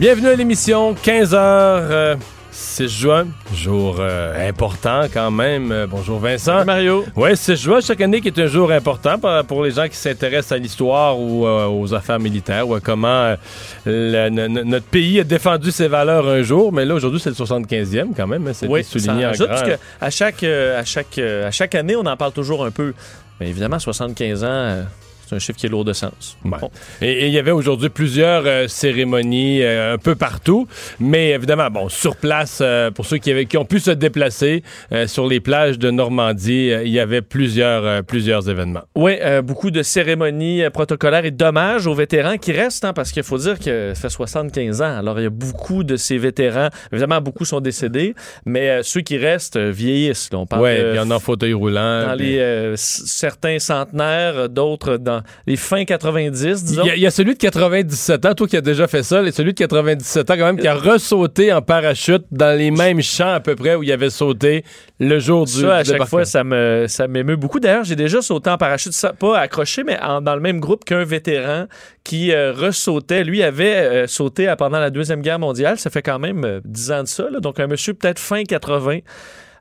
Bienvenue à l'émission 15h. 6 juin, jour euh, important quand même. Euh, bonjour Vincent. Mario. Oui, 6 juin chaque année qui est un jour important pour, les gens qui s'intéressent à l'histoire ou euh, aux affaires militaires ou à comment le- notre pays a défendu ses valeurs un jour. Mais là, aujourd'hui, c'est le 75e quand même. hein, C'est Oui, souligné en grand. parce que à chaque, euh, à, chaque, euh, à chaque année, on en parle toujours un peu. Mais évidemment, 75 ans, euh, c'est un chiffre qui est lourd de sens. Ouais. Bon. Et il y avait aujourd'hui plusieurs euh, cérémonies euh, un peu partout, mais évidemment, bon, sur place, euh, pour ceux qui, avaient, qui ont pu se déplacer sur les plages de Normandie, il y avait plusieurs, plusieurs événements. Oui, beaucoup de cérémonies protocolaires et dommages aux vétérans qui restent, hein, parce qu'il faut dire que ça fait 75 ans. Alors, il y a beaucoup de ces vétérans. Évidemment, beaucoup sont décédés, mais ceux qui restent vieillissent. Oui, il y en a en fauteuil roulant. dans puis- les certains centenaires, d'autres dans les fins 90, Il disons. y, a, il y a celui de 97 ans, toi qui as déjà fait ça, et celui de 97 ans quand même, qui a ressauté en parachute dans les mêmes champs à peu près où il avait sauté le jour du Ça, à chaque fois, ça me ça m'émeut beaucoup. D'ailleurs, j'ai déjà sauté en parachute, pas accroché, mais en- dans le même groupe qu'un vétéran qui euh, ressautait. Lui avait euh, sauté pendant la Deuxième Guerre mondiale. Ça fait quand même euh, 10 ans de ça. là. Donc, un monsieur peut-être fin 80.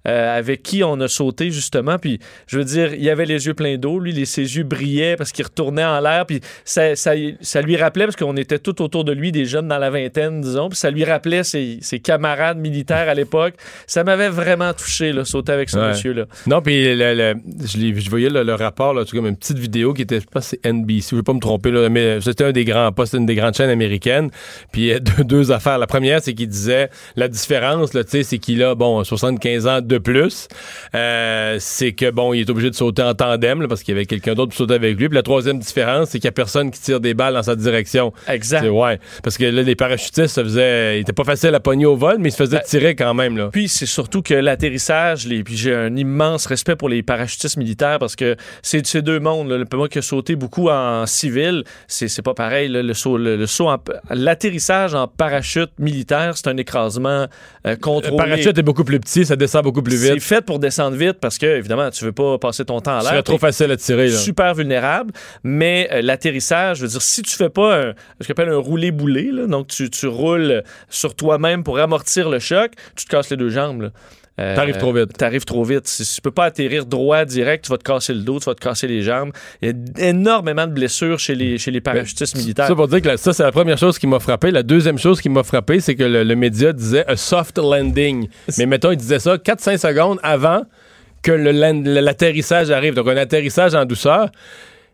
Euh, avec qui on a sauté justement. Puis je veux dire il avait les yeux pleins d'eau. Lui les, ses yeux brillaient parce qu'il retournait en l'air. Puis ça, ça, ça lui rappelait parce qu'on était tout autour de lui des jeunes dans la vingtaine disons. Puis ça lui rappelait ses, ses camarades militaires à l'époque. Ça m'avait vraiment touché là, sauter avec ce Ouais. monsieur là Non, puis le- le- je, voyais le, le rapport, là, c'est comme une petite vidéo qui était, je pense c'est NBC, je ne vais pas me tromper, là, mais c'était un des grands postes, une des grandes chaînes américaines. Puis deux, deux affaires. La première, c'est qu'il disait la différence, tu sais, c'est qu'il a, bon, 75 ans de plus. Euh, c'est que, bon, il est obligé de sauter en tandem, là, parce qu'il y avait quelqu'un d'autre pour sauter avec lui. Puis la troisième différence, c'est qu'il n'y a personne qui tire des balles dans sa direction. Exact. C'est- Ouais. Parce que là, les parachutistes, ça faisait. Il était pas facile à pogner au vol, mais il se faisait Ben, tirer quand même, là. Puis c'est surtout que l'atterrissage, les, puis j'ai un immense respect pour les parachutistes militaires parce que c'est ces deux mondes. Là. Le- Moi qui ai sauté beaucoup en civil, c'est c'est pas pareil. là. Le saut, le, le saut en- l'atterrissage en parachute militaire, c'est un écrasement euh, Le contrôlé. parachute est beaucoup plus petit, ça descend beaucoup plus C'est fait pour descendre vite parce que évidemment tu veux pas passer ton temps Ce l'air. serait trop facile à tirer, là. super vulnérable, mais euh, l'atterrissage, je veux dire, si tu fais pas un, ce qu'on appelle un roulé-boulé, donc tu, tu roules sur toi-même pour amortir le choc, tu te casses les deux jambes. là. Euh, T'arrives trop vite. T'arrives trop vite. Si tu peux pas atterrir droit direct, tu vas te casser le dos, tu vas te casser les jambes. Il y a énormément de blessures chez les, chez les parachutistes militaires. Ça pour dire que la- ça, c'est la première chose qui m'a frappé. La deuxième chose qui m'a frappé, c'est que le, le média disait a soft landing. Mais mettons, il disait ça 4-5 secondes avant que l'atterrissage arrive. Donc, un atterrissage en douceur.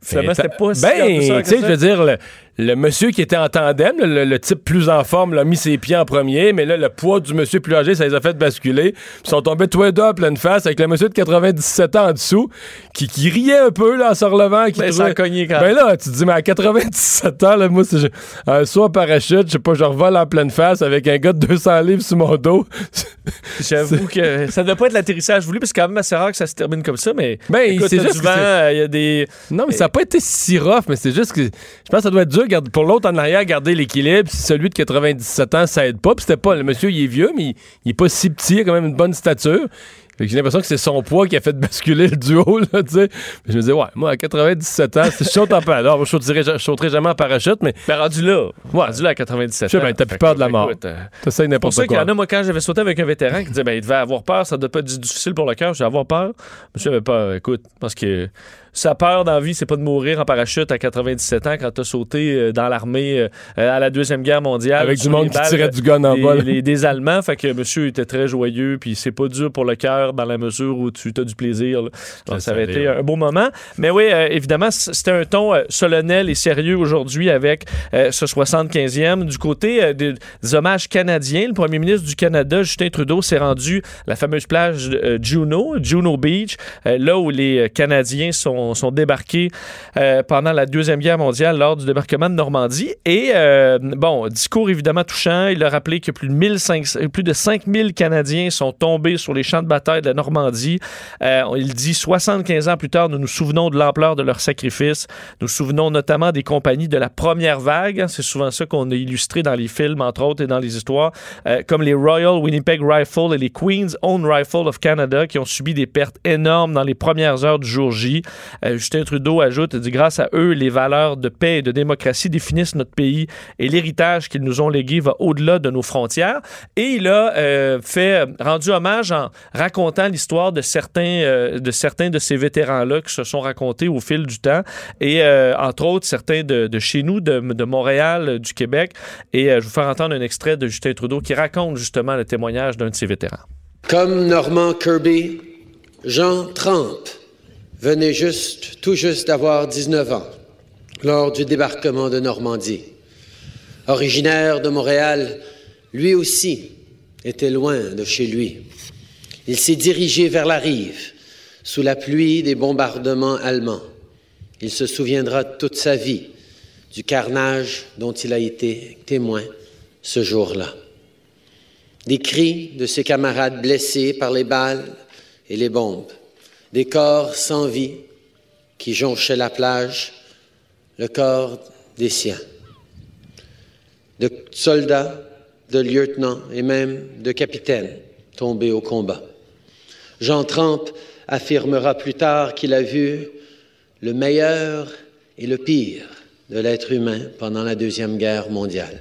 Finalement, c'était ta- pas si Ben, tu sais, je veux dire, le, le monsieur qui était en tandem, le, le type plus en forme, l'a mis ses pieds en premier, mais là, le poids du monsieur plus âgé, ça les a fait basculer. Ils sont tombés tous les deux à pleine face avec le monsieur de 97 ans en dessous, qui, qui riait un peu, là, en se relevant. Qui Ben, trouvait- ça a cogné quand Ben là, tu te dis, mais à 97 ans, là, moi, c'est un saut en parachute, je sais pas, je revole en pleine face avec un gars de 200 livres sur mon dos. J'avoue que ça ne doit pas être l'atterrissage voulu, parce que c'est quand même assez rare que ça se termine comme ça, mais Ben, c'est juste euh, il y a des... Non, mais ça n'a pas été si rough, mais c'est juste que je pense que ça doit être dur pour l'autre en arrière garder l'équilibre. Si celui de 97 ans, ça aide pas. Puis c'était pas. Le monsieur, il est vieux, mais il, il est pas si petit, il a quand même une bonne stature. Fait que j'ai l'impression que c'est son poids qui a fait basculer le duo, là, tu sais. Puis Je me disais, ouais, moi, à 97 ans, je saute en alors, je sauterai, je sauterai jamais en parachute, mais Ben, rendu là, rendu là à 97 Je sais, ans. ben, t'as plus peur que, de la mort. euh, t'essayes pour n'importe ça qu'il y quoi. en a, moi, quand j'avais sauté avec un vétéran qui disait, ben, il devait avoir peur, ça doit pas être difficile pour le cœur, je vais avoir peur. Je j'avais peur, écoute, parce que sa peur dans la vie, c'est pas de mourir en parachute à 97 ans quand t'as sauté euh, dans l'armée euh, à la Deuxième Guerre mondiale. Avec du monde qui balles tirait du gun en les- des Allemands, fait que monsieur était très joyeux, puis c'est pas dur pour le cœur dans la mesure où tu as du plaisir. là. Donc, ça avait été un beau moment. Mais oui, euh, évidemment, c'était un ton euh, solennel et sérieux aujourd'hui avec euh, ce 75e. Du côté euh, des, des hommages canadiens, le premier ministre du Canada, Justin Trudeau, s'est rendu à la fameuse plage euh, Juno, Juno Beach, euh, là où les Canadiens sont sont, sont débarqués euh, pendant la Deuxième Guerre mondiale lors du débarquement de Normandie. Et, euh, bon, discours évidemment touchant. Il a rappelé que plus de, 1500, plus de 5000 Canadiens sont tombés sur les champs de bataille de la Normandie. Euh, il dit 75 ans plus tard, nous nous souvenons de l'ampleur de leur sacrifice. Nous nous souvenons notamment des compagnies de la première vague. C'est souvent ça qu'on a illustré dans les films, entre autres, et dans les histoires, comme les Royal Winnipeg Rifle et les Queen's Own Rifle of Canada, qui ont subi des pertes énormes dans les premières heures du jour J. Euh, Justin Trudeau ajoute, dit, grâce à eux, les valeurs de paix et de démocratie définissent notre pays et l'héritage qu'ils nous ont légué va au-delà de nos frontières. Et il a euh, fait, rendu hommage en racontant l'histoire de certains, euh, de certains de ces vétérans-là qui se sont racontés au fil du temps. Et entre autres, certains de, chez nous, de, Montréal, du Québec. Et je vais vous faire entendre un extrait de Justin Trudeau qui raconte justement le témoignage d'un de ces vétérans. Comme Normand Kirby, Jean Trempe venait juste, tout juste d'avoir 19 ans lors du débarquement de Normandie. Originaire de Montréal, lui aussi était loin de chez lui. Il s'est dirigé vers la rive sous la pluie des bombardements allemands. Il se souviendra toute sa vie du carnage dont il a été témoin ce jour-là. Des cris de ses camarades blessés par les balles et les bombes, des corps sans vie qui jonchaient la plage, le corps des siens, de soldats, de lieutenants et même de capitaines tombés au combat. Jean Trempe affirmera plus tard qu'il a vu le meilleur et le pire de l'être humain pendant la Deuxième Guerre mondiale.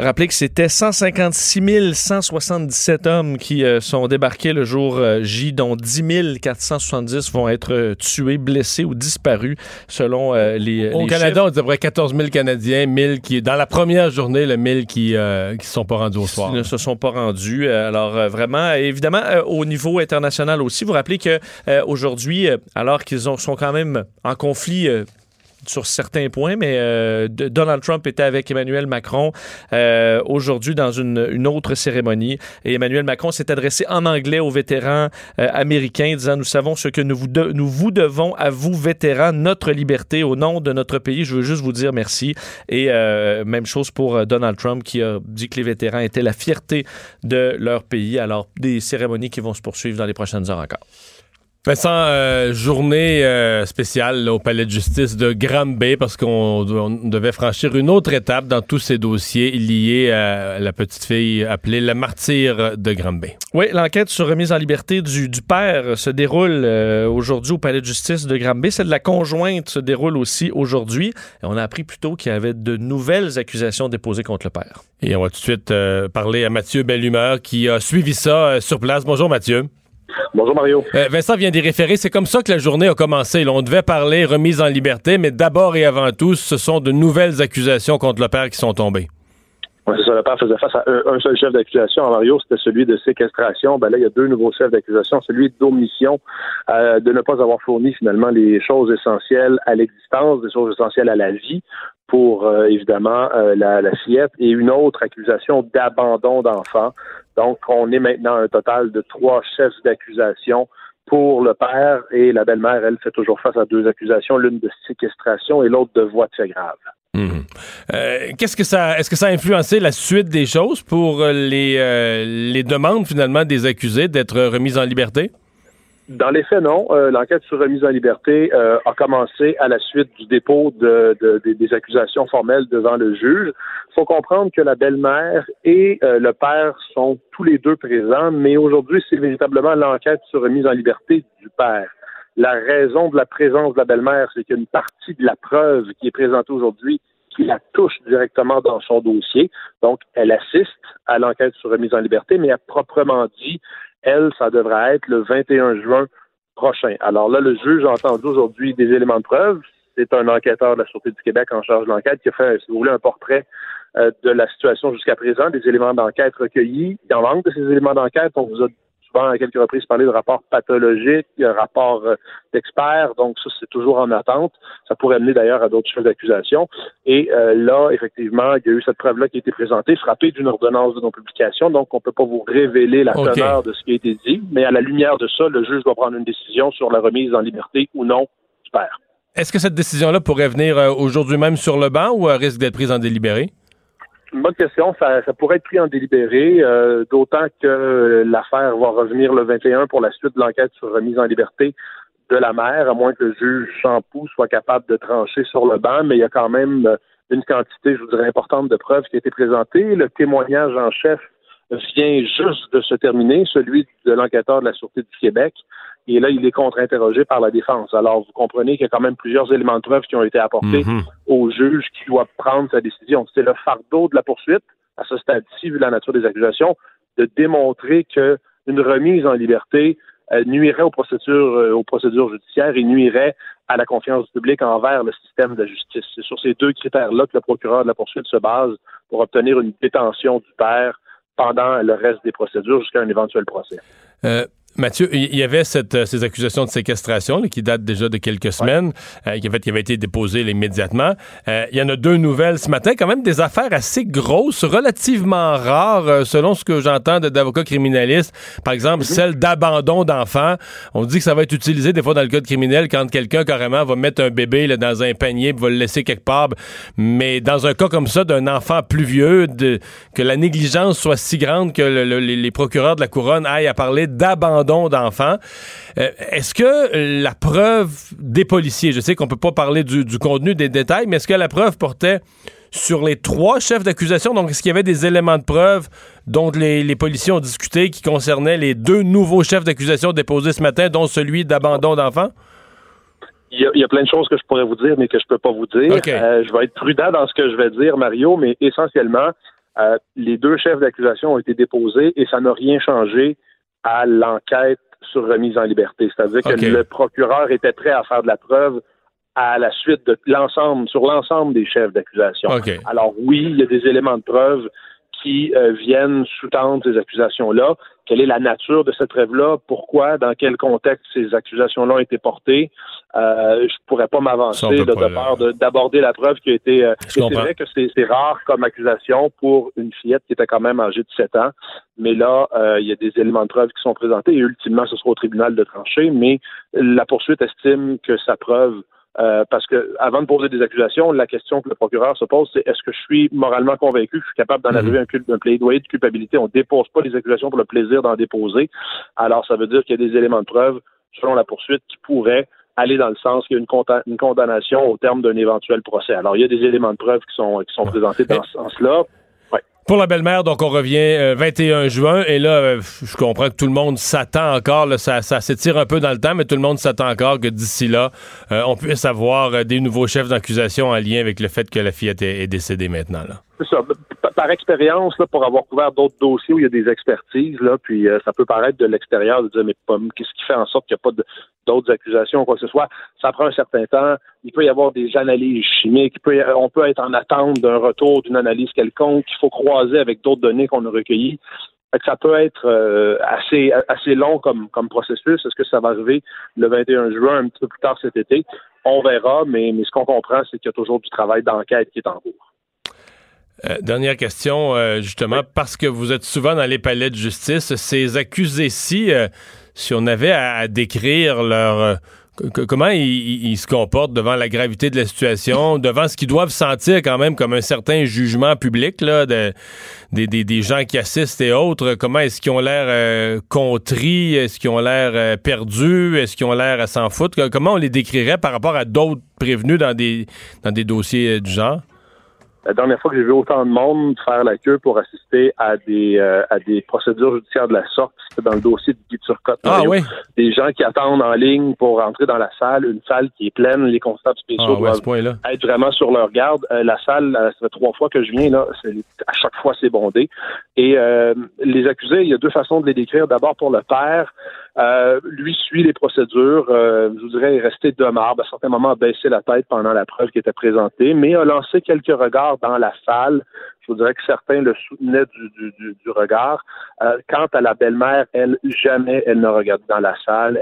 Rappelez que c'était 156 177 hommes qui euh, sont débarqués le jour euh, J, dont 10 470 vont être euh, tués, blessés ou disparus, selon les. Au les Canada, on dit à peu près 14 000 Canadiens, 1000 qui, dans la première journée, le 1000 qui ne sont pas rendus au soir. Ils ne se sont pas rendus. Alors vraiment, évidemment, au niveau international aussi, vous rappelez que aujourd'hui, alors qu'ils ont- sont quand même en conflit. Sur certains points, mais euh, Donald Trump était avec Emmanuel Macron euh, aujourd'hui dans une, une autre cérémonie. Et Emmanuel Macron s'est adressé en anglais aux vétérans euh, américains, disant Nous savons ce que nous vous, nous vous devons à vous, vétérans, notre liberté au nom de notre pays. Je veux juste vous dire merci. Et euh, même chose pour euh, Donald Trump qui a dit que les vétérans étaient la fierté de leur pays. Alors, des cérémonies qui vont se poursuivre dans les prochaines heures encore. Vincent, euh, journée euh, spéciale là, au palais de justice de Granby parce qu'on on devait franchir une autre étape dans tous ces dossiers liés à la petite fille appelée la martyre de Granby. Oui, l'enquête sur remise en liberté du, du père se déroule euh, aujourd'hui au palais de justice de Granby. Celle de la conjointe se déroule aussi aujourd'hui. On a appris plus tôt qu'il y avait de nouvelles accusations déposées contre le père. Et on va tout de suite euh, parler à Mathieu Bellumeur qui a suivi ça sur place. Bonjour Mathieu. Bonjour Mario. Euh, Vincent vient d'y référer. C'est comme ça que la journée a commencé. Là, on devait parler remise en liberté, mais d'abord et avant tout, ce sont de nouvelles accusations contre le père qui sont tombées. C'est ça, le père faisait face à un, un seul chef d'accusation. Mario, c'était celui de séquestration. Ben là, il y a deux nouveaux chefs d'accusation. Celui d'omission, euh, de ne pas avoir fourni finalement les choses essentielles à l'existence, des choses essentielles à la vie pour euh, évidemment euh, la, la fillette, et une autre accusation d'abandon d'enfant. Donc, on est maintenant un total de trois chefs d'accusation pour le père et la belle-mère, elle fait toujours face à deux accusations, l'une de séquestration et l'autre de voie fait grave. Mhm. Euh, Qu'est-ce que ça, est-ce que ça a influencé la suite des choses pour euh, les, euh, les demandes finalement des accusés d'être remis en liberté? Dans les faits, non. Euh, L'enquête sur remise en liberté euh, a commencé à la suite du dépôt de, de- de- des accusations formelles devant le juge. Il faut comprendre que la belle-mère et euh, le père sont tous les deux présents, mais aujourd'hui, c'est véritablement l'enquête sur remise en liberté du père. La raison de la présence de la belle-mère, c'est qu'une partie de la preuve qui est présentée aujourd'hui qui la touche directement dans son dossier. Donc, elle assiste à l'enquête sur remise en liberté, mais à proprement dit, elle, ça devrait être le 21 juin prochain. Alors là, le juge a entendu aujourd'hui des éléments de preuve. C'est un enquêteur de la Sûreté du Québec en charge de l'enquête qui a fait, si vous voulez, un portrait euh, de la situation jusqu'à présent, des éléments d'enquête recueillis. Il en manque de ces éléments d'enquête. On vous a souvent à quelques reprises parlé de rapports pathologiques, un rapport euh, d'experts. Donc ça, c'est toujours en attente. Ça pourrait amener d'ailleurs à d'autres chefs d'accusation. Et euh, là, effectivement, il y a eu cette preuve-là qui a été présentée, frappée d'une ordonnance de non-publication. Donc, on ne peut pas vous révéler la teneur de ce qui a été dit. Mais à la lumière de ça, le juge doit prendre une décision sur la remise en liberté ou non du père. Est-ce que cette décision-là pourrait venir euh, aujourd'hui même sur le banc ou euh, risque d'être prise en délibéré? Une bonne question. Ça, ça pourrait être pris en délibéré, euh, d'autant que l'affaire va revenir le 21 pour la suite de l'enquête sur remise en liberté de la mère, à moins que le juge Champoux soit capable de trancher sur le banc, mais il y a quand même une quantité, je vous dirais, importante de preuves qui a été présentée. Le témoignage en chef vient juste de se terminer, celui de l'enquêteur de la Sûreté du Québec. Et là, il est contre-interrogé par la défense. Alors, vous comprenez qu'il y a quand même plusieurs éléments de preuve qui ont été apportés Mhm. au juge qui doit prendre sa décision. C'est le fardeau de la poursuite, à ce stade-ci, vu la nature des accusations, de démontrer que une remise en liberté euh, nuirait aux procédures, euh, aux procédures judiciaires et nuirait à la confiance du public envers le système de justice. C'est sur ces deux critères-là que le procureur de la poursuite se base pour obtenir une détention du père pendant le reste des procédures jusqu'à un éventuel procès. Euh, Mathieu, il y avait cette, euh, ces accusations de séquestration là, qui datent déjà de quelques semaines, euh, qui, en fait, qui avaient été déposées immédiatement. Euh, il y en a deux nouvelles ce matin, quand même des affaires assez grosses, relativement rares, euh, selon ce que j'entends d'avocats criminalistes. Par exemple, celle d'abandon d'enfants. On dit que ça va être utilisé des fois dans le code criminel quand quelqu'un carrément va mettre un bébé là, dans un panier, va le laisser quelque part. Mais dans un cas comme ça, d'un enfant plus vieux, de, que la négligence soit si grande que le- le- les, les procureurs de la couronne aillent à parler d'abandon d'enfants. Euh, Est-ce que la preuve des policiers, je sais qu'on peut pas parler du, du contenu des détails, mais est-ce que la preuve portait sur les trois chefs d'accusation? Donc, est-ce qu'il y avait des éléments de preuve dont les, les policiers ont discuté qui concernaient les deux nouveaux chefs d'accusation déposés ce matin, dont celui d'abandon d'enfants? Il y, a, il y a plein de choses que je pourrais vous dire, mais que je peux pas vous dire. Euh, je vais être prudent dans ce que je vais dire, Mario, mais essentiellement, euh, les deux chefs d'accusation ont été déposés et ça n'a rien changé à l'enquête sur remise en liberté. C'est-à-dire que le procureur était prêt à faire de la preuve à la suite de l'ensemble, sur l'ensemble des chefs d'accusation. OK. Alors oui, il y a des éléments de preuve qui euh, viennent sous-tendre ces accusations-là. Quelle est la nature de cette rêve-là? Pourquoi? Dans quel contexte ces accusations-là ont été portées? Euh, je pourrais pas m'avancer de peur d'aborder la preuve qui a été... euh, c'est vrai que c'est c'est rare comme accusation pour une fillette qui était quand même âgée de 7 ans. Mais là, euh, il y a des éléments de preuve qui sont présentés et ultimement, ce sera au tribunal de trancher. Mais la poursuite estime que sa preuve euh, parce que avant de poser des accusations, la question que le procureur se pose, c'est est-ce que je suis moralement convaincu que je suis capable d'en Mhm. arriver à un, un plaidoyer de culpabilité? On ne dépose pas les accusations pour le plaisir d'en déposer. Alors, ça veut dire qu'il y a des éléments de preuve, selon la poursuite, qui pourraient aller dans le sens qu'il y a une, une condamnation au terme d'un éventuel procès. Alors, il y a des éléments de preuve qui sont, qui sont présentés dans ce sens-là. Pour la belle-mère, donc on revient euh, 21 juin et là, euh, je comprends que tout le monde s'attend encore, ça, ça s'étire un peu dans le temps, mais tout le monde s'attend encore que d'ici là, euh, on puisse avoir euh, des nouveaux chefs d'accusation en lien avec le fait que la fillette est, est décédée maintenant. C'est ça. Par expérience, là, pour avoir couvert d'autres dossiers où il y a des expertises, là, puis euh, ça peut paraître de l'extérieur de dire mais qu'est-ce qui fait en sorte qu'il n'y a pas d'autres accusations ou quoi que ce soit? Ça prend un certain temps. Il peut y avoir des analyses chimiques. On peut être en attente d'un retour d'une analyse quelconque qu'il faut croiser avec d'autres données qu'on a recueillies. Ça peut être euh, assez assez long comme comme processus. Est-ce que ça va arriver le 21 juin, un petit peu plus tard cet été? On verra, mais, mais ce qu'on comprend, c'est qu'il y a toujours du travail d'enquête qui est en cours. Euh, dernière question, euh, justement, parce que vous êtes souvent dans les palais de justice, ces accusés-ci, euh, si on avait à, à décrire leur... comment ils, se comportent devant la gravité de la situation, devant ce qu'ils doivent sentir quand même comme un certain jugement public là, de, des, des- des gens qui assistent et autres, comment est-ce qu'ils ont l'air contris, est-ce qu'ils ont l'air perdus, est-ce qu'ils ont l'air à s'en foutre, comment on les décrirait par rapport à d'autres prévenus dans des, dans des dossiers du genre? La dernière fois que j'ai vu autant de monde faire la queue pour assister à des euh, à des procédures judiciaires de la sorte, c'était dans le dossier de Guy Turcotte. Ah oui, Des gens qui attendent en ligne pour entrer dans la salle, une salle qui est pleine, les constables ah, spéciaux ce doivent être vraiment sur leur garde. Euh, la salle, euh, ça fait trois fois que je viens là, à chaque fois c'est bondé. Et euh, les accusés, il y a deux façons de les décrire. D'abord pour le père, euh, lui suit les procédures. euh, je vous dirais, est resté de marbre. À certains moments, a baissé la tête pendant la preuve qui était présentée, mais a lancé quelques regards dans la salle. Je vous dirais que certains le soutenaient du, regard. Euh, quant à la belle-mère, elle, jamais elle ne regarde dans la salle.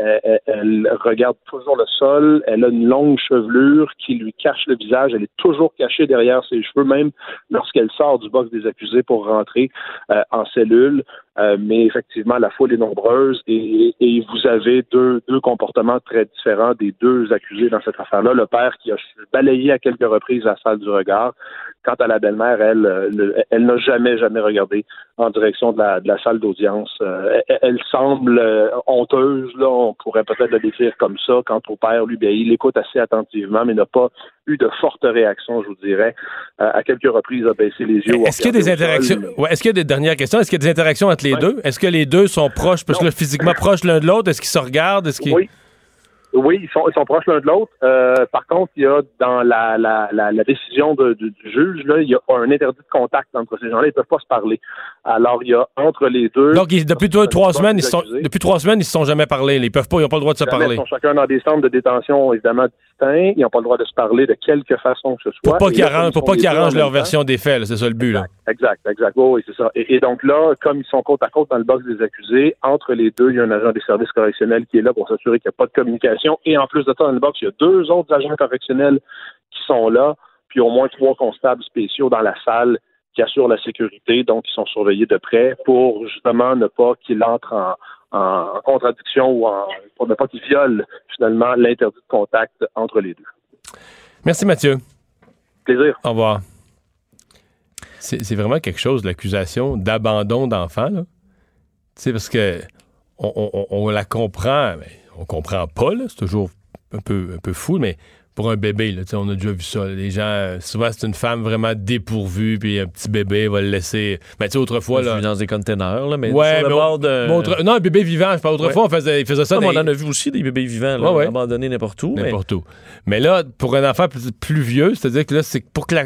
Elle, regarde toujours le sol. Elle a une longue chevelure qui lui cache le visage. Elle est toujours cachée derrière ses cheveux, même lorsqu'elle sort du box des accusés pour rentrer euh, en cellule. Euh, mais effectivement, la foule est nombreuse et, et vous avez deux, deux comportements très différents des deux accusés dans cette affaire-là. Le père qui a balayé à quelques reprises la salle du regard. Quant à la belle-mère, elle, le- elle n'a jamais, jamais regardé en direction de la, de la salle d'audience. Euh, elle, elle semble euh, honteuse, là, on pourrait peut-être la décrire comme ça. Quant au père, lui, il écoute assez attentivement, mais n'a pas eu de fortes réactions, je vous dirais. Euh, à quelques reprises, il a baissé les yeux. Est-ce qu'il y a des interactions? Ouais, est-ce qu'il y a des dernières questions? Est-ce qu'il y a des interactions entre les Ouais. deux? Est-ce que les deux sont proches, parce que là, physiquement proches l'un de l'autre? Est-ce qu'ils se regardent? Est-ce qu'ils... Oui. Oui, ils sont, ils sont proches l'un de l'autre. Euh, par contre, il y a dans la, la, la, la décision de- du, du juge, là, il y a un interdit de contact entre ces gens-là. Ils ne peuvent pas se parler. Alors, il y a entre les deux. Donc, ils- depuis trois, trois semaines, ils sont, depuis trois semaines, ils se sont jamais parlé. Ils peuvent pas, ils n'ont pas le droit de se Jamais, parler. Ils sont chacun dans des centres de détention, évidemment, distincts. Ils n'ont pas le droit de se parler de quelque façon que ce soit. Pour pas qu'ils arrangent, pour pas qu'ils deux en arrangent leur version des faits, c'est ça le but. Là. Exact, exact. Oui, oui, c'est ça. Et, et donc là, comme ils sont côte à côte dans le box des accusés, entre les deux, il y a un agent des services correctionnels qui est là pour s'assurer qu'il n'y a pas de communication. Et en plus de ça, dans le box, il y a deux autres agents correctionnels qui sont là, puis au moins trois constables spéciaux dans la salle qui assurent la sécurité, donc ils sont surveillés de près pour justement ne pas qu'ils entrent en, contradiction ou en, pour ne pas qu'ils violent finalement l'interdit de contact entre les deux. Merci, Mathieu. Plaisir. Au revoir. C'est c'est vraiment quelque chose, l'accusation d'abandon d'enfant. là. Tu sais, parce que on, on- on la comprend, mais on comprend pas, là. C'est toujours un peu, un peu fou, mais pour un bébé, là, on a déjà vu ça. Les gens, euh, souvent, c'est une femme vraiment dépourvue, puis un petit bébé va le laisser. Mais tu sais, autrefois, là. Dans des containers, là, mais Ouais, sur le mais bord mais autre- non, un bébé vivant. Je parle autrefois, on faisait, ça Non, mais on en a vu aussi des bébés vivants, là, Ouais, ouais. abandonnés n'importe où. mais- N'importe où. Mais là, pour un enfant plus, plus vieux, c'est-à-dire que là, c'est pour que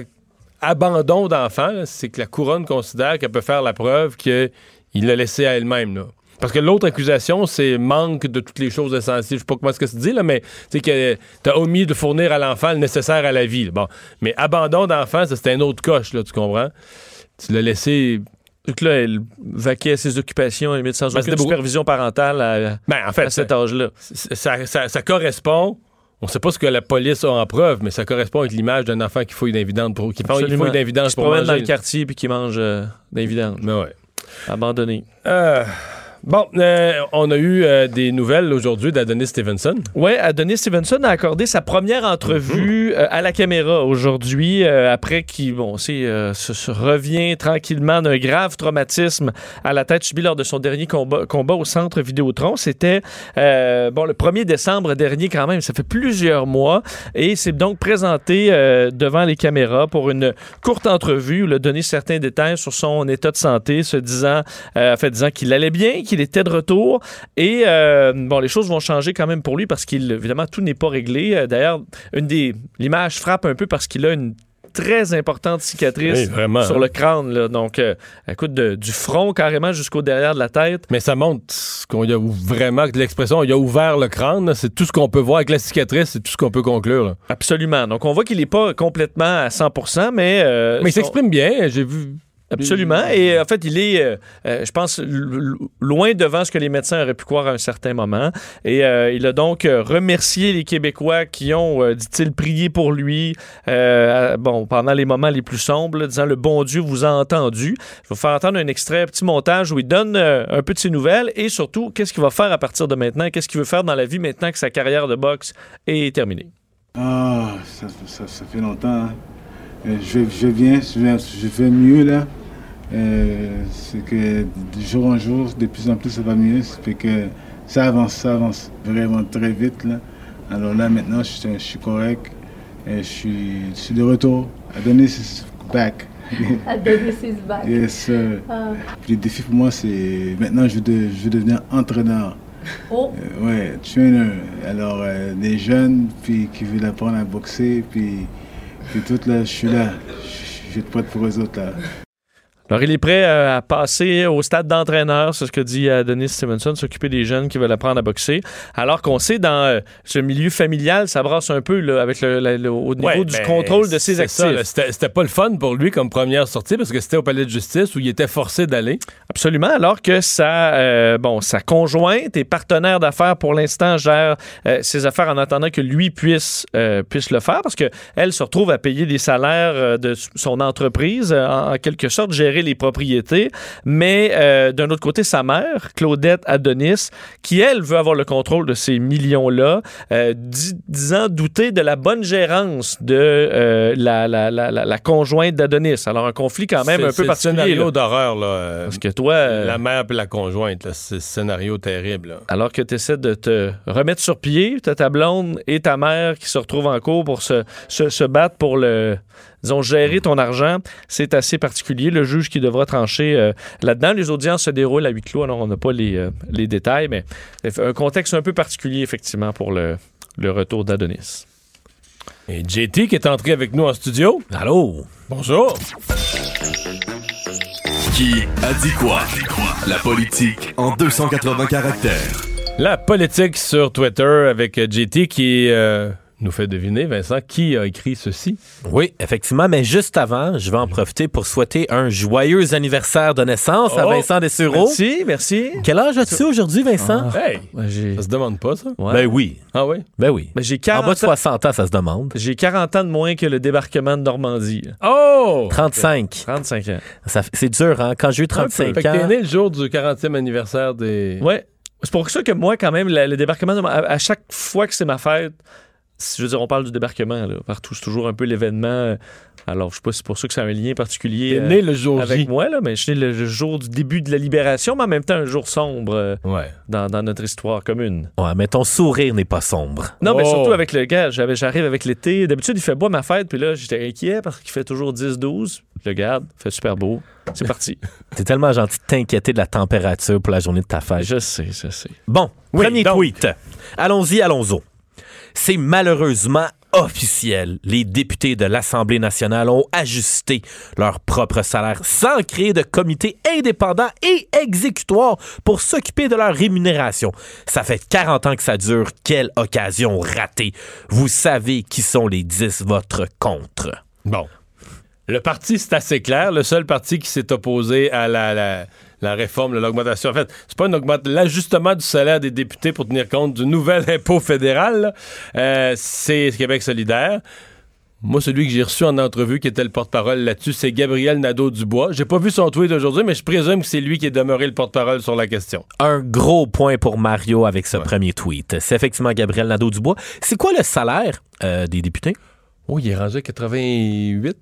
l'abandon d'enfant, c'est que la couronne considère qu'elle peut faire la preuve qu'il l'a laissé à elle-même. Parce que l'autre accusation, c'est manque de toutes les choses essentielles. Je sais pas comment est-ce que c'est dit, là, mais c'est que t'as omis de fournir à l'enfant le nécessaire à la vie. Bon. Mais abandon d'enfant, c'est un autre coche, là, tu comprends? Tu l'as laissé. Donc là, elle vaquait à ses occupations, limite, sans Ben, aucune supervision parentale à, Ben, en fait, à cet âge-là. ça, ça- ça- ça correspond. On sait pas ce que la police a en preuve, mais ça correspond avec l'image d'un enfant qui fouille d'un vidange pour qui fouille Qui se pour promène dans manger. le quartier puis qui mange euh, vidanges. Mais ouais. Abandonné. Euh, bon, euh, on a eu euh, des nouvelles aujourd'hui d'Adonis Stevenson. Ouais, Adonis Stevenson a accordé sa première entrevue euh, à la caméra aujourd'hui, après qu'il bon, se, se revient tranquillement d'un grave traumatisme à la tête subi lors de son dernier combat, combat au centre Vidéotron. C'était bon le 1er décembre dernier quand même, ça fait plusieurs mois, et c'est donc présenté devant les caméras pour une courte entrevue où il a donné certains détails sur son état de santé, se disant, en fait, disant qu'il allait bien, qu'il était de retour, et euh, bon, les choses vont changer quand même pour lui parce qu'il, évidemment, tout n'est pas réglé. Euh, D'ailleurs, une des l'image frappe un peu parce qu'il a une très importante cicatrice Oui, sur hein. le crâne. Là. Donc, euh, écoute, de- du front carrément jusqu'au derrière de la tête. Mais ça montre qu'on a vraiment que l'expression il a ouvert le crâne. C'est tout ce qu'on peut voir avec la cicatrice, c'est tout ce qu'on peut conclure. là. Absolument. Donc, on voit qu'il n'est pas complètement à 100 mais... euh, Mais il son- s'exprime bien. J'ai vu. Absolument. Et en fait, il est, euh, euh, je pense, loin devant ce que les médecins auraient pu croire à un certain moment. Et euh, il a donc remercié les Québécois qui ont, euh, dit-il, prié pour lui euh, bon, pendant les moments les plus sombres, là, disant le bon Dieu vous a entendu. Je vais vous faire entendre un extrait, un petit montage où il donne euh, un peu de ses nouvelles et surtout qu'est-ce qu'il va faire à partir de maintenant, qu'est-ce qu'il veut faire dans la vie maintenant que sa carrière de boxe est terminée? Ah, ça, ça, ça fait longtemps. hein. Je, je viens, je, viens- je vais mieux là. Euh, c'est que de jour en jour, de plus en plus, ça va mieux. Ça fait que ça avance, ça avance vraiment très vite là. Alors là, maintenant, je, suis- je suis correct. Et je, suis, je suis de retour. Adonis is back. Adonis is back. yes, sir. Ah. Puis le défi pour moi, c'est maintenant, je veux, de- je veux devenir entraîneur. Oh, Euh, ouais, trainer. Alors, euh, des jeunes puis, qui veulent apprendre à boxer, puis, puis tout là, je suis là. Je je vais être prêt pour eux autres là. Alors, il est prêt euh, à passer au stade d'entraîneur, c'est ce que dit euh, Denis Stevenson, s'occuper des jeunes qui veulent apprendre à boxer. Alors qu'on sait, dans euh, ce milieu familial, ça brasse un peu là, avec le, le- le- au niveau Ouais, du ben, contrôle de ses actifs. C'était pas le fun pour lui comme première sortie parce que c'était au palais de justice où il était forcé d'aller. Absolument, alors que sa, euh, bon, sa conjointe et partenaire d'affaires pour l'instant gère euh, ses affaires en attendant que lui puisse, euh, puisse le faire parce qu'elle se retrouve à payer des salaires de son entreprise, en, en quelque sorte gérer les propriétés. Mais euh, d'un autre côté, sa mère, Claudette Adonis, qui elle veut avoir le contrôle de ces millions-là, euh, dis- disant douter de la bonne gérance de euh, la, la, la, conjointe d'Adonis. Alors un conflit quand même C'est- un c'est peu particulier. scénario là. d'horreur, là. Parce que toi, La mère et la conjointe, c'est scénario terrible. là. alors que tu essaies de te remettre sur pied, tu ta blonde et ta mère qui se retrouvent en cours pour se, se, se battre pour le disons gérer ton argent, c'est assez particulier. Le juge qui devra trancher euh, là-dedans. Les audiences se déroulent à huis clos, alors on n'a pas les, euh, les détails, mais un contexte un peu particulier, effectivement, pour le, le retour d'Adonis. Et JT qui est entré avec nous en studio. Allô? Bonjour. Qui a dit quoi? La politique en 280 caractères. La politique sur Twitter avec JT qui euh, nous fait deviner, Vincent, qui a écrit ceci? Oui, effectivement, mais juste avant, je vais en profiter pour souhaiter un joyeux anniversaire de naissance à Oh, Vincent Dessureau. Merci, merci. Quel âge as-tu aujourd'hui, Vincent? Hey, Ouais, j'ai ça se demande pas, ça? ouais. Ben oui, Ah oui? ben oui. Ben, j'ai En 40 bas de 60 ans, ça se demande. J'ai 40 ans de moins que le débarquement de Normandie. Oh! 35. 35 ans. C'est dur, hein? Quand j'ai eu 35 Fait que t'es ans... né le jour du 40e anniversaire des... Ouais. C'est pour ça que moi, quand même, le débarquement, de- à, à chaque fois que c'est ma fête, je veux dire, on parle du débarquement, là, partout, c'est toujours un peu l'événement. Alors, je sais pas si c'est pour ça que c'est un lien particulier T'es euh, né le jour avec J. moi, là, mais je suis né le jour du début de la libération, mais en même temps, un jour sombre euh, Ouais. dans, dans notre histoire commune. Ouais, mais ton sourire n'est pas sombre. Non, mais Oh. surtout avec le gars, j'arrive avec l'été. D'habitude, il fait beau à ma fête, puis là, j'étais inquiet parce qu'il fait toujours 10-12. Le garde, fait super beau. C'est parti. C'est tellement gentil de t'inquiéter de la température pour la journée de ta fête. je sais, je sais. Bon, Oui, premier donc. tweet. Allons-y, allons-y. C'est malheureusement officiel. Les députés de l'Assemblée nationale ont ajusté leur propre salaire sans créer de comité indépendant et exécutoire pour s'occuper de leur rémunération. Ça fait 40 ans que ça dure. Quelle occasion ratée. Vous savez qui sont les 10 votre contre. Bon. Le parti, c'est assez clair. Le seul parti qui s'est opposé à la, la réforme, l'augmentation. En fait, c'est pas une augmentation. L'ajustement du salaire des députés pour tenir compte du nouvel impôt fédéral, euh, c'est Québec solidaire. Moi, celui que j'ai reçu en entrevue qui était le porte-parole là-dessus, c'est Gabriel Nadeau-Dubois. J'ai pas vu son tweet aujourd'hui, mais je présume que c'est lui qui est demeuré le porte-parole sur la question. Un gros point pour Mario avec ce premier tweet. C'est effectivement Gabriel Nadeau-Dubois. C'est quoi le salaire euh, des députés? Oh, il est rendu à 88,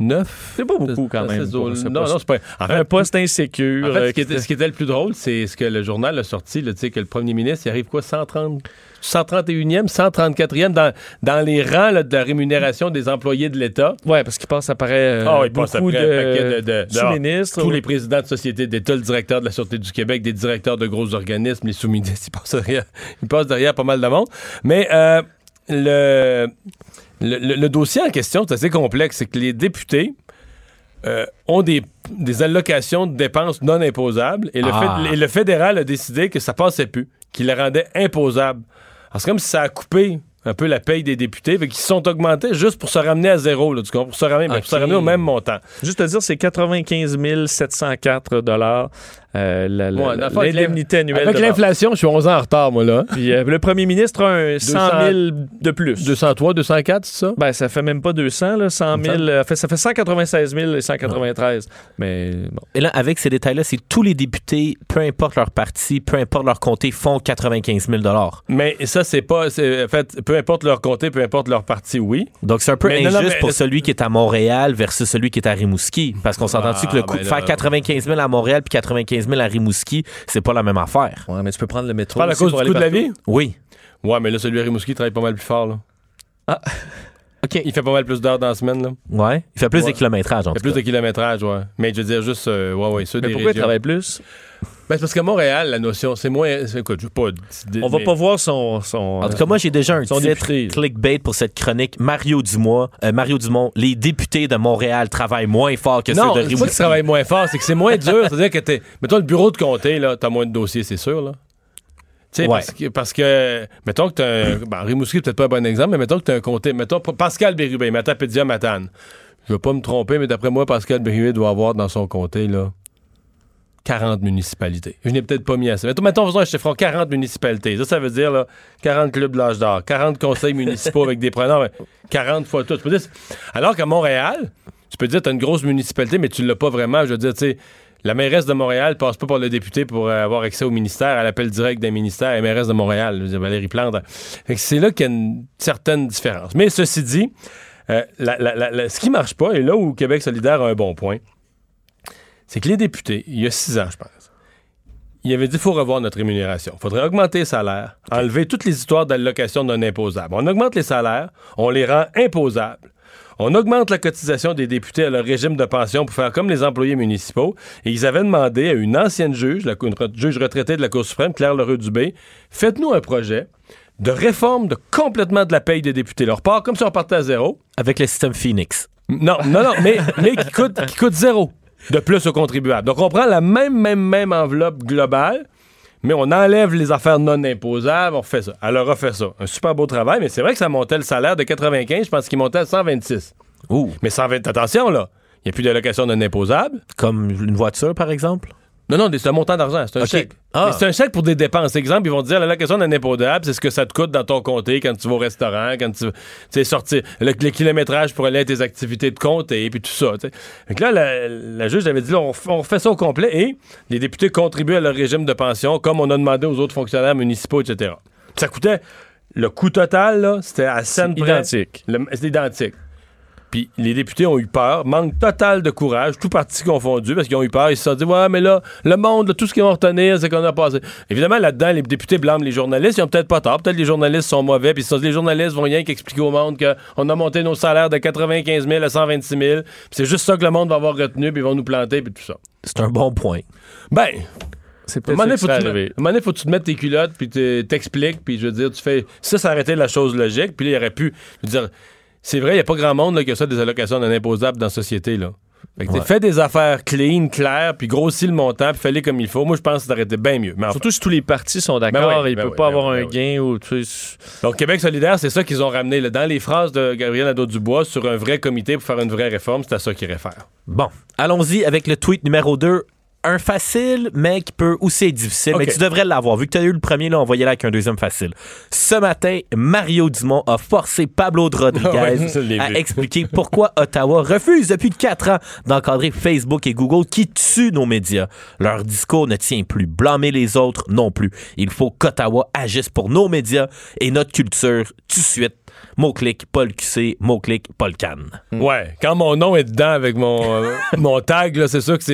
9. C'est pas beaucoup, quand même, pour Non, non, c'est pas. En fait, Un poste insécure. En fait, euh, ce qui, était, ce qui était le plus drôle, c'est ce que le journal a sorti, là, que le premier ministre, il arrive quoi, 130, 131e, 134e dans, dans les rangs là, de la rémunération des employés de l'État. Ouais, parce qu'il passe après euh, Ah, il passe beaucoup après un paquet de, de, de- de- sous-ministres. tous les présidents de sociétés d'État, le directeur de la Sûreté du Québec, des directeurs de gros organismes, les sous-ministres, ils passent derrière, ils passent derrière pas mal de monde. Mais euh, le, le, le- le dossier en question, c'est assez complexe. C'est que les députés euh, ont des, des allocations de dépenses non imposables et le, Ah. fait- et le fédéral a décidé que ça passait plus, qu'il les rendait imposables. Alors, c'est comme si ça a coupé un peu la paye des députés, se sont augmentés juste pour se ramener à zéro, là? Pour se ramener, pour se ramener au même montant. Juste te dire, c'est 95 704 dollars euh, Ouais, l'indemnité l'in- annuelle. Avec l'inflation, je suis 11 ans en retard, moi, là. Puis euh, le premier ministre a un 100 000 de plus. 203, 204, c'est ça? Ben, ça fait même pas 200, là, 100 000. euh, fait- ça fait 196 000 et 193. Mais bon. Et là, avec ces détails-là, c'est tous les députés, peu importe leur parti, peu importe leur comté, font 95 000 Mais ça, c'est pas. En fait, peu importe leur comté, peu importe leur parti, oui. Donc, c'est un peu Mais non, injuste non, mais- pour celui qui est à Montréal versus celui qui est à Rimouski. Parce qu'on s'entend-tu Ah, que le coût ben de faire 95 000 à Montréal puis 95 000 à Rimouski, c'est pas la même affaire. Ouais, mais tu peux prendre le métro. Pas à cause du coût de la vie? Oui. Ouais, mais là, celui à Rimouski travaille pas mal plus fort, là. Ah. OK. Il fait pas mal plus d'heures dans la semaine, là. Ouais. Il fait plus Ouais. de kilométrage, en Il fait tout plus cas. de kilométrage, ouais. Mais je veux dire, juste, euh, ouais, ouais, ceux Mais des pourquoi il travaille plus? Ben, c'est parce qu'à Montréal, la notion, c'est moins. c'est- Écoute, je veux pas. On va mais- pas voir son. son En tout cas, moi, j'ai déjà un titre clickbait pour cette chronique. Mario Dumont, euh, Mario Dumont, les députés de Montréal travaillent moins fort que Non, ceux de c'est pas qu'ils Rimouski. travaillent moins fort, c'est que c'est moins dur. C'est-à-dire que t'es. Mettons le bureau de comté, là, t'as moins de dossiers, c'est sûr, là. Tu sais, Ouais. parce, que, parce que, mettons que t'as un. Ben, Rimouski, peut-être pas un bon exemple, mais mettons que t'as un comté. Mettons, Pascal Bérubé, Matapédia, Matane. Je veux pas me tromper, mais d'après moi, Pascal Bérubé doit avoir dans son comté, là. 40 municipalités. Je n'ai peut-être pas mis assez. Mettons, mettons faisons un chiffron, 40 municipalités. Ça, ça veut dire là, 40 clubs de l'âge d'or, 40 conseils municipaux avec des preneurs, 40 fois tout. Dire- Alors qu'à Montréal, tu peux dire tu as une grosse municipalité, mais tu ne l'as pas vraiment. Je veux dire, tu sais, la mairesse de Montréal passe pas par le député pour euh, avoir accès au ministère. Elle appelle direct des ministères. La mairesse de Montréal, Valérie Plante. C'est là qu'il y a une certaine différence. Mais ceci dit, euh, ce qui marche pas, et là où Québec solidaire a un bon point, c'est que les députés, il y a six ans, je pense, il avait dit qu'il faut revoir notre rémunération. Il faudrait augmenter les salaires, enlever toutes les histoires d'allocation non imposables. On augmente les salaires, on les rend imposables. On augmente la cotisation des députés à leur régime de pension pour faire comme les employés municipaux. Et ils avaient demandé à une ancienne juge, la une juge retraitée de la Cour suprême, Claire Leroux-Dubé, faites-nous un projet de réforme de complètement de la paye des députés. Leur part, comme si on partait à zéro. Avec le système Phoenix. Non, non, non, mais, mais qui, coûte, qui coûte zéro de plus aux contribuables. Donc, on prend la même, même, même enveloppe globale, mais on enlève les affaires non imposables, on fait ça. Elle a fait ça. Un super beau travail, mais c'est vrai que ça montait le salaire de 95, je pense qu'il montait à 126. Ouh. Mais 120, attention, là, il n'y a plus d'allocation non imposable. Comme une voiture, par exemple? Non, non, c'est un montant d'argent, c'est un chèque. Ah. C'est un chèque pour des dépenses. Exemple, ils vont te dire l'allocation non imposable, c'est ce que ça te coûte dans ton comté quand tu vas au restaurant, quand tu sais, sortir, le, le kilométrage pour aller à tes activités de comté, puis tout ça. Fait que là, la, la juge avait dit, là, on, f- on refait ça au complet et les députés contribuent à leur régime de pension comme on a demandé aux autres fonctionnaires municipaux, etc. Ça coûtait, le coût total, c'était à scène près. identique. C'est identique. Puis les députés ont eu peur, manque total de courage, tout parti confondu, parce qu'ils ont eu peur. Ils se sont dit, ouais, mais là, le monde, là, tout ce qu'ils vont retenir, c'est qu'on a passé. Évidemment, là-dedans, les députés blâment les journalistes. Ils ont peut-être pas tort. Peut-être les journalistes sont mauvais. Puis ils se sont dit, les journalistes vont rien qu'expliquer au monde qu'on a monté nos salaires de 95 000 à 126 000. Puis c'est juste ça que le monde va avoir retenu, puis ils vont nous planter, puis tout ça. C'est un bon point. Ben, C'est peut-être ça à un moment donné, faut que tu te mettes tes culottes, puis tu t'expliques, puis je veux dire, tu fais. Ça, ça aurait été la chose logique, puis là, il aurait pu. Je veux dire, c'est vrai, il n'y a pas grand monde là, qui a ça des allocations non imposables dans la société, là. Fait que t'sais, Ouais. fais des affaires clean, claires, puis grossis le montant, puis fais-les comme il faut. Moi, je pense que ça aurait été bien mieux. Mais enfin. Surtout si tous les partis sont d'accord, Ben oui, il ben peut pas ben avoir un gain ou tu sais, Donc, Québec solidaire, c'est ça qu'ils ont ramené. là. Dans les phrases de Gabriel Nadeau-Dubois sur un vrai comité pour faire une vraie réforme, c'est à ça qu'il réfère. Bon, allons-y avec le tweet numéro 2. Un facile, mais qui peut aussi être difficile. Mais tu devrais l'avoir. Vu que tu as eu le premier, là, on y aller avec un deuxième facile. Ce matin, Mario Dumont a forcé Pablo de Rodriguez Ouais, à expliquer pourquoi Ottawa refuse depuis quatre ans d'encadrer Facebook et Google qui tuent nos médias. Leur discours ne tient plus. Blâmer les autres non plus. Il faut qu'Ottawa agisse pour nos médias et notre culture tout de suite. Mot-clic, Paul QC, mot-clic, Paul Cannes. Ouais, quand mon nom est dedans avec mon, euh, mon tag, c'est sûr que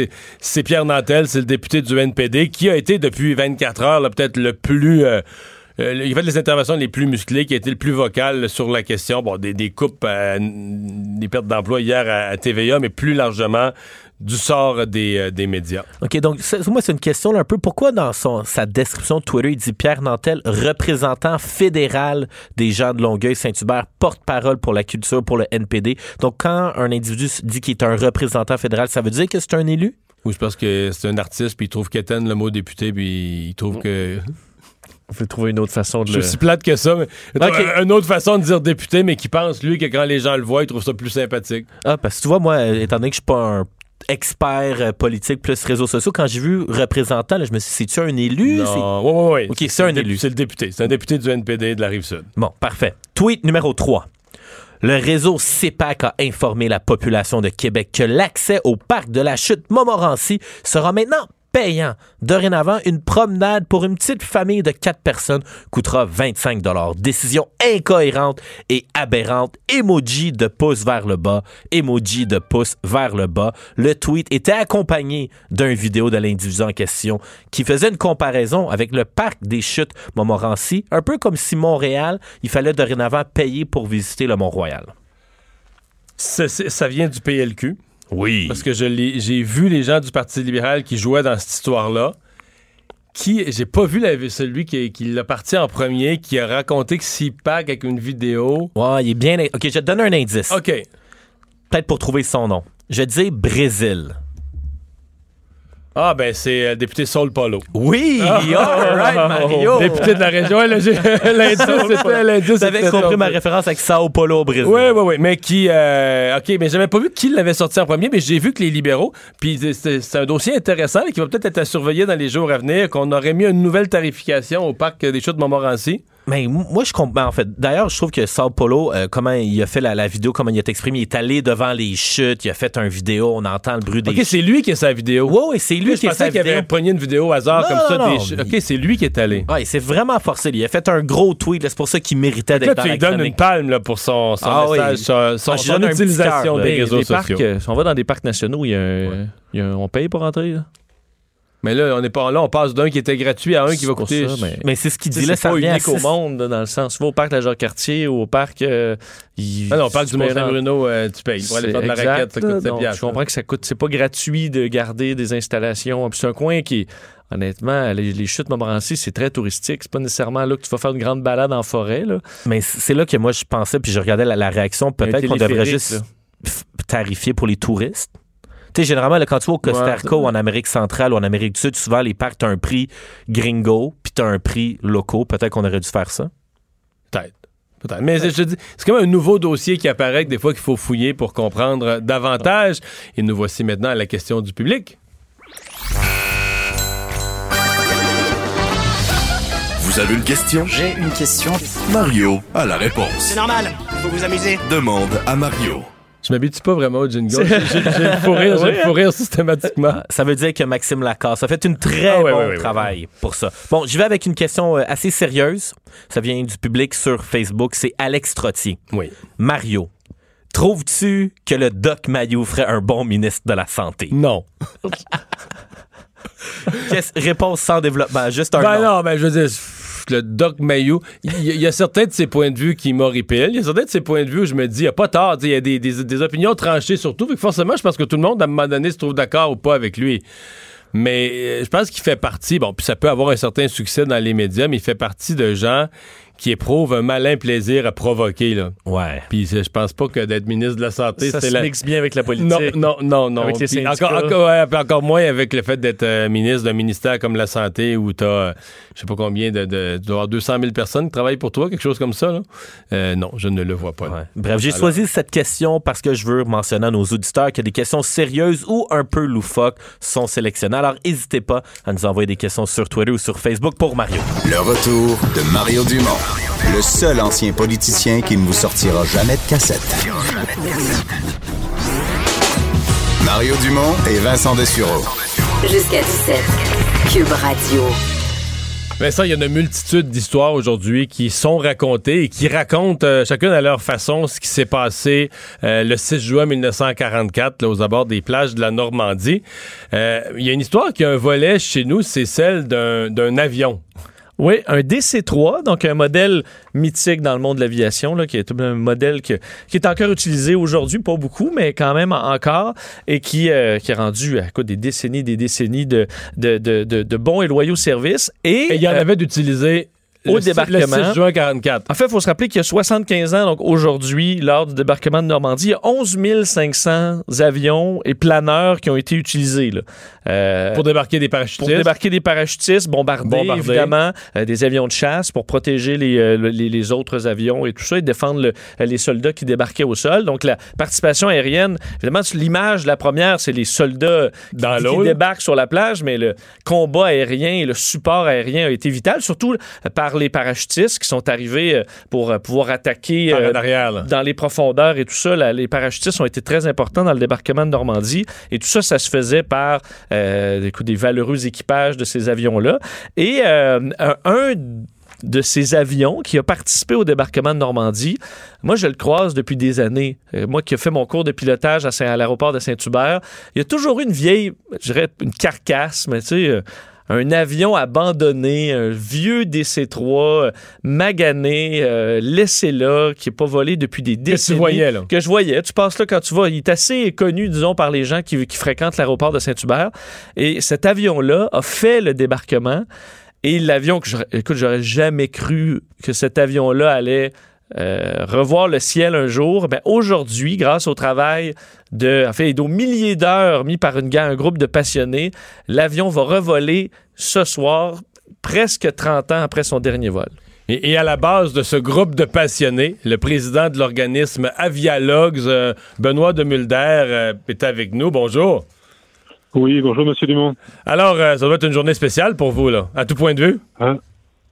c'est, Pierre Nantel, c'est le député du NPD, qui a été depuis 24 heures peut-être le plus... euh, euh, il a fait les interventions les plus musclées, qui a été le plus vocal sur la question bon, des, des coupes, euh, des pertes d'emploi hier à, à TVA, mais plus largement du sort des, euh, des médias. OK, donc moi, c'est une question là, un peu. Pourquoi dans son, sa description de Twitter, il dit Pierre Nantel, représentant fédéral des gens de Longueuil-Saint-Hubert, porte-parole pour la culture, pour le NPD. Donc, quand un individu dit qu'il est un représentant fédéral, ça veut dire que c'est un élu? Ou je pense que c'est un artiste, puis il trouve qu'éteindre le mot député, puis il trouve que... on peut trouver une autre façon de Je le... suis plate que ça, mais une autre façon de dire député, mais qui pense, lui, que quand les gens le voient, il trouve ça plus sympathique. Ah, parce que tu vois, moi, euh, étant donné que je suis pas un expert euh, politique plus réseaux sociaux, quand j'ai vu représentant, là, je me suis dit, c'est-tu un élu? Non, ouais, ouais, ouais. Ok, c'est un dé- élu. C'est le député. C'est un député du NPD de la Rive-Sud. Bon, parfait. Tweet numéro 3. Le réseau CEPAC a informé la population de Québec que l'accès au parc de la chute Montmorency sera maintenant payant. Dorénavant, une promenade pour une petite famille de quatre personnes coûtera 25 Décision incohérente et aberrante. Emoji de pouce vers le bas. Emoji de pouce vers le bas. Le tweet était accompagné d'une vidéo de l'individu en question qui faisait une comparaison avec le parc des chutes Montmorency, un peu comme si Montréal, il fallait dorénavant payer pour visiter le Mont-Royal. Ça vient du PLQ. Oui. Parce que j'ai vu les gens du Parti libéral qui jouaient dans cette histoire-là. qui, j'ai pas vu la- celui qui, qui l'a parti en premier, qui a raconté que s'il pack avec une vidéo. Ouais, il est bien. Ok, je te donner un indice. OK. Peut-être pour trouver son nom. Je dire Brésil. Ah, ben, c'est euh, député Saul Polo. Oui! Ah, all right, Mario! Député de la région. Ouais, L'indice, c'était l'indice. T'avais compris ma référence avec Sao Paulo au Brésil. Oui, oui, oui. Mais qui. euh, OK, mais j'avais pas vu qui l'avait sorti en premier, mais j'ai vu que les libéraux. Puis c'est- un dossier intéressant là, qui va peut-être être à surveiller dans les jours à venir, qu'on aurait mis une nouvelle tarification au parc des Chutes de Montmorency. Mais moi, je comprends, en fait. D'ailleurs, je trouve que Sao Paulo, euh, comment il a fait la, la vidéo, comment il a exprimé, il est allé devant les chutes, il a fait un vidéo, on entend le bruit des OK, c'est lui qui a sa vidéo. Ouais, ouais, c'est lui qui je a sa qu'il vidéo. avait pogné une vidéo au hasard Non, comme ça. non, des OK, c'est lui qui est allé. Ouais, c'est vraiment forcé. Il a fait un gros tweet. là, C'est pour ça qu'il méritait Là, d'être dans tu lui donnes une palme là, pour son, son Ah oui. message, son, son- Ah, son utilisation cœur, des là. Réseaux sociaux. euh, on va dans des parcs nationaux, il y a un- il y a un- on paye pour entrer. Là. Mais là, on est pas là, on passe d'un qui était gratuit à un qui va coûter. ça, mais- Mais c'est ce qu'il dit là, c'est ça pas unique au monde, dans le sens. Tu vas au parc de la Jacques-Cartier ou au parc. euh, Ah non, on parle tu du dans- Saint-Bruno, euh, tu payes. Pour aller C'est faire de la exact, raquette, ça coûte 7 Donc, piastres, Je comprends que ça coûte. C'est pas gratuit de garder des installations. Puis c'est un coin qui, honnêtement, les, les chutes Montmorency, c'est très touristique. C'est pas nécessairement là que tu vas faire une grande balade en forêt. Là. Mais c'est là que moi, je pensais, puis je regardais la, la réaction. Peut-être qu'on devrait juste là. tarifier pour les touristes. Tu sais, généralement, là, quand tu vas au Costa Ouais, Rica ou en Amérique centrale ou en Amérique du Sud, souvent, les parcs, t'as un prix gringo, puis t'as un prix locaux. Peut-être qu'on aurait dû faire ça. Peut-être. Peut-être. Mais je te dis, c'est comme un nouveau dossier qui apparaît que des fois qu'il faut fouiller pour comprendre davantage. Et nous voici maintenant à la question du public. Vous avez une question? J'ai une question. Mario a la réponse. C'est normal, faut vous amuser. Demande à Mario. Je m'habitue pas vraiment au jingle? J'ai le fou rire, j'ai le rire systématiquement. Ça veut dire que Maxime Lacasse a fait une très Ah ouais, bon ouais, ouais, travail pour ça. Bon, j'y vais avec une question euh, assez sérieuse. Ça vient du public sur Facebook. C'est Alex Trottier. Oui. Mario, trouves-tu que le Doc Mayou ferait un bon ministre de la Santé? Non. Réponse sans développement, juste un Ben non. non, ben je veux dire, le Doc Mayou, il y, a certains de ses points de vue qui m'horripilent. Il y a certains de ses points de vue où je me dis, il n'y a pas sais, Il y a des, des- des opinions tranchées surtout. Fait que forcément, je pense que tout le monde, à un moment donné, se trouve d'accord ou pas avec lui. Mais euh, je pense qu'il fait partie, bon, puis ça peut avoir un certain succès dans les médias, mais il fait partie de gens qui éprouvent un malin plaisir à provoquer. Là. Ouais. Puis je pense pas que d'être ministre de la Santé, Ça c'est se la... mixe bien avec la politique. Non, non, non, non. Avec les encore, encore, ouais, puis encore moins avec le fait d'être euh, ministre d'un ministère comme la Santé où tu as, je sais pas combien, de, de, tu dois avoir 200 000 personnes qui travaillent pour toi, quelque chose comme ça. Là. Euh, non, je ne le vois pas. Ouais. Bref, j'ai Alors- choisi cette question parce que je veux mentionner à nos auditeurs que des questions sérieuses ou un peu loufoques sont sélectionnées. Alors, n'hésitez pas à nous envoyer des questions sur Twitter ou sur Facebook pour Mario. Le retour de Mario Dumont, le seul ancien politicien qui ne vous sortira jamais de cassette. Mario Dumont et Vincent Dessureau. Jusqu'à 17. Cube Radio. Vincent, il y a une multitude d'histoires aujourd'hui qui sont racontées et qui racontent euh, chacune à leur façon ce qui s'est passé euh, le 6 juin 1944 là, aux abords des plages de la Normandie. Euh, Il y a une histoire qui a un volet chez nous, c'est celle d'un d'un avion. Oui, un DC-3, donc un modèle mythique dans le monde de l'aviation, qui est un modèle que- qui est encore utilisé aujourd'hui, pas beaucoup, mais quand même encore, et qui, euh, qui a rendu à des décennies des décennies de, de, de, de- de bons et loyaux services. Et, Et il y en euh, avait d'utilisé au le, débarquement. le 6 juin 44. En fait, il faut se rappeler qu'il y a 75 ans, donc aujourd'hui, lors du débarquement de Normandie, il y a 11 500 avions et planeurs qui ont été utilisés. Là. Euh, Pour débarquer des parachutistes. pour débarquer des parachutistes, bombarder, Bombarder. évidemment, euh, des avions de chasse pour protéger les, euh, le- les, les autres avions et tout ça et défendre le- les soldats qui débarquaient au sol. Donc la participation aérienne, évidemment, l'image, la première, c'est les soldats qui, qui débarquent sur la plage, mais le combat aérien et le support aérien a été vital, surtout euh, par les parachutistes qui sont arrivés euh, pour euh, pouvoir attaquer euh, arrière, dans les profondeurs et tout ça. là, les parachutistes ont été très importants dans le débarquement de Normandie. Et tout ça, ça se faisait par euh, écoute, des valeureux équipages de ces avions-là. Et euh, un, un de ces avions qui a participé au débarquement de Normandie. Moi, je le croise depuis des années. Moi qui ai fait mon cours de pilotage à, à l'aéroport de Saint-Hubert, il y a toujours eu une vieille, je dirais, une carcasse, mais tu sais, un avion abandonné, un vieux DC-3, euh, magané, euh, laissé là, qui n'est pas volé depuis des décennies. tu voyais, là? Que je voyais. Tu passes là quand tu vas. Il est assez connu, disons, par les gens qui, qui fréquentent l'aéroport de Saint-Hubert. Et cet avion-là a fait le débarquement. Et l'avion que, j'aurais- écoute, j'aurais jamais cru que cet avion-là allait euh, revoir le ciel un jour. Ben, aujourd'hui, grâce au travail de, en fait, aux milliers d'heures mis par une, un groupe de passionnés, l'avion va revoler ce soir, presque 30 ans après son dernier vol. Et, et à la base de ce groupe de passionnés, le président de l'organisme Avialogs, euh, Benoît de Mulder, euh, est avec nous. Bonjour. Oui, bonjour, Monsieur Dumont. Alors, euh, ça doit être une journée spéciale pour vous, là, à tout point de vue. Ah,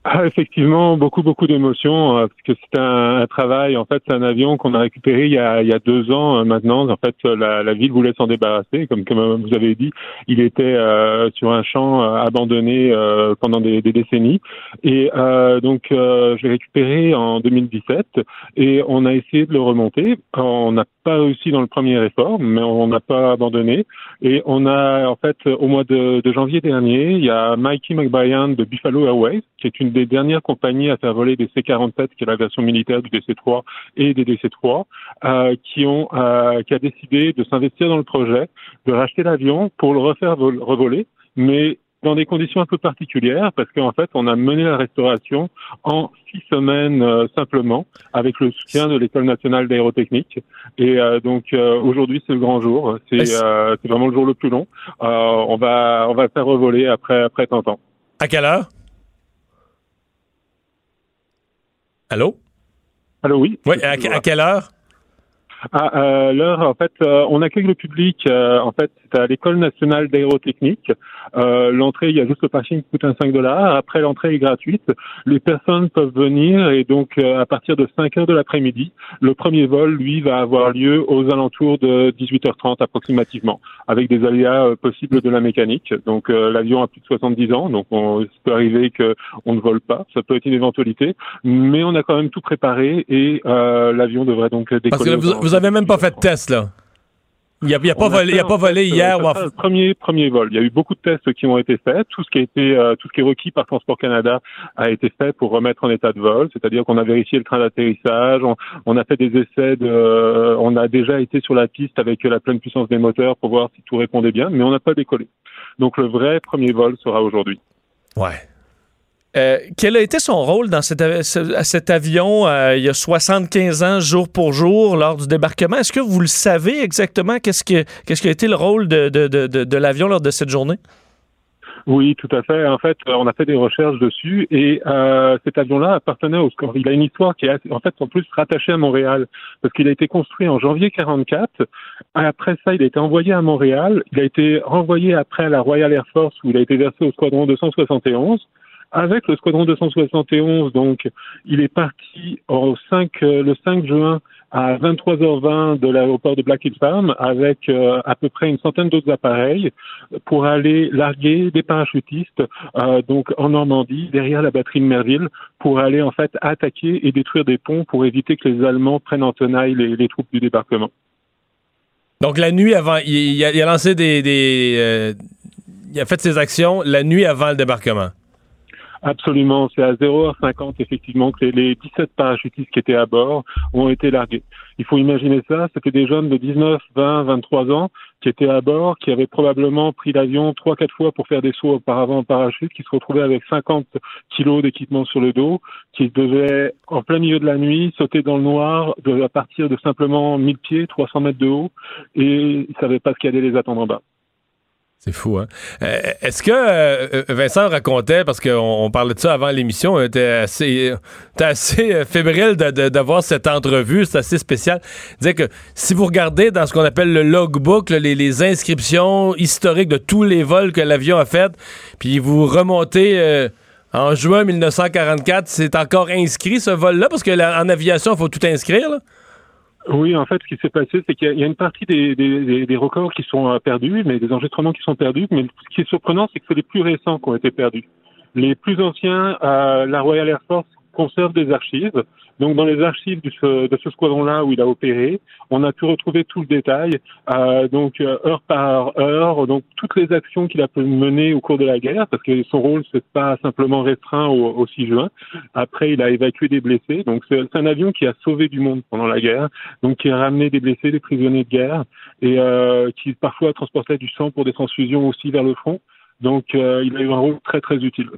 ah, effectivement, beaucoup, beaucoup d'émotions, euh, parce que c'est un, un travail. En fait, c'est un avion qu'on a récupéré il y a, il y a deux ans euh, maintenant. En fait, euh, la, la ville voulait s'en débarrasser, comme, comme vous avez dit. Il était euh, sur un champ euh, abandonné euh, pendant des, des décennies. Et euh, donc, euh, je l'ai récupéré en 2017 et on a essayé de le remonter. On n'a pas réussi dans le premier effort, mais on n'a pas abandonné. Et on a, en fait, au mois de, janvier dernier, il y a Mikey McBrien de Buffalo Airways, qui est une des dernières compagnies à faire voler des C-47, qui est la version militaire du DC-3 et des DC-3, euh, qui ont, euh, qui a décidé de s'investir dans le projet, de racheter l'avion pour le refaire vol- revoler, mais dans des conditions un peu particulières, parce qu'en fait, on a mené la restauration en six semaines euh, simplement, avec le soutien de l'École nationale d'aérotechnique. Et euh, donc euh, aujourd'hui, c'est le grand jour. C'est euh, c'est vraiment le jour le plus long. Euh, on va on va faire revoler après après tant de temps. À quelle heure? Allô? Allô, oui. Oui, à, à quelle heure? À euh, l'heure, en fait, euh, on accueille le public. euh, en fait, c'est à l'école nationale d'aérotechnique. Euh, l'entrée, il y a juste le parking qui coûte un 5 dollars. Après, l'entrée est gratuite. Les personnes peuvent venir et donc euh, à partir de 5 heures de l'après-midi, le premier vol, lui, va avoir lieu aux alentours de 18h30 approximativement, avec des aléas euh, possibles de la mécanique. Donc euh, l'avion a plus de 70 ans, donc on, il peut arriver que on ne vole pas. Ça peut être une éventualité, mais on a quand même tout préparé et l'avion devrait donc décoller. Parce que vous, vous avez même pas fait de test, là. Il n'y a, pas volé, il a pas volé fait, hier euh, ou le premier premier vol. Il y a eu beaucoup de tests qui ont été faits. Tout ce qui a été euh, tout ce qui est requis par Transport Canada a été fait pour remettre en état de vol. C'est-à-dire qu'on a vérifié le train d'atterrissage, on, on a fait des essais de, euh, on a déjà été sur la piste avec la pleine puissance des moteurs pour voir si tout répondait bien, mais on n'a pas décollé. Donc le vrai premier vol sera aujourd'hui. Ouais. Euh, quel a été son rôle dans cet, avion euh, il y a 75 ans, jour pour jour, lors du débarquement? Est-ce que vous le savez exactement? Qu'est-ce que qu'est-ce qui a été le rôle de, de, de, de- l'avion lors de cette journée? Oui, tout à fait. En fait, euh, on a fait des recherches dessus et cet avion-là appartenait au score. Il a une histoire qui est en fait en plus rattachée à Montréal parce qu'il a été construit en janvier 44. Après ça, il a été envoyé à Montréal. Il a été renvoyé après à la Royal Air Force où il a été versé au squadron 271. Avec le squadron 271, donc, il est parti au 5, euh, le 5 juin à 23h20 de l'aéroport de Black Hill Farm avec euh, à peu près une centaine d'autres appareils pour aller larguer des parachutistes euh, donc en Normandie derrière la batterie de Merville pour aller en fait attaquer et détruire des ponts pour éviter que les Allemands prennent en tenaille les, troupes du débarquement. Donc, la nuit avant, il, a, lancé des. il a fait ses actions la nuit avant le débarquement. Absolument, c'est à 0h50 effectivement que les, les 17 parachutistes qui étaient à bord ont été largués. Il faut imaginer ça, c'était des jeunes de 19, 20, 23 ans qui étaient à bord, qui avaient probablement pris l'avion trois, quatre fois pour faire des sauts auparavant en parachute, qui se retrouvaient avec 50 kilos d'équipement sur le dos, qui devaient en plein milieu de la nuit sauter dans le noir à partir de simplement 1000 pieds, 300 mètres de haut, et ils savaient pas ce qui allait les attendre en bas. C'est fou, hein? Euh, Est-ce que euh, Vincent racontait, parce qu'on on parlait de ça avant l'émission, on était assez, était assez euh, fébrile de- de- d'avoir cette entrevue, c'est assez spécial. Disait que si vous regardez dans ce qu'on appelle le logbook, là, les, inscriptions historiques de tous les vols que l'avion a fait, puis vous remontez euh, en juin 1944, c'est encore inscrit ce vol-là, parce que la- en aviation, il faut tout inscrire, là? Oui, en fait, ce qui s'est passé, c'est qu'il y a- une partie des, des, des- des records qui sont euh, perdus, mais des enregistrements qui sont perdus. Mais ce qui est surprenant, c'est que c'est les plus récents qui ont été perdus. Les plus anciens, euh, la Royal Air Force conserve des archives. Donc dans les archives de ce, ce squadron-là où il a opéré, on a pu retrouver tout le détail, euh, donc euh, heure par heure, donc toutes les actions qu'il a pu mener au cours de la guerre, parce que son rôle c'est pas simplement restreint au, au 6 juin. Après, il a évacué des blessés. Donc c'est c'est un avion qui a sauvé du monde pendant la guerre, donc qui a ramené des blessés, des prisonniers de guerre, et euh, qui parfois transportait du sang pour des transfusions aussi vers le front. Donc euh, il a eu un rôle très très utile.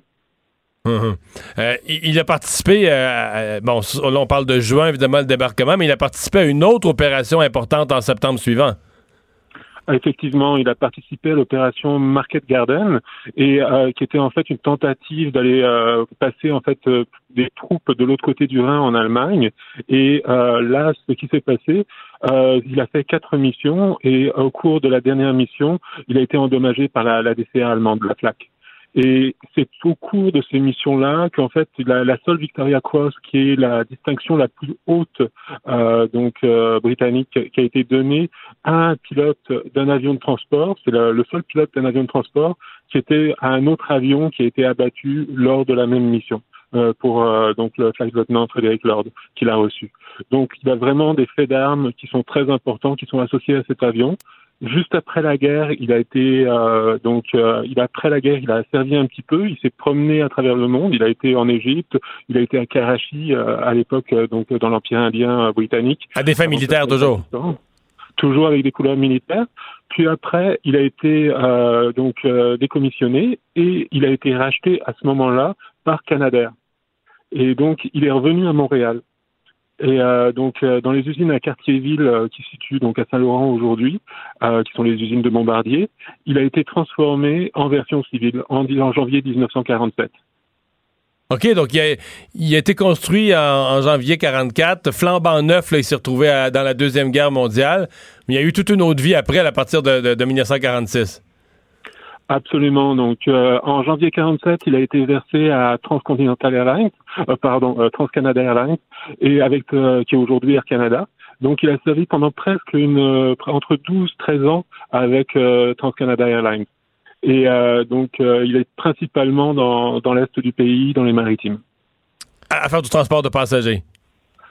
Mhm. Euh, il a participé, euh, à- bon, là on parle de juin, évidemment, le débarquement, mais il a participé à une autre opération importante en septembre suivant. Effectivement, il a participé à l'opération Market Garden et euh, qui était en fait une tentative d'aller passer en fait des troupes de l'autre côté du Rhin en Allemagne. Et là, ce qui s'est passé, il a fait quatre missions et au cours de la dernière mission, il a été endommagé par la, la DCA allemande, la FLAC. Et c'est au cours de ces missions-là qu'en fait la, la seule Victoria Cross, qui est la distinction la plus haute euh, donc euh, britannique, qui a été donnée à un pilote d'un avion de transport. C'est le, seul pilote d'un avion de transport qui était à un autre avion qui a été abattu lors de la même mission. euh, pour euh, donc le flight lieutenant Frédéric Lord qui l'a reçu. Donc il a vraiment des faits d'armes qui sont très importants, qui sont associés à cet avion. Juste après la guerre, il a été euh, donc euh, il après la guerre, il a servi un petit peu. Il s'est promené à travers le monde. Il a été en Égypte, il a été à Karachi euh, à l'époque euh, donc dans l'empire indien euh, britannique. À des fins militaires, toujours. Toujours avec des couleurs militaires. Puis après, il a été euh, donc euh, décommissionné et il a été racheté à ce moment-là par Canadair. Et donc il est revenu à Montréal. Et euh, donc euh, dans les usines à Cartierville euh, qui se situent donc à Saint-Laurent aujourd'hui, euh, qui sont les usines de Bombardier, il a été transformé en version civile en, janvier 1947. OK, donc il a, été construit en, en janvier 44, flambant neuf, là, il s'est retrouvé dans la Deuxième Guerre mondiale, mais il y a eu toute une autre vie après, à partir de 1946. Absolument. Donc, euh, en janvier 47, il a été versé à Transcontinental Airlines, euh, pardon, euh, TransCanada Airlines, et avec euh, qui est aujourd'hui Air Canada. Donc, il a servi pendant presque une euh, entre 12 13 ans avec euh, TransCanada Airlines. Et euh, donc, euh, il est principalement dans, dans l'est du pays, dans les maritimes. À, faire du transport de passagers.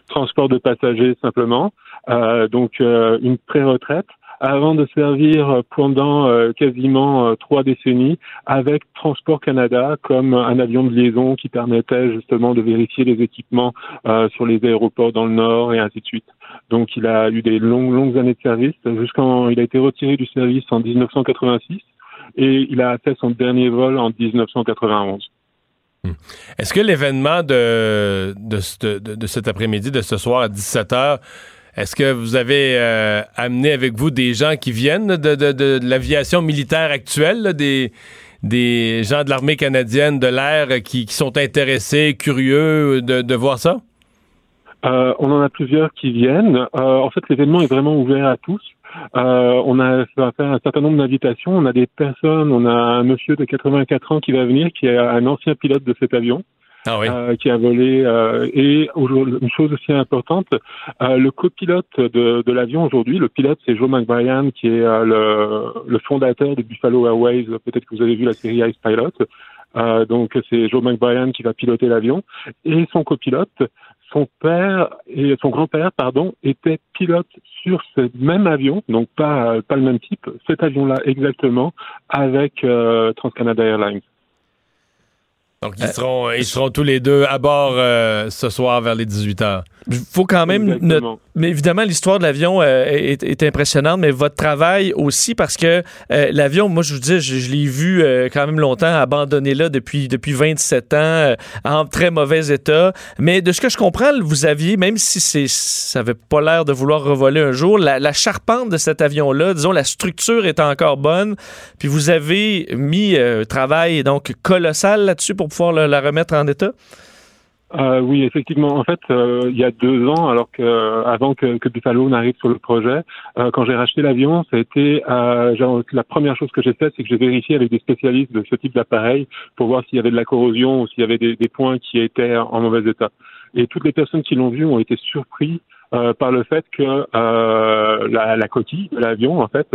Transport de passagers simplement. Euh, donc, euh, une pré-retraite avant de servir pendant euh, quasiment euh, trois décennies avec Transport Canada comme un avion de liaison qui permettait justement de vérifier les équipements euh, sur les aéroports dans le Nord et ainsi de suite. Donc il a eu des longues, longues années de service jusqu'en il a été retiré du service en 1986 et il a fait son dernier vol en 1991. Est-ce que l'événement de, de- de cet après-midi, de ce soir à 17h, est-ce que vous avez euh, amené avec vous des gens qui viennent de, de- de- l'aviation militaire actuelle, des, des gens de l'armée canadienne de l'air qui, qui sont intéressés, curieux de, voir ça? Euh, on en a plusieurs qui viennent. Euh, en fait, l'événement est vraiment ouvert à tous. Euh, on a faire un certain nombre d'invitations. On a des personnes. On a un monsieur de 84 ans qui va venir, qui est un ancien pilote de cet avion. Euh, qui a volé euh, et une chose aussi importante, euh, le copilote de, de l'avion aujourd'hui, le pilote c'est Joe McBrien qui est euh, le, le fondateur de Buffalo Airways. Peut-être que vous avez vu la série Ice Pilot. Euh, donc c'est Joe McBrien qui va piloter l'avion et son copilote, son père et son grand-père pardon était pilote sur ce même avion, donc pas pas le même type, cet avion-là exactement avec euh, TransCanada Airlines. Donc, ils, seront, ils seront tous les deux à bord euh, ce soir vers les 18h. Il faut quand même mais évidemment l'histoire de l'avion euh, est, est impressionnante mais votre travail aussi parce que euh, l'avion moi je vous dis je, je l'ai vu euh, quand même longtemps abandonné là depuis depuis 27 ans euh, en très mauvais état mais de ce que je comprends vous aviez même si ça avait pas l'air de vouloir revoler un jour la, la charpente de cet avion là disons la structure est encore bonne puis vous avez mis euh, un travail donc colossal là-dessus pour pouvoir le- la remettre en état? Euh, oui, effectivement. En fait, euh, il y a deux ans, alors que euh, avant que, que Buffalo n'arrive sur le projet, quand j'ai racheté l'avion, la première chose que j'ai faite, c'est que j'ai vérifié avec des spécialistes de ce type d'appareil pour voir s'il y avait de la corrosion ou s'il y avait des, points qui étaient en mauvais état. Et toutes les personnes qui l'ont vu ont été surpris par le fait que la, la coquille de l'avion, en fait,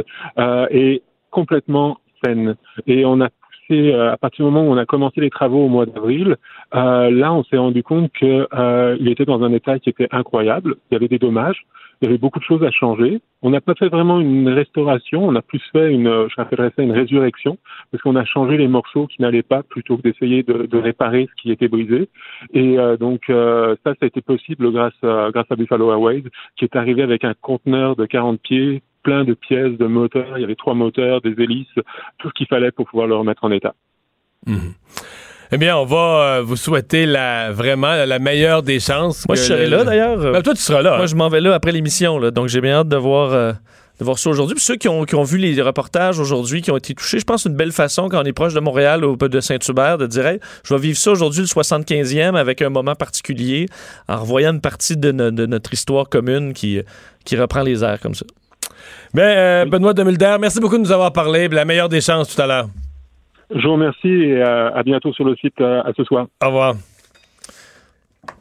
est complètement saine. Et on a passé, euh, à partir du moment où on a commencé les travaux au mois d'avril, euh, là, on s'est rendu compte que euh, était dans un état qui était incroyable. Il y avait des dommages. Il y avait beaucoup de choses à changer. On n'a pas fait vraiment une restauration. On a plus fait une, euh, j'appellerais ça une résurrection, parce qu'on a changé les morceaux qui n'allaient pas plutôt que d'essayer de, de réparer ce qui était brisé. Et euh, donc euh, ça, ça a été possible grâce à, grâce à Buffalo Airways, qui est arrivé avec un conteneur de 40 pieds plein de pièces, de moteurs. Il y avait trois moteurs, des hélices, tout ce qu'il fallait pour pouvoir le remettre en état. Mhm. Eh bien, on va euh, vous souhaiter la, vraiment la meilleure des chances. Moi, que je serai le- là d'ailleurs. Ben, toi, tu seras là. Moi, hein. je m'en vais là après l'émission, donc j'ai bien hâte de voir, euh, de voir ça aujourd'hui. Puis ceux qui ont, qui ont vu les reportages aujourd'hui, qui ont été touchés, je pense une belle façon quand on est proche de Montréal ou de Saint-Hubert de dire Hey, je vais vivre ça aujourd'hui le 75e avec un moment particulier en revoyant une partie de, no- de notre histoire commune qui, qui reprend les airs comme ça. Ben, euh, Benoît Demulder, merci beaucoup de nous avoir parlé. La meilleure des chances tout à l'heure. Je vous remercie et euh, à bientôt sur le site euh, à ce soir. Au revoir.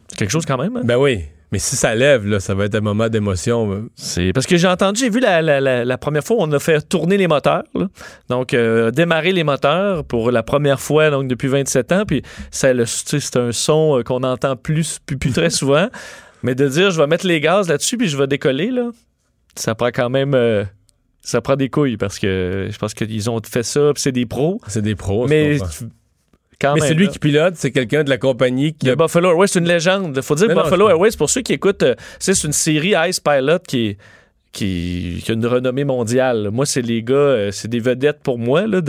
C'est quelque chose quand même. hein? Ben oui. Mais si ça lève, là, ça va être un moment d'émotion. euh. C'est parce que j'ai entendu, j'ai vu la, la- la- la première fois où on a fait tourner les moteurs, là. donc euh, démarrer les moteurs pour la première fois donc depuis 27 ans, puis c'est un son qu'on entend plus, plus, plus très souvent, mais de dire je vais mettre les gaz là-dessus puis je vais décoller là, ça prend quand même euh, ça prend des couilles parce que je pense qu'ils ont fait ça, puis c'est des pros, C'est des pros. mais quand Mais même, c'est lui là. qui pilote, c'est quelqu'un de la compagnie qui Le a Buffalo Airways, c'est une légende. Faut dire non, Buffalo Airways, pour ceux qui écoutent, euh, c'est c'est une série Ice Pilot qui est qui, qui a une renommée mondiale. Moi, c'est les gars, euh, c'est des vedettes pour moi, là,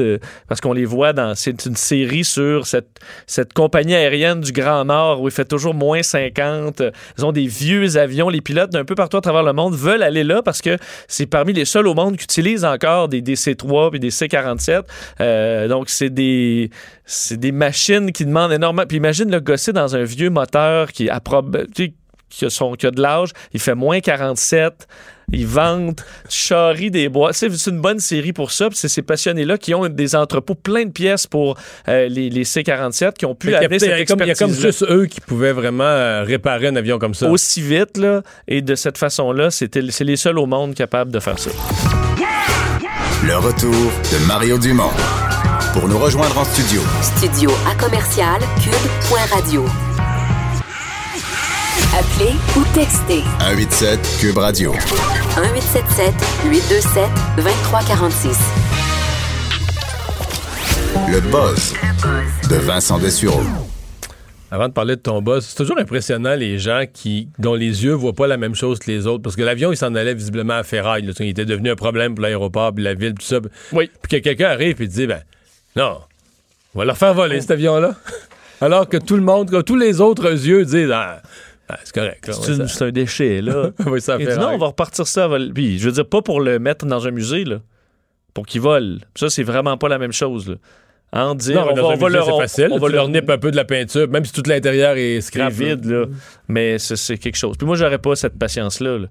parce qu'on les voit dans. C'est une série sur cette, cette compagnie aérienne du Grand Nord où il fait toujours moins 50. Euh, Ils ont des vieux avions. Les pilotes d'un peu partout à travers le monde veulent aller là parce que c'est parmi les seuls au monde qui utilisent encore des DC-3 et des C-47. Euh, donc, c'est des, c'est des machines qui demandent énormément. Puis imagine le gosser dans un vieux moteur qui a, qui a de l'âge, il fait moins 47, il vente, charrie des bois. C'est une bonne série pour ça. C'est ces passionnés-là qui ont des entrepôts plein de pièces pour euh, les, les C-47 qui ont pu amener cette il y a comme- il y a comme expertise juste eux qui pouvaient vraiment euh, réparer un avion comme ça. aussi vite là, et de cette façon-là. c'était- C'est les seuls au monde capables de faire ça. Le retour de Mario Dumont. Pour nous rejoindre en studio, Studio à commercial cube.radio. Appelez ou textez 187 Cube Radio. 1877 827 2346. Le buzz de Vincent Dessureau. Avant de parler de ton boss, c'est toujours impressionnant les gens qui dont les yeux voient pas la même chose que les autres. Parce que l'avion, il s'en allait visiblement à ferraille. là. Il était devenu un problème pour l'aéroport, puis la ville, tout ça. Oui. Puis que quelqu'un arrive et dit ben non, on va leur faire voler cet avion-là. Alors que tout le monde, tous les autres yeux disent ah, ben, c'est correct. C'est ça- un déchet, là. ça dit faire non, on va repartir ça. à Puis, je veux dire, pas pour le mettre dans un musée, là. Pour qu'il vole. Ça, c'est vraiment pas la même chose, là. En dire, Non, on va, on leur, on- facile. on va leur un peu de la peinture, même si tout l'intérieur est scrap. vide, là. Mais c'est quelque chose. Puis moi, j'aurais pas cette patience-là. là.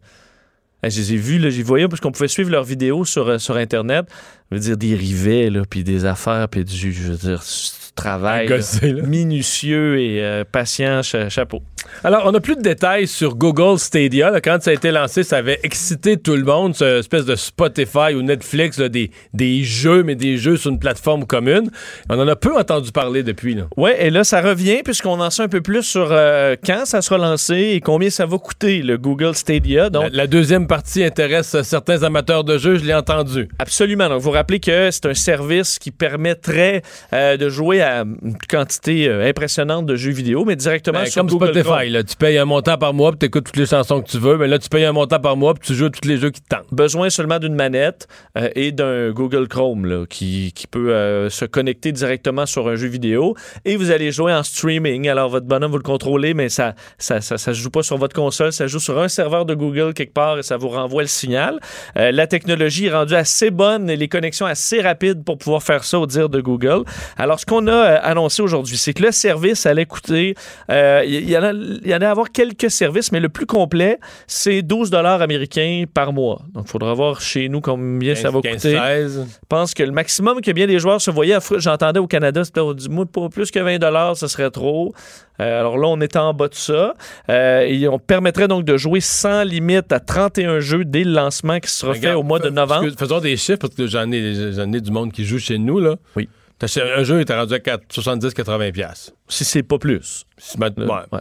Je les ai vus, là, j'y voyais parce qu'on pouvait suivre leurs vidéos sur, euh, sur Internet. Je veux dire, des rivets, là, puis des affaires, puis du, je veux dire, du travail là. minutieux et euh, patient, cha- chapeau. Alors, on n'a plus de détails sur Google Stadia. là. Quand ça a été lancé, ça avait excité tout le monde, cette espèce de Spotify ou Netflix, là, des, des jeux, mais des jeux sur une plateforme commune. On en a peu entendu parler depuis. Ouais, et là, ça revient puisqu'on en sait un peu plus sur euh, quand ça sera lancé et combien ça va coûter, le Google Stadia. Donc, La, la deuxième partie intéresse euh, certains amateurs de jeux, je l'ai entendu. Absolument. Donc, vous rappelez que c'est un service qui permettrait euh, de jouer à une quantité euh, impressionnante de jeux vidéo, mais directement Ben, sur comme Google Chrome. Là, tu payes un montant par mois, puis tu écoutes toutes les chansons que tu veux. Mais là, tu payes un montant par mois, puis tu joues tous les jeux qui te tentent. Besoin seulement d'une manette euh, et d'un Google Chrome là, qui, qui peut euh, se connecter directement sur un jeu vidéo. Et vous allez jouer en streaming. Alors, votre bonhomme, vous le contrôlez, mais ça ça, ça, ça se joue pas sur votre console. Ça joue sur un serveur de Google quelque part et ça vous renvoie le signal. Euh, la technologie est rendue assez bonne et les connexions assez rapides pour pouvoir faire ça au dire de Google. Alors, ce qu'on a annoncé aujourd'hui, c'est que le service allait coûter... Il y, a- il y en a à avoir quelques services, mais le plus complet, c'est 12 dollars américains par mois. Donc, il faudra voir chez nous combien ça va 15, coûter. 16. Je pense que le maximum que bien des joueurs se voyaient, j'entendais au Canada, c'était pas plus que 20 dollars, ce serait trop. Euh, alors là, on est en bas de ça. Euh, et on permettrait donc de jouer sans limite à 31 jeux dès le lancement qui sera fait au mois de novembre. Faisons des chiffres, parce que j'en ai, ai du monde qui joue chez nous. Là. Oui. Un jeu était rendu à 70-80$. piastres. Si c'est pas plus. Si ouais. ouais.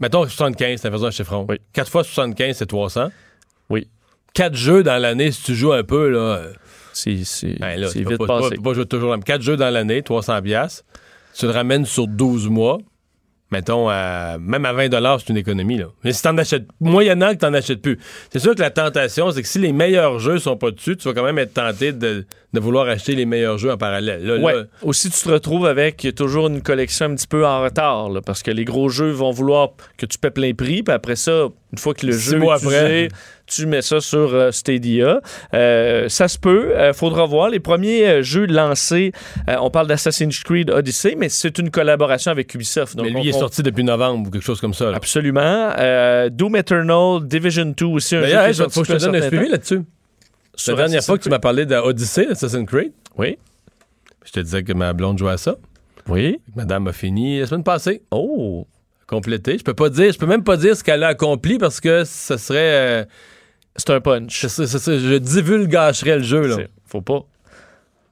Mettons 75, c'est faisant un chiffron. Oui. 4 fois 75, c'est 300. Oui. 4 jeux dans l'année, si tu joues un peu, là. euh, C'est ben vite pas, passé. pas jouer toujours. 4 jeux dans l'année, 300$. piastres. Tu le ramènes sur 12 mois. Mettons, à- même à 20 c'est une économie. Là. Mais si t'en achètes, moyennant que t'en achètes plus. C'est sûr que la tentation, c'est que si les meilleurs jeux sont pas dessus, tu vas quand même être tenté de, de vouloir acheter les meilleurs jeux en parallèle. Là, Ouais. là, Aussi, tu te retrouves avec toujours une collection un petit peu en retard, là, parce que les gros jeux vont vouloir que tu paies plein prix, puis après ça, une fois que le jeu est après. Tu mets ça sur euh, Stadia. Euh, ça se peut, euh, faudra voir. Les premiers jeux lancés, on parle d'Assassin's Creed Odyssey, mais c'est une collaboration avec Ubisoft. Donc mais lui, on- est on- sorti depuis novembre ou quelque chose comme ça. là. Absolument. Doom Eternal, Division 2 aussi, un jeu hey, faut que je te donne un suivi là-dessus. La dernière Assassin's fois que tu m'as parlé d'Odyssey, d'Assassin's Creed, Oui. je te disais que ma blonde jouait à ça. Oui. Madame a fini la semaine passée. Oh. Complété. Je peux pas dire, je peux même pas dire ce qu'elle a accompli parce que ce serait. euh, C'est un punch. je divulgacherais le jeu, là. Faut pas.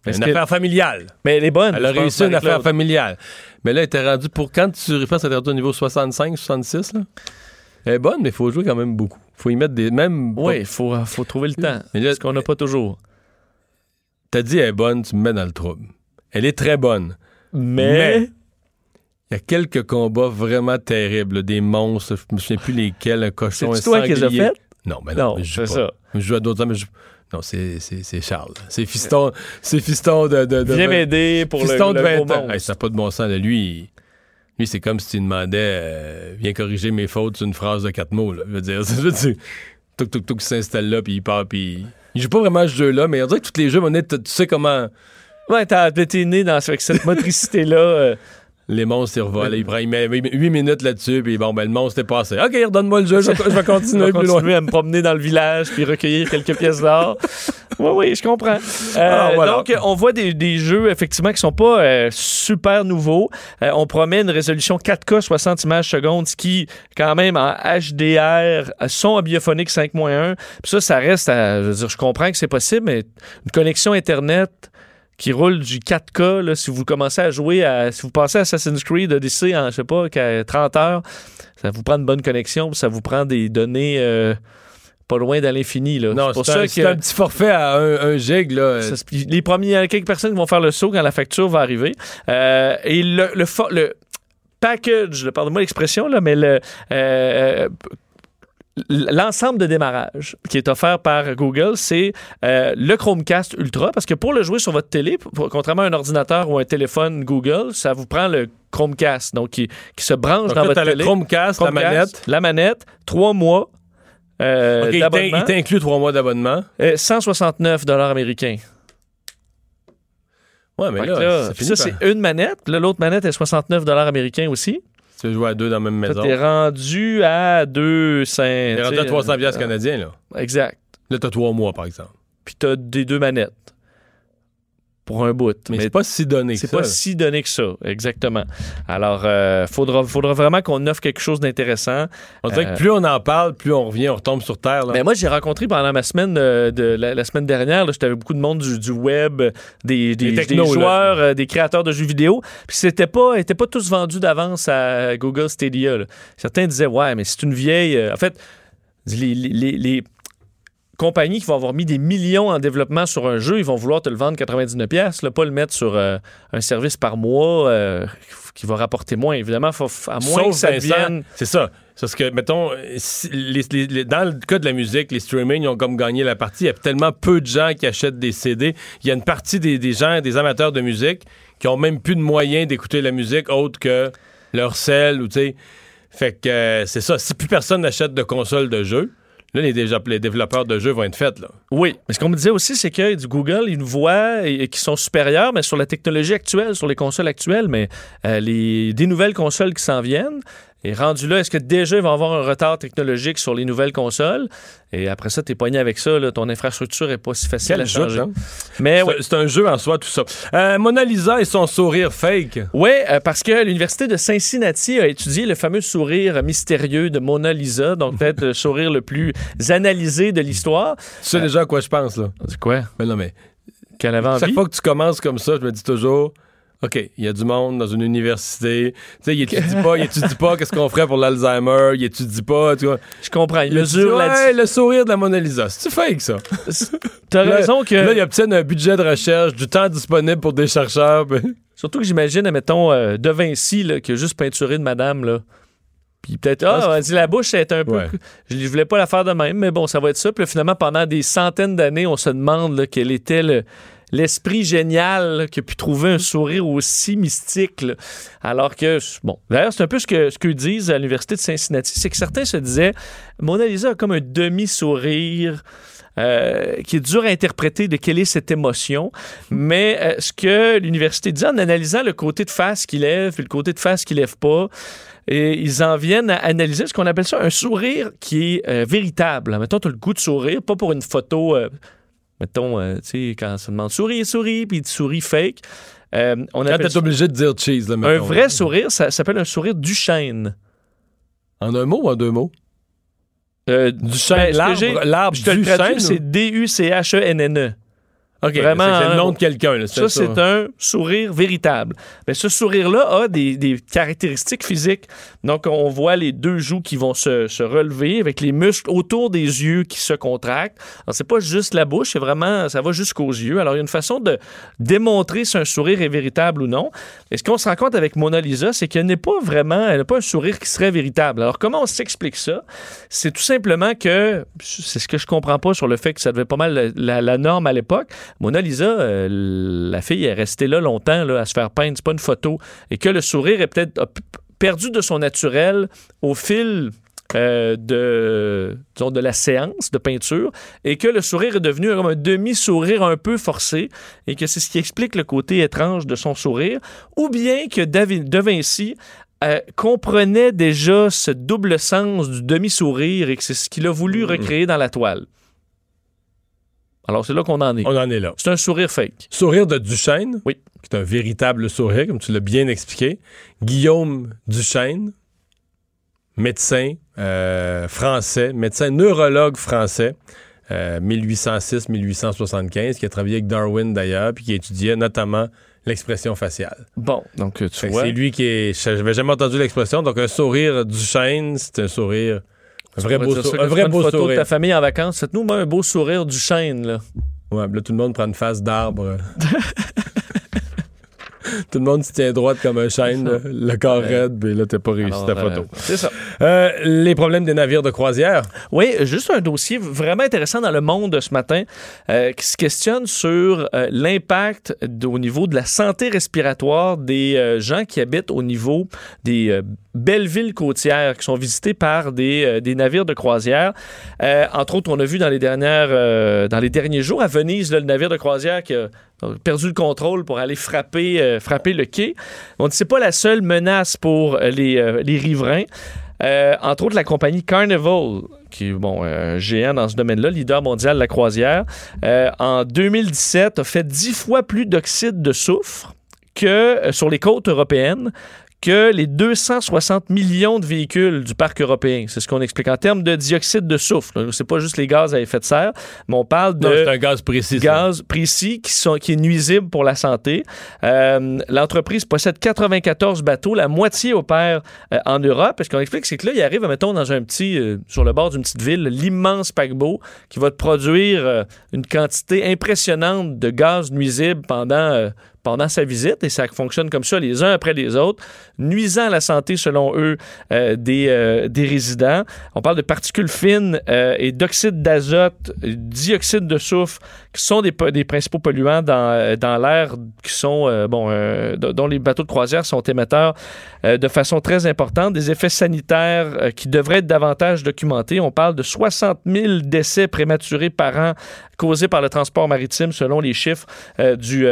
Une Est-ce que- affaire familiale. Mais elle est bonne. Elle a réussi une affaire familiale. Mais là, elle était rendue pour. Quand tu réfères, elle était au niveau 65, 66, là? Elle est bonne, mais il faut jouer quand même beaucoup. faut y mettre des. Même. Oui, il faut, faut trouver le temps. Mais là, ce qu'on n'a pas toujours. T'as dit elle est bonne, tu me mets dans le trouble. Elle est très bonne. Mais. Mais- Il y a quelques combats vraiment terribles, là, des monstres, je me souviens plus lesquels, un cochon, un C'est toi qui les as sanglier. Non, mais non, Non, je joue pas. ça. Je joue à d'autres, mais je... Non, c'est, c'est, c'est Charles. C'est fiston, c'est fiston de... de, de Viens m'aider pour le, fiston le de 20 gros ans. Hey, ça n'a pas de bon sens. là. Lui, lui c'est comme si tu demandais euh, Viens corriger mes fautes sur une phrase de quatre mots. Là. Je veux dire, je veux dire, Touk, touk, touk, il s'installe là, puis il part, puis... Il joue pas vraiment à ce jeu-là, mais on dirait que tous les jeux, on est, tu sais comment... Ouais, t'as t'es né dans, avec cette motricité-là. Les monstres, ils revolent. Il, prend, il met 8 minutes là-dessus, puis bon, ben, le monstre est passé. OK, redonne-moi le jeu, je, vais- je vais je vais continuer plus loin. continuer à me promener dans le village puis recueillir quelques pièces d'or. Oui, oui, je comprends. Euh, voilà. Donc, on voit des, des jeux, effectivement, qui sont pas euh, super nouveaux. Euh, on promet une résolution 4K 60 images secondes, ce qui, quand même, en HDR, son biophonique 5.1. Puis ça, ça reste à... Je veux dire, je comprends que c'est possible, mais une connexion Internet qui roule du 4K, là, si vous commencez à jouer à... Si vous passez à Assassin's Creed Odyssey en, je sais pas, qu'à 30 heures, ça vous prend une bonne connexion, ça vous prend des données euh, pas loin de l'infini. Non, c'est pour c'est ça un, que un petit forfait à un, un gig, là. ça les premiers, quelques personnes qui vont faire le saut quand la facture va arriver. Euh, et le, le, package, pardonnez-moi l'expression, là, mais le, euh, l'ensemble de démarrage qui est offert par Google, c'est euh, le Chromecast Ultra, parce que pour le jouer sur votre télé, pour- contrairement à un ordinateur ou un téléphone Google, ça vous prend le Chromecast, donc qui, qui se branche Donc dans là, votre t'as le télé. Chromecast, la manette. La manette, trois mois euh, OK, il t'inclut trois mois d'abonnement. euh, 169 dollars américains. Ouais, mais là, ça c'est une manette. L'autre manette est 69 américains aussi. Tu veux jouer à deux dans la même maison. T'es rendu à 200. T'es rendu à tu sais, 300 piastres euh, canadiens, là. Exact. Là, t'as trois mois, par exemple. Puis t'as des deux manettes. Pour un bout. Mais, c'est pas si donné que c'est ça. pas si donné que ça, exactement. Alors, euh, faudra, faudra vraiment qu'on offre quelque chose d'intéressant. On dirait Euh, que plus on en parle, plus on revient, on retombe sur Terre, là. Mais moi, j'ai rencontré pendant ma semaine euh, de la, la semaine dernière, j'étais avec beaucoup de monde du, du web, euh, des, des, technos, des joueurs, euh, des créateurs de jeux vidéo. Puis c'était pas, étaient pas tous vendus d'avance à Google Stadia. là. Certains disaient ouais, mais c'est une vieille. euh, en fait, les, les- les- les compagnies qui vont avoir mis des millions en développement sur un jeu, ils vont vouloir te le vendre 99 pièces, pas le mettre sur euh, un service par mois euh, qui va rapporter moins. Évidemment, faut, à moins Sauf que ça devienne C'est ça. C'est Parce que, mettons, si- les- les- les- dans le cas de la musique, les streaming ils ont comme gagné la partie. Il y a tellement peu de gens qui achètent des CD. Il y a une partie des, des gens, des amateurs de musique, qui ont même plus de moyens d'écouter la musique autre que leur sel ou tu sais. Fait que euh, c'est ça. Si plus personne n'achète de console de jeu, là, les, développeurs de jeux vont être faits. Oui, mais ce qu'on me disait aussi, c'est que du Google, ils nous voient et, et qui sont supérieurs, mais sur la technologie actuelle, sur les consoles actuelles, mais euh, les, des nouvelles consoles qui s'en viennent. Et rendu là, est-ce que déjà ils vont avoir un retard technologique sur les nouvelles consoles? Et après ça, t'es poigné avec ça, là, ton infrastructure est pas si facile Quel à changer. Mais C'est- un jeu en soi, tout ça. Euh, Mona Lisa et son sourire fake. Oui, euh, parce que l'Université de Cincinnati a étudié le fameux sourire mystérieux de Mona Lisa, donc peut-être le sourire le plus analysé de l'histoire. Tu sais déjà à quoi je pense, là? C'est quoi? Mais non, mais Qu'elle avait chaque envie? fois que tu commences comme ça, je me dis toujours, OK, il y a du monde dans une université. Tu sais, il étudie pas, il étudie pas qu'est-ce qu'on ferait pour l'Alzheimer, il étudie pas, tu vois? Je comprends. Il mesure ouais, le sourire de la Mona Lisa. C'est fake, ça? T'as raison que. Là, il obtient un budget de recherche, du temps disponible pour des chercheurs. Surtout que j'imagine, mettons, euh, De Vinci, là, qui a juste peinturé de madame, là. Puis peut-être, ah, vas-y, la bouche est un peu. Ouais. Je, je voulais pas la faire de même, mais bon, ça va être ça. Puis là, finalement, pendant des centaines d'années, on se demande là, quel était le- l'esprit génial qui a pu trouver un sourire aussi mystique. Alors que, bon, d'ailleurs, c'est un peu ce que ce qu'eux disent à l'Université de Cincinnati, c'est que certains se disaient, Mona Lisa a comme un demi-sourire. euh, qui est dur à interpréter de quelle est cette émotion. Mais euh, ce que l'université dit en analysant le côté de face qui lève et le côté de face qui lève pas, et ils en viennent à analyser ce qu'on appelle ça un sourire qui est euh, véritable. Mettons, tu as le goût de sourire, pas pour une photo. Mettons, euh, tu sais, quand ça demande souris, souris, puis souris fake. Euh, on Quand t'es obligé de dire cheese, là, un vrai sourire, ça s'appelle un sourire Duchesne. En un mot ou en deux mots? Euh, Duchesne, ben, ce que l'arbre, l'arbre traduis, Duchesne, c'est D-U-C-H-E-N-N-E. OK, Vraiment, c'est le hein, nom de quelqu'un. Ça, c'est un sourire véritable. Mais ce sourire-là a des, des caractéristiques physiques. Donc, on voit les deux joues qui vont se, se relever avec les muscles autour des yeux qui se contractent. Alors, c'est pas juste la bouche, c'est vraiment, ça va jusqu'aux yeux. Alors, il y a une façon de démontrer si un sourire est véritable ou non. Et ce qu'on se rend compte avec Mona Lisa, c'est qu'elle n'est pas vraiment, elle n'a pas un sourire qui serait véritable. Alors, comment on s'explique ça? C'est tout simplement que, c'est ce que je comprends pas sur le fait que ça devait pas mal la, la- la norme à l'époque. Mona Lisa, euh, la fille est restée là longtemps là, à se faire peindre, c'est pas une photo. Et que le sourire est peut-être perdu de son naturel au fil euh, de, disons, de la séance de peinture et que le sourire est devenu comme un demi-sourire un peu forcé et que c'est ce qui explique le côté étrange de son sourire ou bien que David De Vinci euh, comprenait déjà ce double sens du demi-sourire et que c'est ce qu'il a voulu recréer dans la toile. Alors c'est là qu'on en est. On en est là. C'est un sourire fake. Sourire de Duchesne? Oui. Qui est un véritable sourire, comme tu l'as bien expliqué. Guillaume Duchesne, médecin euh, français, médecin neurologue français, euh, 1806-1875, qui a travaillé avec Darwin d'ailleurs, puis qui étudiait notamment l'expression faciale. Bon, donc tu Fait que vois. C'est lui qui est. J'avais jamais entendu l'expression. Donc, un sourire Duchesne, c'est un sourire. Un vrai beau, dire sou- ça, un vrai beau photo de sourire. ta famille en vacances, faites-nous un beau sourire du chêne, là. Ouais, là, tout le monde prend une face d'arbre. tout le monde se tient droite comme un chêne, là, le corps raide, puis là, t'as pas réussi Alors, ta euh, photo. c'est ça. Euh, les problèmes des navires de croisière. Oui, juste un dossier vraiment intéressant dans le monde ce matin euh, qui se questionne sur euh, l'impact au niveau de la santé respiratoire des euh, gens qui habitent au niveau des euh, belles villes côtières qui sont visitées par des, euh, des navires de croisière. Euh, entre autres, on a vu dans les, dernières, euh, dans les derniers jours à Venise là, le navire de croisière qui a perdu le contrôle pour aller frapper, euh, frapper le quai. On dit c'est pas la seule menace pour euh, les, euh, les riverains. Entre autres, la compagnie Carnival, qui est bon, un géant dans ce domaine-là, leader mondial de la croisière, en 2017 a fait dix fois plus d'oxyde de soufre que sur les côtes européennes que les 260 millions de véhicules du parc européen. C'est ce qu'on explique en termes de dioxyde de soufre. C'est pas juste les gaz à effet de serre, mais on parle de Non, c'est un gaz précis. ça. gaz précis qui, sont, qui est nuisible pour la santé. Euh, L'entreprise possède 94 bateaux, la moitié opère euh, en Europe. Ce qu'on explique, c'est que là, il arrive, mettons, dans un petit, euh, sur le bord d'une petite ville, l'immense paquebot qui va te produire une quantité impressionnante de gaz nuisible pendant, pendant sa visite et ça fonctionne comme ça les uns après les autres, nuisant à la santé selon eux euh, des, euh, des résidents. On parle de particules fines euh, et d'oxyde d'azote, dioxyde de soufre qui sont des, des principaux polluants dans, dans l'air qui sont bon dont les bateaux de croisière sont émetteurs de façon très importante, des effets sanitaires qui devraient être davantage documentés. On parle de 60 000 décès prématurés par an causés par le transport maritime selon les chiffres du,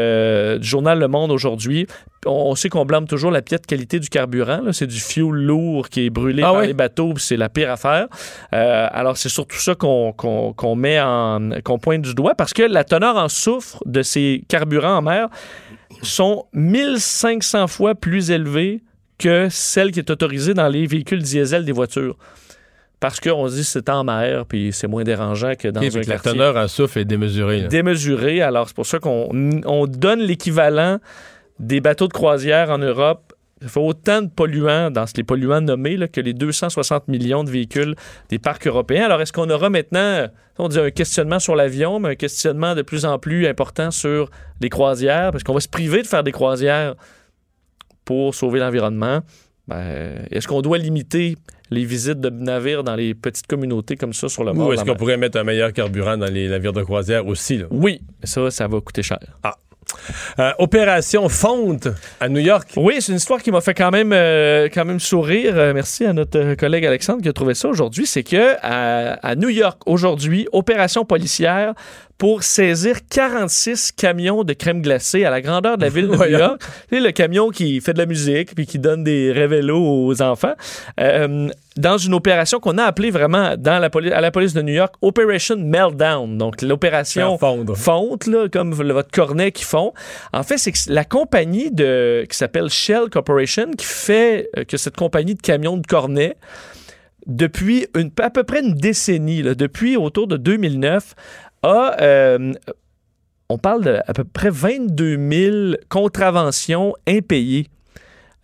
du journal Le Monde aujourd'hui. On, sait qu'on blâme toujours la piètre qualité du carburant. C'est du fuel lourd qui est brûlé Ah par oui? les bateaux, c'est la pire affaire. Euh, alors, c'est surtout ça qu'on met en. qu'on pointe du doigt parce que la teneur en soufre de ces carburants en mer sont 1500 fois plus élevées que celle qui est autorisée dans les véhicules diesel des voitures. Parce qu'on dit que c'est en mer, puis c'est moins dérangeant que dans Ok, un que la quartier teneur en souffle est démesurée. là. démesuré. Alors, c'est pour ça qu'on on donne l'équivalent des bateaux de croisière en Europe. Ça fait autant de polluants dans les polluants nommés là, que les 260 millions de véhicules des parcs européens. Alors, est-ce qu'on aura maintenant, on dit un questionnement sur l'avion, mais un questionnement de plus en plus important sur les croisières, parce qu'on va se priver de faire des croisières pour sauver l'environnement? Ben, est-ce qu'on doit limiter les visites de navires dans les petites communautés comme ça sur le bord Ou est-ce qu'on pourrait mettre un meilleur carburant dans les navires de croisière aussi? Là? Oui, ça, ça va coûter cher. Ah. Euh, opération Fonte à New York. Oui, c'est une histoire qui m'a fait quand même, euh, quand même sourire. Euh, merci à notre euh, collègue Alexandre qui a trouvé ça aujourd'hui. C'est que à, à New York, aujourd'hui, opération policière pour saisir 46 camions de crème glacée à la grandeur de la ville de New. York. C'est le camion qui fait de la musique puis qui donne des révélos aux enfants. Euh, dans une opération qu'on a appelée vraiment dans la à la police de New York Operation Meltdown. Donc l'opération fondre. fonte, là, comme votre cornet qui fond. En fait, c'est que la compagnie de, qui s'appelle Shell Corporation, qui fait euh, que cette compagnie de camions de cornet, depuis une, à peu près une décennie, là, depuis autour de 2009, euh, on parle de à peu près 22 000 contraventions impayées.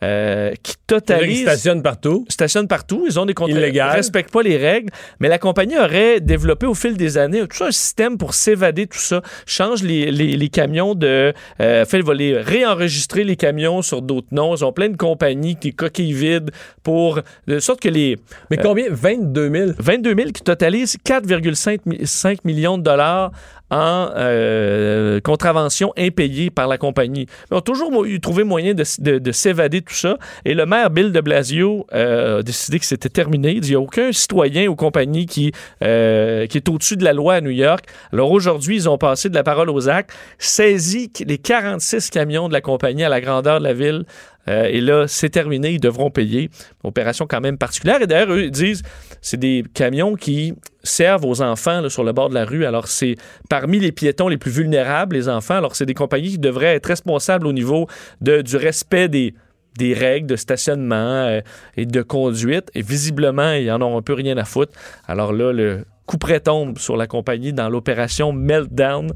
Euh, qui Ils totalisent stationnent partout. stationnent partout. Ils ont des contrats. Ils respectent pas les règles. Mais la compagnie aurait développé au fil des années tout ça, un système pour s'évader tout ça. Change les, les- les camions de. Euh, fait, va les réenregistrer les camions sur d'autres noms. Ils ont plein de compagnies qui coquilles vides pour. De sorte que les. Mais combien? 22 000? 22 000 qui totalisent 4,5 mi- 5 millions de dollars en euh, contraventions impayées par la compagnie. Ils ont toujours trouvé moyen de, de- de s'évader tout ça. Et le maire Bill de Blasio euh, a décidé que c'était terminé. Il n'y a aucun citoyen ou compagnie qui, euh, qui est au-dessus de la loi à New York. Alors aujourd'hui, ils ont passé de la parole aux actes, saisi les 46 camions de la compagnie à la grandeur de la ville. Euh, et là, c'est terminé, ils devront payer. Opération quand même particulière. Et d'ailleurs, eux, ils disent, c'est des camions qui servent aux enfants là, sur le bord de la rue. Alors, c'est parmi les piétons les plus vulnérables, les enfants. Alors, c'est des compagnies qui devraient être responsables au niveau de, du respect des des règles de stationnement euh, et de conduite. Et visiblement, ils en ont un peu rien à foutre. Alors là, le coup près tombe sur la compagnie dans l'opération Meltdown.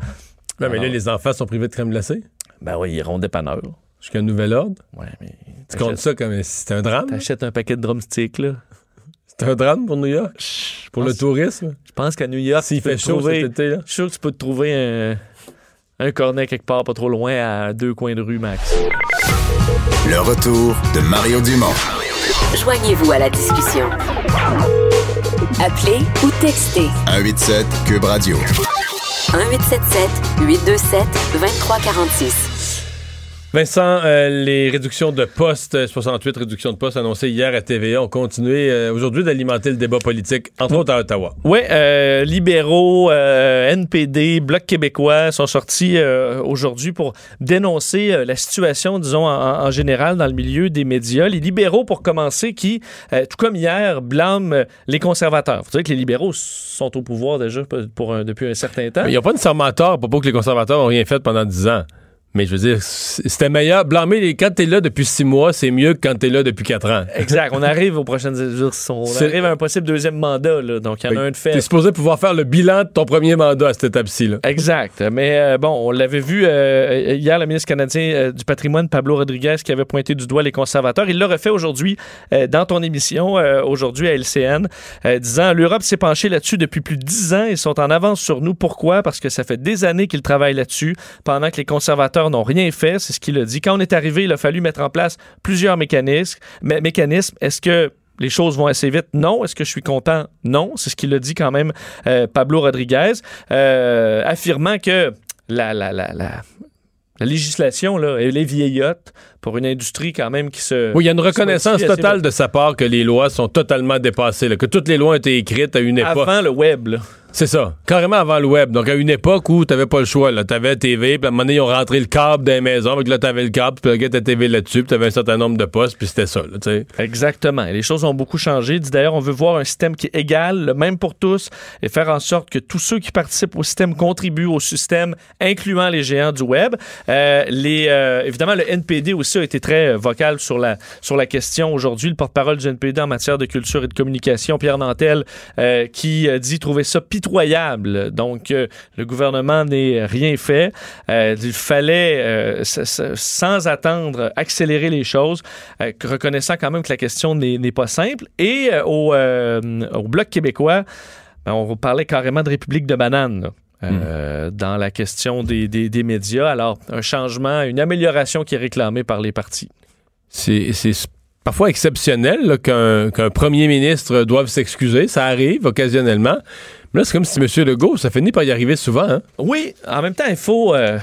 Non, mais là, les enfants sont privés de crème glacée? Ben oui, ils iront dépanneur. Jusqu'à un nouvel ordre. Ouais, mais Tu comptes ça comme si c'était un drame? T'achètes un paquet de drumsticks, là. C'est un drame pour New York? Pour le tourisme? Je pense qu'à New York, S'il fait chaud trouver- cet été, là. Je suis sûr que tu peux te trouver un, un cornet quelque part pas trop loin à deux coins de rue max. Le retour de Mario Dumont. Joignez-vous à la discussion. Appelez ou textez 187 Cube Radio. 1877 827 2346. Vincent, euh, les réductions de postes, euh, 68 réductions de postes annoncées hier à TVA ont continué euh, aujourd'hui d'alimenter le débat politique, entre autres à Ottawa. Oui, euh, libéraux, euh, NPD, Bloc québécois sont sortis euh, aujourd'hui pour dénoncer euh, la situation, disons, en, en général dans le milieu des médias. Les libéraux, pour commencer, qui, euh, tout comme hier, blâment euh, les conservateurs. Faut dire que les libéraux sont au pouvoir déjà pour un- depuis un certain temps. Il n'y a pas nécessairement tort pour pas que les conservateurs n'ont rien fait pendant 10 ans. Mais je veux dire, c'était meilleur. Blâmer les. Quand t'es là depuis 6 mois, c'est mieux que quand t'es là depuis 4 ans. Exact. On arrive aux prochaines. On arrive à un possible deuxième mandat. Là. Donc, il y en a un de fait. T'es supposé pouvoir faire le bilan de ton premier mandat à cette étape-ci. là. Exact. Mais euh, bon, on l'avait vu euh, hier, le ministre canadien euh, du patrimoine, Pablo Rodriguez, qui avait pointé du doigt les conservateurs. Il l'a refait aujourd'hui euh, dans ton émission, euh, aujourd'hui à LCN, euh, disant l'Europe s'est penchée là-dessus depuis plus de dix ans. Ils sont en avance sur nous. Pourquoi? Parce que ça fait des années qu'ils travaillent là-dessus, pendant que les conservateurs n'ont rien fait. C'est ce qu'il a dit. Quand on est arrivé, il a fallu mettre en place plusieurs mécanismes. mé- mécanismes. Est-ce que les choses vont assez vite? Non. Est-ce que je suis content? Non. C'est ce qu'il a dit quand même euh, Pablo Rodriguez, euh, affirmant que la, la, la, la, la législation, là, elle est vieillotte pour une industrie quand même qui se... Oui, il y a une reconnaissance totale de sa part que les lois sont totalement dépassées, là, que toutes les lois ont été écrites à une époque. Avant le web, là. C'est ça, carrément avant le web. Donc à une époque où t'avais pas le choix, là, t'avais TV, puis à un moment donné, ils ont rentré le câble dans les maisons, donc là t'avais le câble, tu pluguais ta TV là-dessus, puis t'avais un certain nombre de postes, puis c'était ça, là, tu. Exactement. Les choses ont beaucoup changé. D'ailleurs, on veut voir un système qui est égal, le même pour tous, et faire en sorte que tous ceux qui participent au système contribuent au système, incluant les géants du web. Euh, les, euh, évidemment, le NPD aussi a été très euh, vocal sur la, sur la question aujourd'hui. Le porte-parole du NPD en matière de culture et de communication, Pierre Nantel, qui dit trouver ça pitoyable impitoyable. Donc, euh, le gouvernement n'est rien fait. Euh, il fallait, euh, sans attendre, accélérer les choses, reconnaissant quand même que la question n'est pas simple. Et au, au Bloc québécois, ben, on parlait carrément de République de banane. là. euh, dans la question des, des- des médias. Alors, un changement, une amélioration qui est réclamée par les partis. C'est parfois exceptionnel qu'un premier ministre doive s'excuser. Ça arrive occasionnellement. Mais là, c'est comme si M. Legault, ça finit par y arriver souvent. Hein? Oui, en même temps, il faut... euh,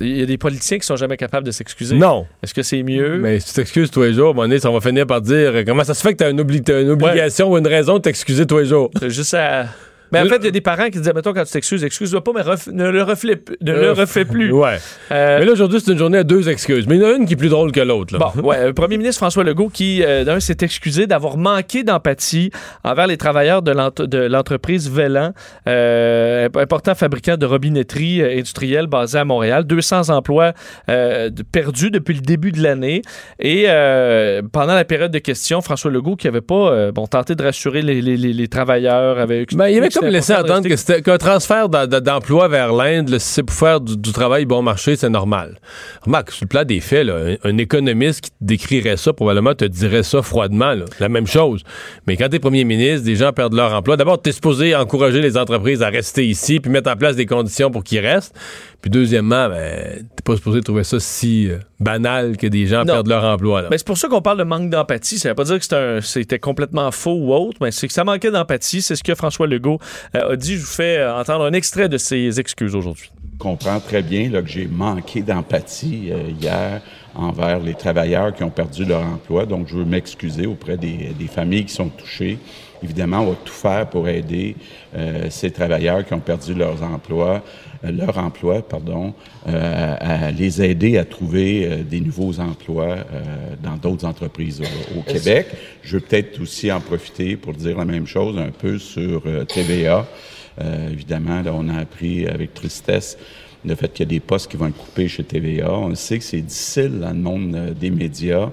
il y a des politiciens qui sont jamais capables de s'excuser. Non. Est-ce que c'est mieux? Mais si tu t'excuses tous les jours, à un moment donné, ça va finir par dire euh, comment ça se fait que tu as une, obli- t'as une obligation ou une raison de t'excuser tous les jours? C'est juste à... Mais en fait, il y a des parents qui disaient, mettons, quand tu t'excuses, excuse-toi pas, mais ref- ne le, refais, ne le Euh, refais plus. Ouais. Euh, Mais là, aujourd'hui, c'est une journée à deux excuses. Mais il y en a une qui est plus drôle que l'autre. là. Bon, ouais, le premier ministre François Legault qui, euh, d'un, s'est excusé d'avoir manqué d'empathie envers les travailleurs de l'ent- de l'entreprise Vélan, euh, important fabricant de robinetterie euh, industrielle basé à Montréal. 200 emplois euh, perdus depuis le début de l'année. Et euh, pendant la période de questions, François Legault, qui avait pas euh, bon, tenté de rassurer les, les- les- les travailleurs, avait Ben, il avait expliqué comme c'était important entendre de que c'était qu'un transfert d'emploi vers l'Inde, si c'est pour faire du, du travail bon marché, c'est normal. Remarque, sur le plan des faits, là, un, un économiste qui te décrirait ça, probablement te dirait ça froidement, là, la même chose. Mais quand t'es premier ministre, des gens perdent leur emploi. D'abord, t'es supposé encourager les entreprises à rester ici, puis mettre en place des conditions pour qu'ils restent. Puis deuxièmement, ben, t'es pas supposé trouver ça si euh, banal que des gens Non. perdent leur emploi. Là. Mais c'est pour ça qu'on parle de manque d'empathie. Ça veut pas dire que c'était un- c'était complètement faux ou autre, mais c'est que ça manquait d'empathie. C'est ce que François Legault euh, a dit. Je vous fais euh, entendre un extrait de ses excuses aujourd'hui. comprends très bien là, que j'ai manqué d'empathie euh, hier envers les travailleurs qui ont perdu leur emploi. Donc, je veux m'excuser auprès des, des familles qui sont touchées. Évidemment, on va tout faire pour aider euh, ces travailleurs qui ont perdu leurs emplois, euh, leur emploi, pardon, euh, à les aider à trouver euh, des nouveaux emplois euh, dans d'autres entreprises au, au Québec. Je veux peut-être aussi en profiter pour dire la même chose un peu sur euh, TVA. Euh, évidemment, là, on a appris avec tristesse le fait qu'il y a des postes qui vont être coupés chez TVA. On sait que c'est difficile dans le monde euh, des médias.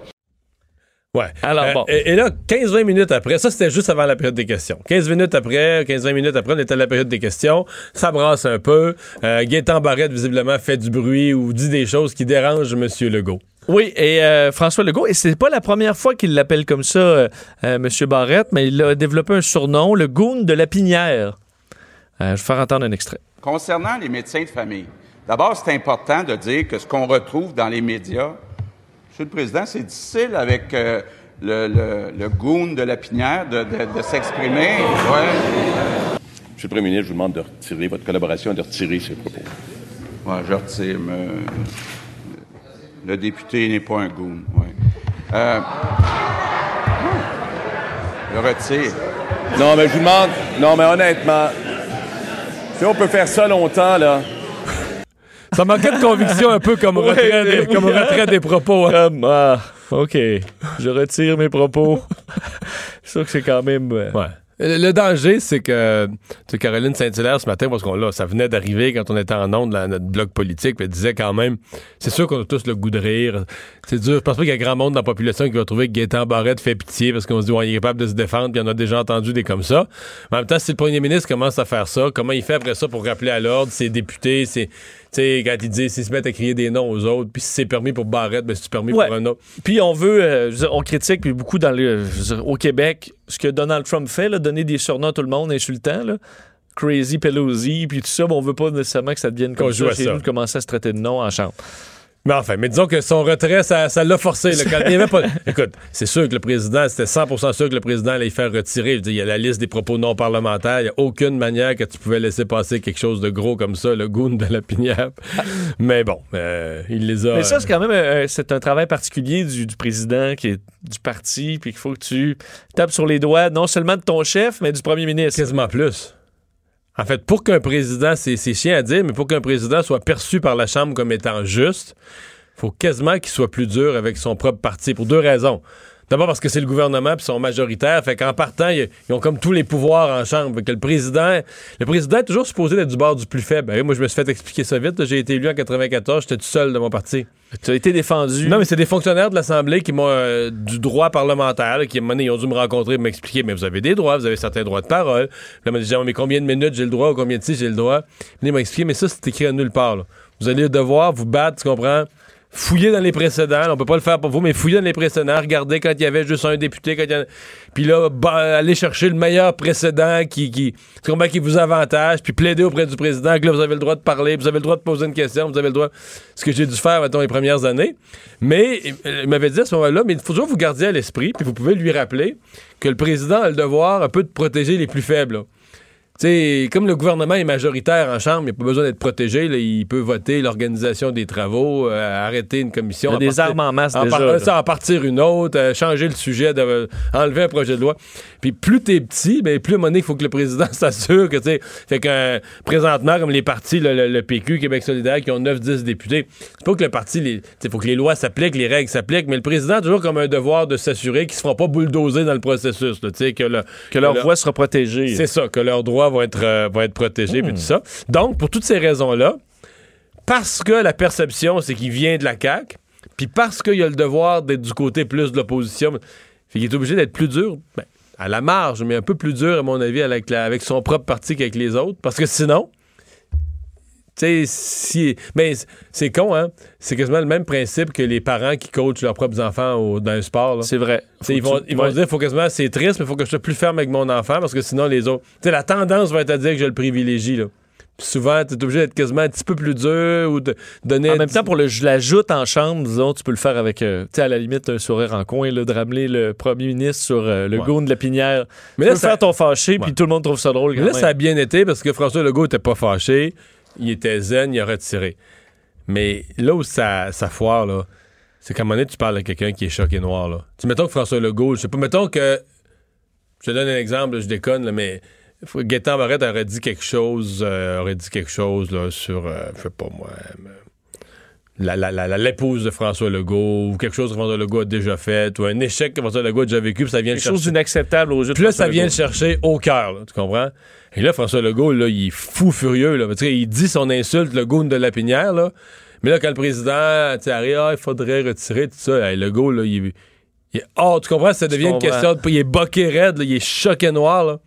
Ouais. Alors, Euh, bon. et, et là, 15-20 minutes après, ça c'était juste avant la période des questions. 15 minutes après, 15-20 minutes après, on était à la période des questions. Ça brasse un peu. Euh, Gaétan Barrette, visiblement, fait du bruit ou dit des choses qui dérangent M. Legault. Oui, et euh, François Legault, et c'est pas la première fois qu'il l'appelle comme ça, euh, euh, M. Barrette, mais il a développé un surnom, le goon de la pinière. Euh, je vais faire entendre un extrait. Concernant les médecins de famille, d'abord, c'est important de dire que ce qu'on retrouve dans les médias, Monsieur le Président, c'est difficile avec euh, le, le, le goon de la pinière de, de- de s'exprimer. Ouais. Monsieur le Premier ministre, je vous demande de retirer votre collaboration et de retirer ces propos. Ouais, je retire. mais, le député n'est pas un goon. Ouais. Euh, je retire. Non, mais je vous demande. Non, mais honnêtement, si on peut faire ça longtemps, là. Ça manquait de conviction un peu comme retrait, des, comme retrait des propos. hein. Comme, ah, OK, je retire mes propos. c'est sûr que c'est quand même... euh, Ouais. Le, le danger, c'est que tu sais, Caroline Saint-Hilaire ce matin, parce qu'on l'a, ça venait d'arriver quand on était en ondes, là, notre bloc politique, puis elle disait quand même, c'est sûr qu'on a tous le goût de rire. C'est dur. Je pense pas qu'il y a grand monde dans la population qui va trouver que Gaétan Barrette fait pitié parce qu'on se dit, ouais, il est capable de se défendre, puis on a déjà entendu des comme ça. Mais en même temps, si le premier ministre commence à faire ça, comment il fait après ça pour rappeler à l'ordre ses députés, ses, sais, quand il dit, s'ils se mettent à crier des noms aux autres, puis si c'est permis pour Barrette, ben c'est permis Ouais. pour un autre. Puis on veut, euh, on critique puis beaucoup dans le, dire, au Québec ce que Donald Trump fait, là, donner des surnoms à tout le monde insultants, là. Crazy Pelosi, puis tout ça, mais on veut pas nécessairement que ça devienne comme joue ça à chez ça. nous, de commencer à se traiter de nom en chambre. Mais enfin, mais disons que son retrait, ça ça l'a forcé. là, quand il avait pas... Écoute, c'est sûr que le président, c'était 100% sûr que le président allait y faire retirer. Dire, il y a la liste des propos non parlementaires. Il n'y a aucune manière que tu pouvais laisser passer quelque chose de gros comme ça, le goon de la pinière. Mais bon, euh, il les a... Mais ça, c'est quand même euh, c'est un travail particulier du, du président qui est du parti, puis qu'il faut que tu tapes sur les doigts non seulement de ton chef, mais du premier ministre. Quasiment plus. En fait, pour qu'un président, c'est chiant à dire, mais pour qu'un président soit perçu par la Chambre comme étant juste, faut quasiment qu'il soit plus dur avec son propre parti, pour deux raisons. D'abord parce que c'est le gouvernement puis ils sont majoritaires. Fait qu'en partant, ils, ils ont comme tous les pouvoirs en chambre. Fait que le président, le président est toujours supposé être du bord du plus faible. Ben, moi, je me suis fait expliquer ça vite. J'ai été élu en 94, j'étais tout seul de mon parti. Tu as été défendu. Non, mais c'est des fonctionnaires de l'Assemblée qui m'ont euh, du droit parlementaire, là, qui à un moment donné, ils ont dû me rencontrer et m'expliquer, mais vous avez des droits, vous avez certains droits de parole. Là, ils m'ont dit, mais combien de minutes j'ai le droit ou combien de si j'ai le droit? Ils m'ont expliqué, mais ça, c'est écrit à nulle part. là. Vous allez devoir vous battre, tu comprends? Fouiller dans les précédents, là, on peut pas le faire pour vous, mais fouiller dans les précédents, regarder quand il y avait juste un député, quand y en puis là, bah, aller chercher le meilleur précédent qui, qui, qui vous avantage, puis plaider auprès du président que là, vous avez le droit de parler, vous avez le droit de poser une question, vous avez le droit, ce que j'ai dû faire, mettons, les premières années. Mais euh, il m'avait dit à ce moment-là, mais il faut toujours vous garder à l'esprit, puis vous pouvez lui rappeler que le président a le devoir un peu de protéger les plus faibles. Sais, comme le gouvernement est majoritaire en Chambre, il n'a pas besoin d'être protégé. là. il peut voter l'organisation des travaux, euh, arrêter une commission. Il y a des partir- armes en masse en déjà, par- là. ça, en partir une autre, euh, changer le sujet, de- euh, enlever un projet de loi. Puis plus t'es petit, ben, plus à un moment donné, il faut que le président s'assure que, tu sais, fait que euh, présentement, comme les partis, le, le- le PQ, Québec solidaire, qui ont 9-10 députés, c'est pas que le parti, sais, faut que les lois s'appliquent, les règles s'appliquent, mais le président a toujours comme un devoir de s'assurer qu'ils se feront pas bulldozer dans le processus, là, que, le- que leur le- voix sera protégée. c'est ça, que leurs droits vont être, euh, vont être protégés, puis tout ça. Donc, pour toutes ces raisons-là, parce que la perception, c'est qu'il vient de la CAQ, puis parce qu'il a le devoir d'être du côté plus de l'opposition, qu'il est obligé d'être plus dur, ben, à la marge, mais un peu plus dur, à mon avis, avec, son propre parti qu'avec les autres, parce que sinon, sais, si. Mais c- c'est con, hein? C'est quasiment le même principe que les parents qui coachent leurs propres enfants au- dans un sport. C'est vrai. Ils vont, tu- ils vont ouais. dire, faut quasiment, c'est triste, mais il faut que je sois plus ferme avec mon enfant parce que sinon, les autres. Tu sais, la tendance va être à dire que je le privilégie, là. Souvent, tu es obligé d'être quasiment un petit peu plus dur ou de donner. En même temps, pour le, je l'ajoute en chambre, disons, tu peux le faire avec, euh, tu sais, à la limite, un sourire en coin, là, de ramener le premier ministre sur euh, le Ouais. goût de la pinière. Mais là, là, ça- faire ton fâché, puis tout le monde trouve ça drôle. Quand là, même. ça a bien été parce que François Legault était pas fâché, il était zen, il a retiré. Mais là où ça, foire, là, c'est qu'à un moment donné, tu parles à quelqu'un qui est choqué noir. Là. Tu mettons que François Legault, je sais pas, mettons que. Je te donne un exemple, je déconne, là, mais Gaétan Barrette aurait dit quelque chose, euh, aurait dit quelque chose là, sur, euh, je sais pas moi, euh, la, la, la- la- l'épouse de François Legault, ou quelque chose que François Legault a déjà fait, ou un échec que François Legault a déjà vécu, puis ça vient le Quelque chose chercher. d'inacceptable aux yeux de Puis là, ça vient le chercher au cœur, tu comprends? Et là, François Legault, là, il est fou furieux. Là. Il dit son insulte, le goon de la pinière. Là. Mais là, quand le président arrive, ah, il faudrait retirer tout ça, hey, Legault, là, il, il est hors. Tu comprends? Ça devient une question. De, il est boqué raide, là, il est choqué noir. Là.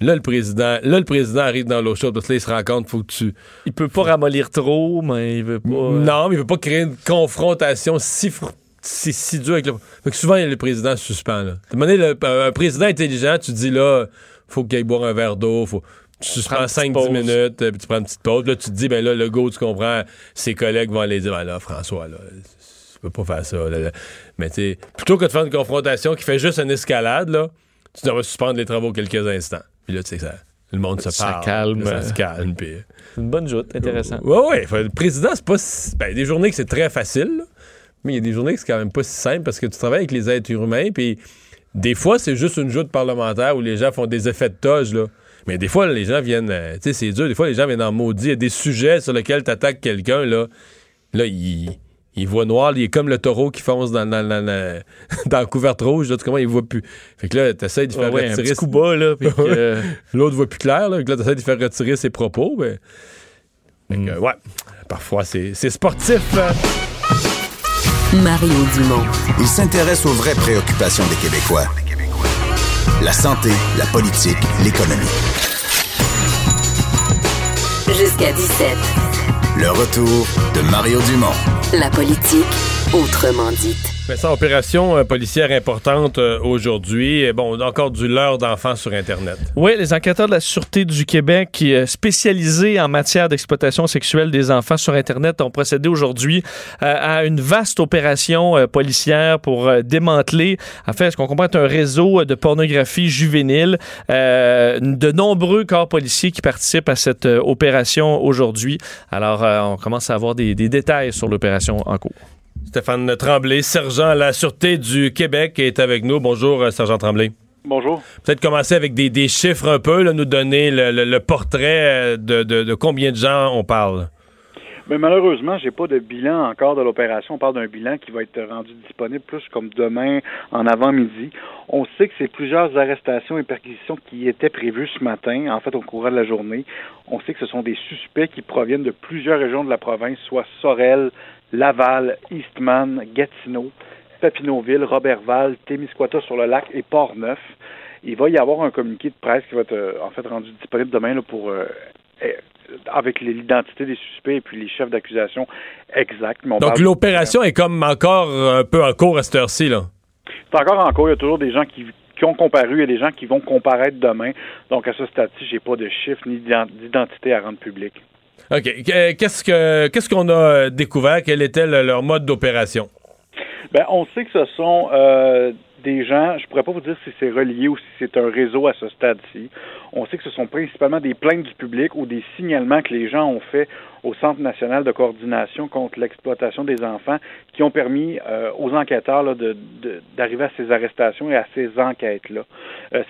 Là, le président, là, le président arrive dans l'eau chaude parce que là, il se rend compte faut que tu. Il peut pas ramollir trop, mais il veut pas. euh, Non, mais il veut pas créer une confrontation si, fr- si, dure avec le. Fait que souvent, il y a le président suspend. Là. Un moment donné, le- un président intelligent, tu dis là, faut qu'il aille boire un verre d'eau, faut. Tu suspends Prends une petite 5-10 pause. minutes, euh, puis tu prends une petite pause. Là, tu te dis, ben là, le go, tu comprends, ses collègues vont aller dire, ben là, François, là, tu peux pas faire ça. là, là. Mais tu sais, plutôt que de faire une confrontation qui fait juste une escalade, là, tu devrais suspendre les travaux quelques instants. Puis là, tu sais, ça, le monde se Ça parle. calme. Là, ça se calme. Puis, C'est une bonne joute, intéressant. Ouais, ouais. Fait, le président, c'est pas. si- Ben, il y a des journées que c'est très facile, là, mais il y a des journées que c'est quand même pas si simple parce que tu travailles avec les êtres humains, puis des fois, c'est juste une joute parlementaire où les gens font des effets de toge, là. Mais des fois, les gens viennent. euh, tu sais, c'est dur. Des fois, les gens viennent en maudit. Il y a des sujets sur lesquels tu attaques quelqu'un, là. Là, il. Il voit noir, il est comme le taureau qui fonce dans, dans, dans, dans- dans la couverte rouge. Là, tu comprends, il voit plus. Fait que là, t'essayes de faire Ouais, ouais, un retirer. petit coup bas, là, puis que- euh, L'autre voit plus clair, là. Fait que là, t'essayes de faire retirer ses propos. Mais... Fait que, ouais, parfois, c'est c'est sportif. hein. Mario Dumont. Il s'intéresse aux vraies préoccupations des Québécois. La santé, la politique, l'économie. Jusqu'à 17. Le retour de Mario Dumont. La politique, autrement dite. Mais ça, opération euh, policière importante euh, aujourd'hui. Bon, on a encore du leurre d'enfants sur Internet. Oui, les enquêteurs de la Sûreté du Québec, qui est spécialisés en matière d'exploitation sexuelle des enfants sur Internet, ont procédé aujourd'hui euh, à une vaste opération euh, policière pour euh, démanteler, en fait, ce qu'on comprend un réseau de pornographie juvénile. Euh, de nombreux corps policiers qui participent à cette euh, opération aujourd'hui. Alors, euh, on commence à avoir des détails sur l'opération en cours. Stéphane Tremblay, sergent à la Sûreté du Québec, est avec nous. Bonjour, euh, sergent Tremblay. Bonjour. Peut-être commencer avec des, des chiffres un peu, là, nous donner le, le- le portrait euh, de, de- de combien de gens on parle. Mais malheureusement, j'ai pas de bilan encore de l'opération. On parle d'un bilan qui va être rendu disponible plus comme demain en avant-midi. On sait que c'est plusieurs arrestations et perquisitions qui étaient prévues ce matin, en fait au courant de la journée. On sait que ce sont des suspects qui proviennent de plusieurs régions de la province, soit Sorel, Laval, Eastman, Gatineau, Papineauville, Robertval, Témiscouata sur le lac et Port-Neuf. Il va y avoir un communiqué de presse qui va être euh, en fait rendu disponible demain là, pour euh, eh, avec l'identité des suspects et puis les chefs d'accusation exacts. Donc l'opération est comme encore un peu en cours à cette heure-ci, là? C'est encore en cours. Il y a toujours des gens qui, qui ont comparu et des gens qui vont comparaître demain. Donc, à ce stade-ci, j'ai pas de chiffres ni d'ident- d'identité à rendre public. OK. Qu- Qu'est-ce que qu'est-ce qu'on a euh, découvert? Quel était le- leur mode d'opération? Ben, on sait que ce sont euh, des gens, je pourrais pas vous dire si c'est relié ou si c'est un réseau à ce stade-ci. On sait que ce sont principalement des plaintes du public ou des signalements que les gens ont fait au Centre national de coordination contre l'exploitation des enfants qui ont permis euh, aux enquêteurs d'arriver à ces arrestations et à ces enquêtes-là.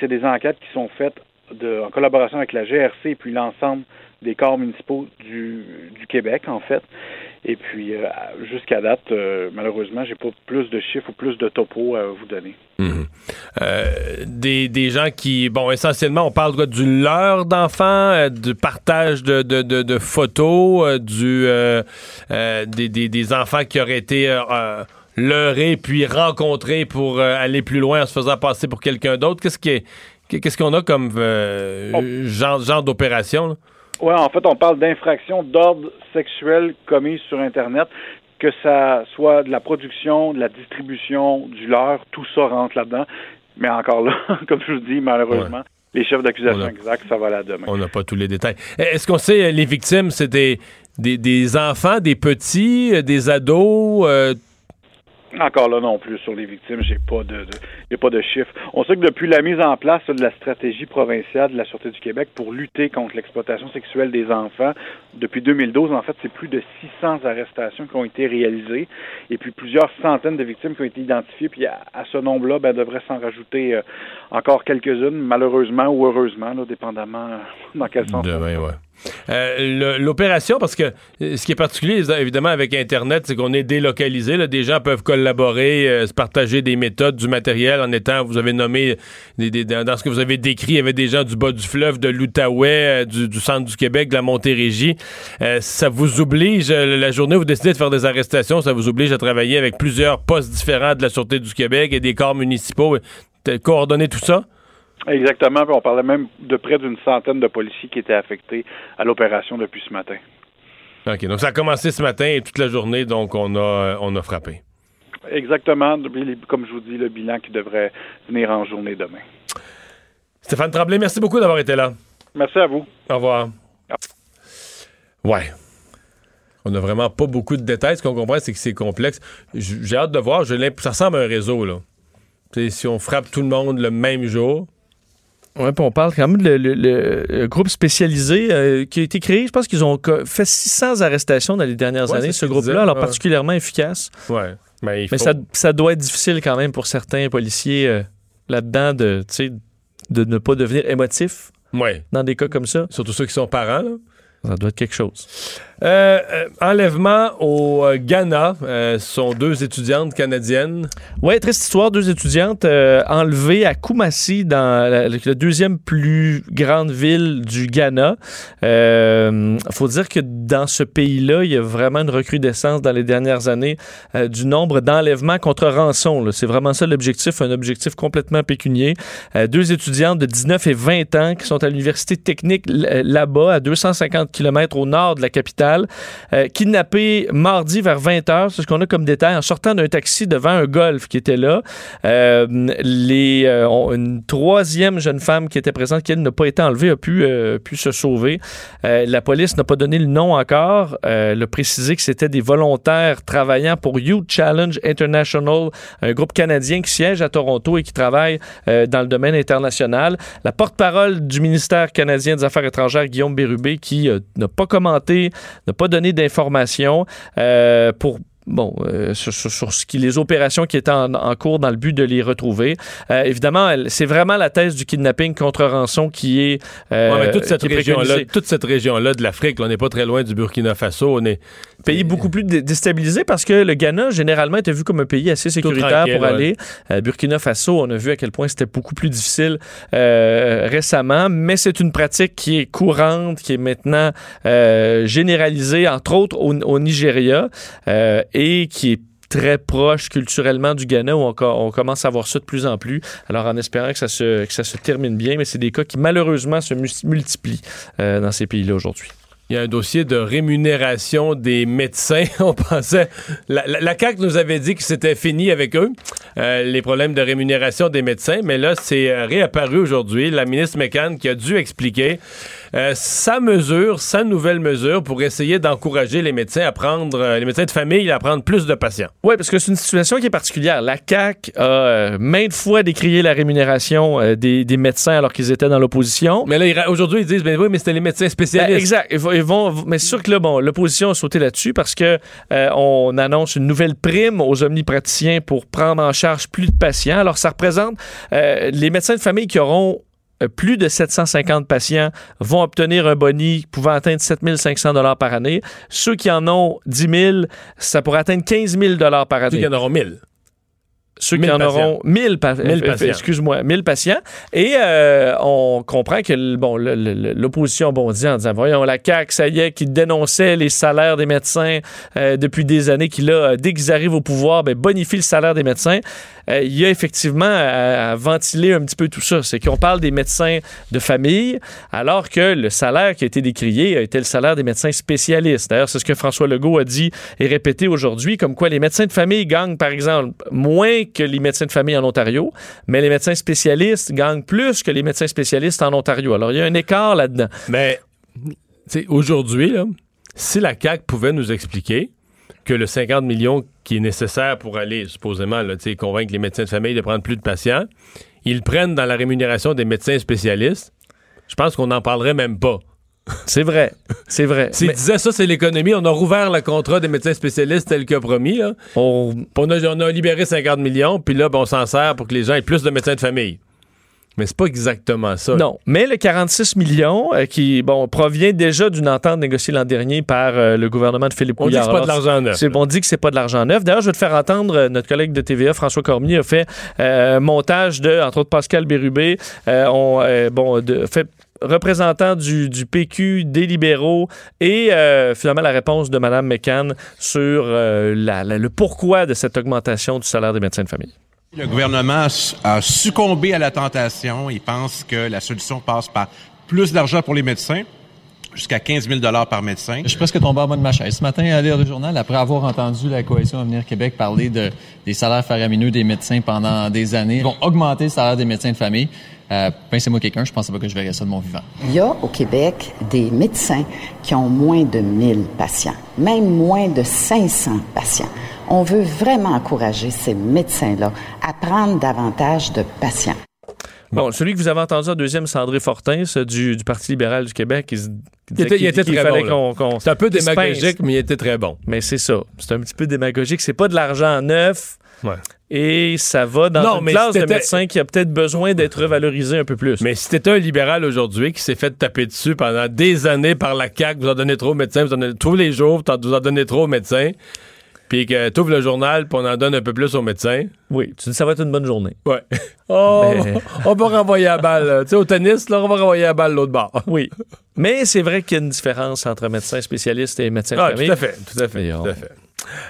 C'est des enquêtes qui sont faites en collaboration avec la GRC et puis l'ensemble des corps municipaux du, Québec, en fait. Et puis, euh, jusqu'à date, euh, malheureusement, j'ai pas plus de chiffres ou plus de topos à vous donner. Mhm. Euh, des, des gens qui, bon, essentiellement, on parle quoi, du leurre d'enfants, euh, du partage de, de, de, photos, du, des, des, des enfants qui auraient été leurrés puis rencontrés pour aller plus loin en se faisant passer pour quelqu'un d'autre. Qu'est-ce qui est- Qu'est-ce qu'on a comme euh, genre, genre d'opération? Ouais, en fait, on parle d'infractions d'ordre sexuel commises sur Internet, que ça soit de la production, de la distribution, du leurre, tout ça rentre là-dedans. Mais encore là, comme je vous dis, malheureusement, les chefs d'accusation exacts, ça va là demain. On n'a pas tous les détails. Est-ce qu'on sait, euh, les victimes, c'est des, des, des enfants, des petits, euh, des ados? euh, Encore là non plus sur les victimes, j'ai pas de, de- j'ai pas de chiffres. On sait que depuis la mise en place de la stratégie provinciale de la Sûreté du Québec pour lutter contre l'exploitation sexuelle des enfants, depuis 2012, en fait, c'est plus de 600 arrestations qui ont été réalisées et puis plusieurs centaines de victimes qui ont été identifiées. Puis à, à ce nombre-là, ben, devrait s'en rajouter euh, encore quelques-unes, malheureusement ou heureusement, là, dépendamment dans quel sens. Demain, ouais. Euh, L'opération, parce que euh, ce qui est particulier, évidemment, avec Internet, c'est qu'on est délocalisé. Des gens peuvent collaborer, euh, se partager des méthodes, du matériel en étant, vous avez nommé, dans ce que vous avez décrit, il y avait des gens du bas du fleuve, de l'Outaouais, du, centre du Québec, de la Montérégie. Ça vous oblige, la journée où vous décidez de faire des arrestations, ça vous oblige à travailler avec plusieurs postes différents de la Sûreté du Québec et des corps municipaux. Coordonner tout ça? Exactement. On parlait même de près d'une centaine de policiers qui étaient affectés à l'opération depuis ce matin. OK, donc ça a commencé ce matin et toute la journée, donc on a, euh, on a frappé. Exactement. Comme je vous dis, le bilan qui devrait venir en journée demain. Stéphane Tremblay, merci beaucoup d'avoir été là. Merci à vous. Au revoir. Ouais. On n'a vraiment pas beaucoup de détails. Ce qu'on comprend, c'est que c'est complexe. J'ai hâte de voir. Ça ressemble à un réseau, là. Si on frappe tout le monde le même jour. Oui, puis on parle quand même le, le- le groupe spécialisé euh, qui a été créé. Je pense qu'ils ont fait 600 arrestations dans les dernières Ouais, années, ce groupe-là, alors ouais. particulièrement efficace. Ouais. Mais, ça, ça doit être difficile quand même pour certains policiers euh, là-dedans de, de ne pas devenir émotif Ouais. dans des cas comme ça. Surtout ceux qui sont parents, là. Ça doit être quelque chose. Euh, enlèvement au euh, Ghana. Euh, sont deux étudiantes canadiennes. Ouais, triste histoire. Deux étudiantes euh, enlevées à Kumasi, dans la, la deuxième plus grande ville du Ghana. Euh, faut dire que dans ce pays-là, il y a vraiment une recrudescence dans les dernières années du nombre d'enlèvements contre rançon. C'est vraiment ça l'objectif, un objectif complètement pécunier. Deux étudiantes de 19 et 20 ans qui sont à l'université technique là-bas, à 250 km au nord de la capitale, euh, kidnappées mardi vers 20 heures. C'est ce qu'on a comme détail en sortant d'un taxi devant un golf qui était là. Euh, les, euh, une troisième jeune femme qui était présente, qui elle n'a pas été enlevée, a pu, euh, pu se sauver. Euh, la police n'a pas donné le nom encore. Elle a précisé que c'était des volontaires travaillant pour Youth Challenge International, un groupe canadien qui siège à Toronto et qui travaille dans le domaine international. La porte-parole du ministère canadien des Affaires étrangères, Guillaume Bérubé, qui euh, n'a pas commenté, n'a pas donné d'informations euh, pour bon, euh, sur, sur- sur ce qui, les opérations qui étaient en, en cours dans le but de les retrouver. Euh, évidemment, c'est vraiment la thèse du kidnapping contre rançon qui est, euh, Ouais, mais toute cette région-là, toute cette région-là de l'Afrique, on n'est pas très loin du Burkina Faso. On est Pays beaucoup plus dé- déstabilisé parce que le Ghana, généralement, était vu comme un pays assez sécuritaire pour ouais. aller. Euh, Burkina Faso, on a vu à quel point c'était beaucoup plus difficile euh, récemment, mais c'est une pratique qui est courante, qui est maintenant euh, généralisée, entre autres au, au Nigeria, euh, et qui est très proche culturellement du Ghana où on, on commence à voir ça de plus en plus. Alors en espérant que ça se, que ça se termine bien, mais c'est des cas qui malheureusement se mu- multiplient euh, dans ces pays-là aujourd'hui. Il y a un dossier de rémunération des médecins. On pensait. La, la, la CAQ nous avait dit que c'était fini avec eux, euh, les problèmes de rémunération des médecins, mais là, c'est euh, réapparu aujourd'hui. La ministre McCann qui a dû expliquer euh, sa mesure, sa nouvelle mesure pour essayer d'encourager les médecins à prendre, euh, les médecins de famille à prendre plus de patients. Oui, parce que c'est une situation qui est particulière. La CAQ a maintes fois décrié la rémunération des, des médecins alors qu'ils étaient dans l'opposition. Mais là, aujourd'hui, ils disent, ben oui, mais c'était les médecins spécialistes. Ben, exact. Ils vont, ils vont- mais c'est sûr que là, bon, l'opposition a sauté là-dessus parce que euh, on annonce une nouvelle prime aux omnipraticiens pour prendre en charge plus de patients. Alors, ça représente euh, les médecins de famille qui auront euh, plus de 750 patients vont obtenir un boni pouvant atteindre 7500 dollars par année. Ceux qui en ont 10 000, ça pourrait atteindre 15 000 dollars par année. Ceux qui en auront 1000. Ceux qui 1000 en patients. auront 1000, pa- 1000 euh, patients. excuse-moi, 1000 patients. Et euh, on comprend que bon, l'opposition bondit en disant, voyons, la CAQ, ça y est, qui dénonçait les salaires des médecins euh, depuis des années, qui là, dès qu'ils arrivent au pouvoir, ben, bonifie le salaire des médecins. Euh, il y a effectivement à, à ventiler un petit peu tout ça. C'est qu'on parle des médecins de famille, alors que le salaire qui a été décrié a été le salaire des médecins spécialistes. D'ailleurs, c'est ce que François Legault a dit et répété aujourd'hui, comme quoi les médecins de famille gagnent, par exemple, moins que les médecins de famille en Ontario, mais les médecins spécialistes gagnent plus que les médecins spécialistes en Ontario. Alors, il y a un écart là-dedans. Mais, aujourd'hui, si la CAQ pouvait nous expliquer que le 50 millions qui est nécessaire pour aller, supposément, convaincre les médecins de famille de prendre plus de patients, ils prennent dans la rémunération des médecins spécialistes, je pense qu'on n'en parlerait même pas. C'est vrai. C'est vrai. S'ils Mais- disaient ça, c'est l'économie, on a rouvert le contrat des médecins spécialistes tel que promis. là. On, a, on a libéré 50 millions, puis là, ben, on s'en sert pour que les gens aient plus de médecins de famille. Mais c'est pas exactement ça. Non, mais le 46 millions euh, qui bon provient déjà d'une entente négociée l'an dernier par euh, le gouvernement de Philippe On dit que Couillard. c'est pas de l'argent neuf. c'est- On dit que c'est pas de l'argent neuf. D'ailleurs, je vais te faire entendre euh, notre collègue de TVA François Cormier a fait un montage de entre autres Pascal Bérubé, on bon de, fait représentant du, du PQ, des libéraux et euh, finalement la réponse de Mme McCann sur euh, la- la- le pourquoi de cette augmentation du salaire des médecins de famille. Le gouvernement a su- a succombé à la tentation. Il pense que la solution passe par plus d'argent pour les médecins, jusqu'à 15 000 par médecin. Je suis presque tombé en bas de ma chaise. Ce matin, à lire le journal, après avoir entendu la Coalition Avenir Québec parler de, des salaires faramineux des médecins pendant des années, ils vont augmenter le salaire des médecins de famille. Euh, Pincez-moi quelqu'un, je pensais pas que je verrais ça de mon vivant. Il y a au Québec des médecins qui ont moins de 1000 patients, même moins de 500 patients. On veut vraiment encourager ces médecins-là à prendre davantage de patients. Bon, celui que vous avez entendu en deuxième, c'est André Fortin, ce du, du Parti libéral du Québec. Il disait était, il qu'il- était qu'il très fallait bon. qu'on- qu'on- c'est un peu démagogique, mais il était très bon. Mais c'est ça. C'est un petit peu démagogique. C'est pas de l'argent neuf. Ouais. Et ça va dans Non, une mais classe de c'était- médecins qui a peut-être besoin d'être revalorisé un peu plus. Mais si t'étais un libéral aujourd'hui qui s'est fait taper dessus pendant des années par la CAQ, vous en donnez trop aux médecins, vous en donnez tous les jours, vous en donnez trop aux médecins, puis que t'ouvres le journal, puis on en donne un peu plus aux médecins. Oui, tu dis ça va être une bonne journée. Ouais. Oh, Mais- on va renvoyer la balle. Tu sais, au tennis, là, on va renvoyer la balle l'autre bord. Oui. Mais c'est vrai qu'il y a une différence entre médecins spécialistes et médecins de Ah, famille. tout à fait, tout à fait, tout à fait.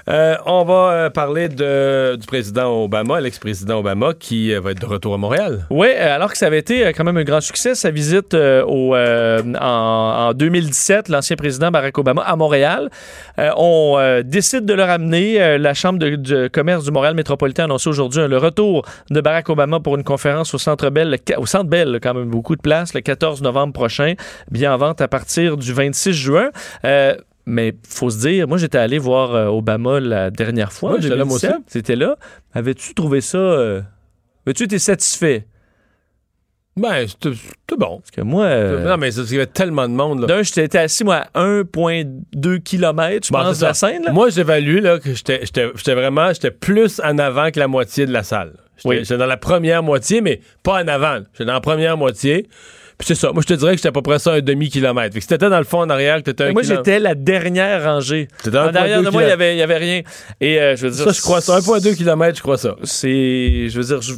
Euh, on va euh, parler du président Obama, l'ex-président Obama, qui euh, va être de retour à Montréal. Oui, alors que ça avait été quand même un grand succès, sa visite en, en 2017, l'ancien président Barack Obama à Montréal. On décide de le ramener. La Chambre de, commerce du Montréal métropolitain a annoncé aujourd'hui le retour de Barack Obama pour une conférence au Centre Bell, au quand même beaucoup de place, le 14 novembre prochain, bien en vente à partir du 26 juin. Mais faut se dire, moi j'étais allé voir euh, Obama la dernière fois. En j'étais là, moi 2017. aussi. C'était là. Avais-tu trouvé ça... euh, Avais-tu été satisfait? Ben, c'était bon. Parce que moi. euh, Non, mais qu'il y avait tellement de monde. D'un, j'étais assis, moi, à 1,2 km, je Bon, pense, de la scène. là. Moi, j'évalue là, que j'étais vraiment j'étais plus en avant que la moitié de la salle. J'étais Oui. j'étais dans la première moitié, mais pas en avant. J'étais dans la première moitié. Puis c'est ça. Moi, je te dirais que j'étais à peu près ça un demi-kilomètre. Fait que si t'étais dans le fond en arrière, que t'étais un moi, j'étais la dernière rangée. T'étais En derrière 1,2 de moi, il y avait, il y avait rien. Et euh, je veux dire. Ça, je crois ça. 1,2 km, je crois ça. C'est. Je veux dire, je-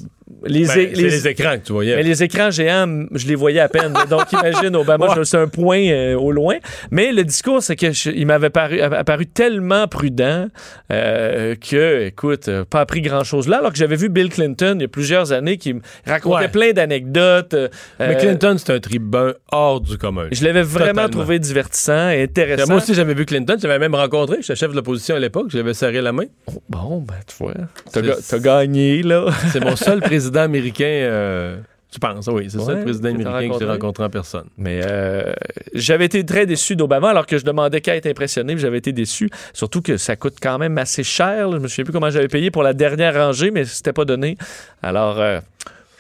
les, Ben, é- c'est les écrans que tu voyais. Mais les écrans géants, je les voyais à peine. Donc, imagine, Obama, Ouais. c'est un point euh, au loin. Mais le discours, c'est que je- il m'avait paru, apparu tellement prudent euh, que, écoute, pas appris grand-chose là. Alors que j'avais vu Bill Clinton il y a plusieurs années qui me racontait Ouais. plein d'anecdotes. Mais Clinton, c'est un tribun hors du commun. Je l'avais vraiment Totalement. trouvé divertissant et intéressant. Moi aussi, j'avais vu Clinton. J'avais même rencontré. J'étais chef de l'opposition à l'époque. J'avais serré la main. Bon, ben, tu vois. T'as, gagné, là. C'est mon seul président américain. euh, tu penses, oui. C'est ça, Ouais, le président américain que j'ai rencontré. rencontré en personne. Mais euh, j'avais été très déçu d'Obama, alors que je demandais qu'à être impressionné, j'avais été déçu. Surtout que ça coûte quand même assez cher. là. Je me souviens plus comment j'avais payé pour la dernière rangée, mais c'était pas donné. Alors, euh,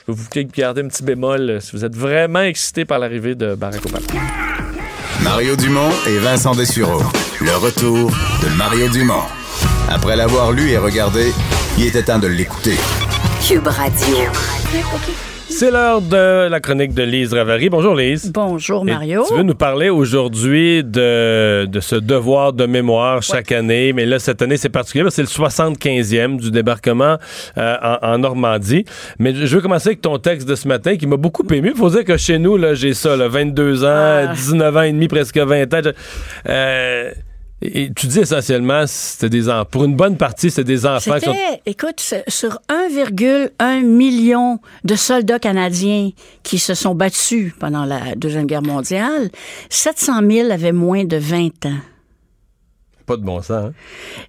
peux vous garder un petit bémol euh, si vous êtes vraiment excité par l'arrivée de Barack Obama. Mario Dumont et Vincent Dessureau. Le retour de Mario Dumont. Après l'avoir lu et regardé, il était temps de l'écouter. Cube Radio. C'est l'heure de la chronique de Lise Ravary. Bonjour Lise. Bonjour Et Mario. tu veux nous parler aujourd'hui de, de ce devoir de mémoire chaque année, mais là, cette année, c'est particulier, parce que c'est le 75e du débarquement euh, en, en Normandie. Mais je veux commencer avec ton texte de ce matin qui m'a beaucoup ému. Il faut dire que chez nous, là, j'ai ça, là, 22 ans, Ah. 19 ans et demi, presque 20 ans. Euh, et tu dis essentiellement, c'était des enfants. Pour une bonne partie, c'est des enfants qui sont C'était, écoute, sur 1,1 million de soldats canadiens qui se sont battus pendant la Deuxième Guerre mondiale, 700 000 avaient moins de 20 ans. Pas de bon sens. hein.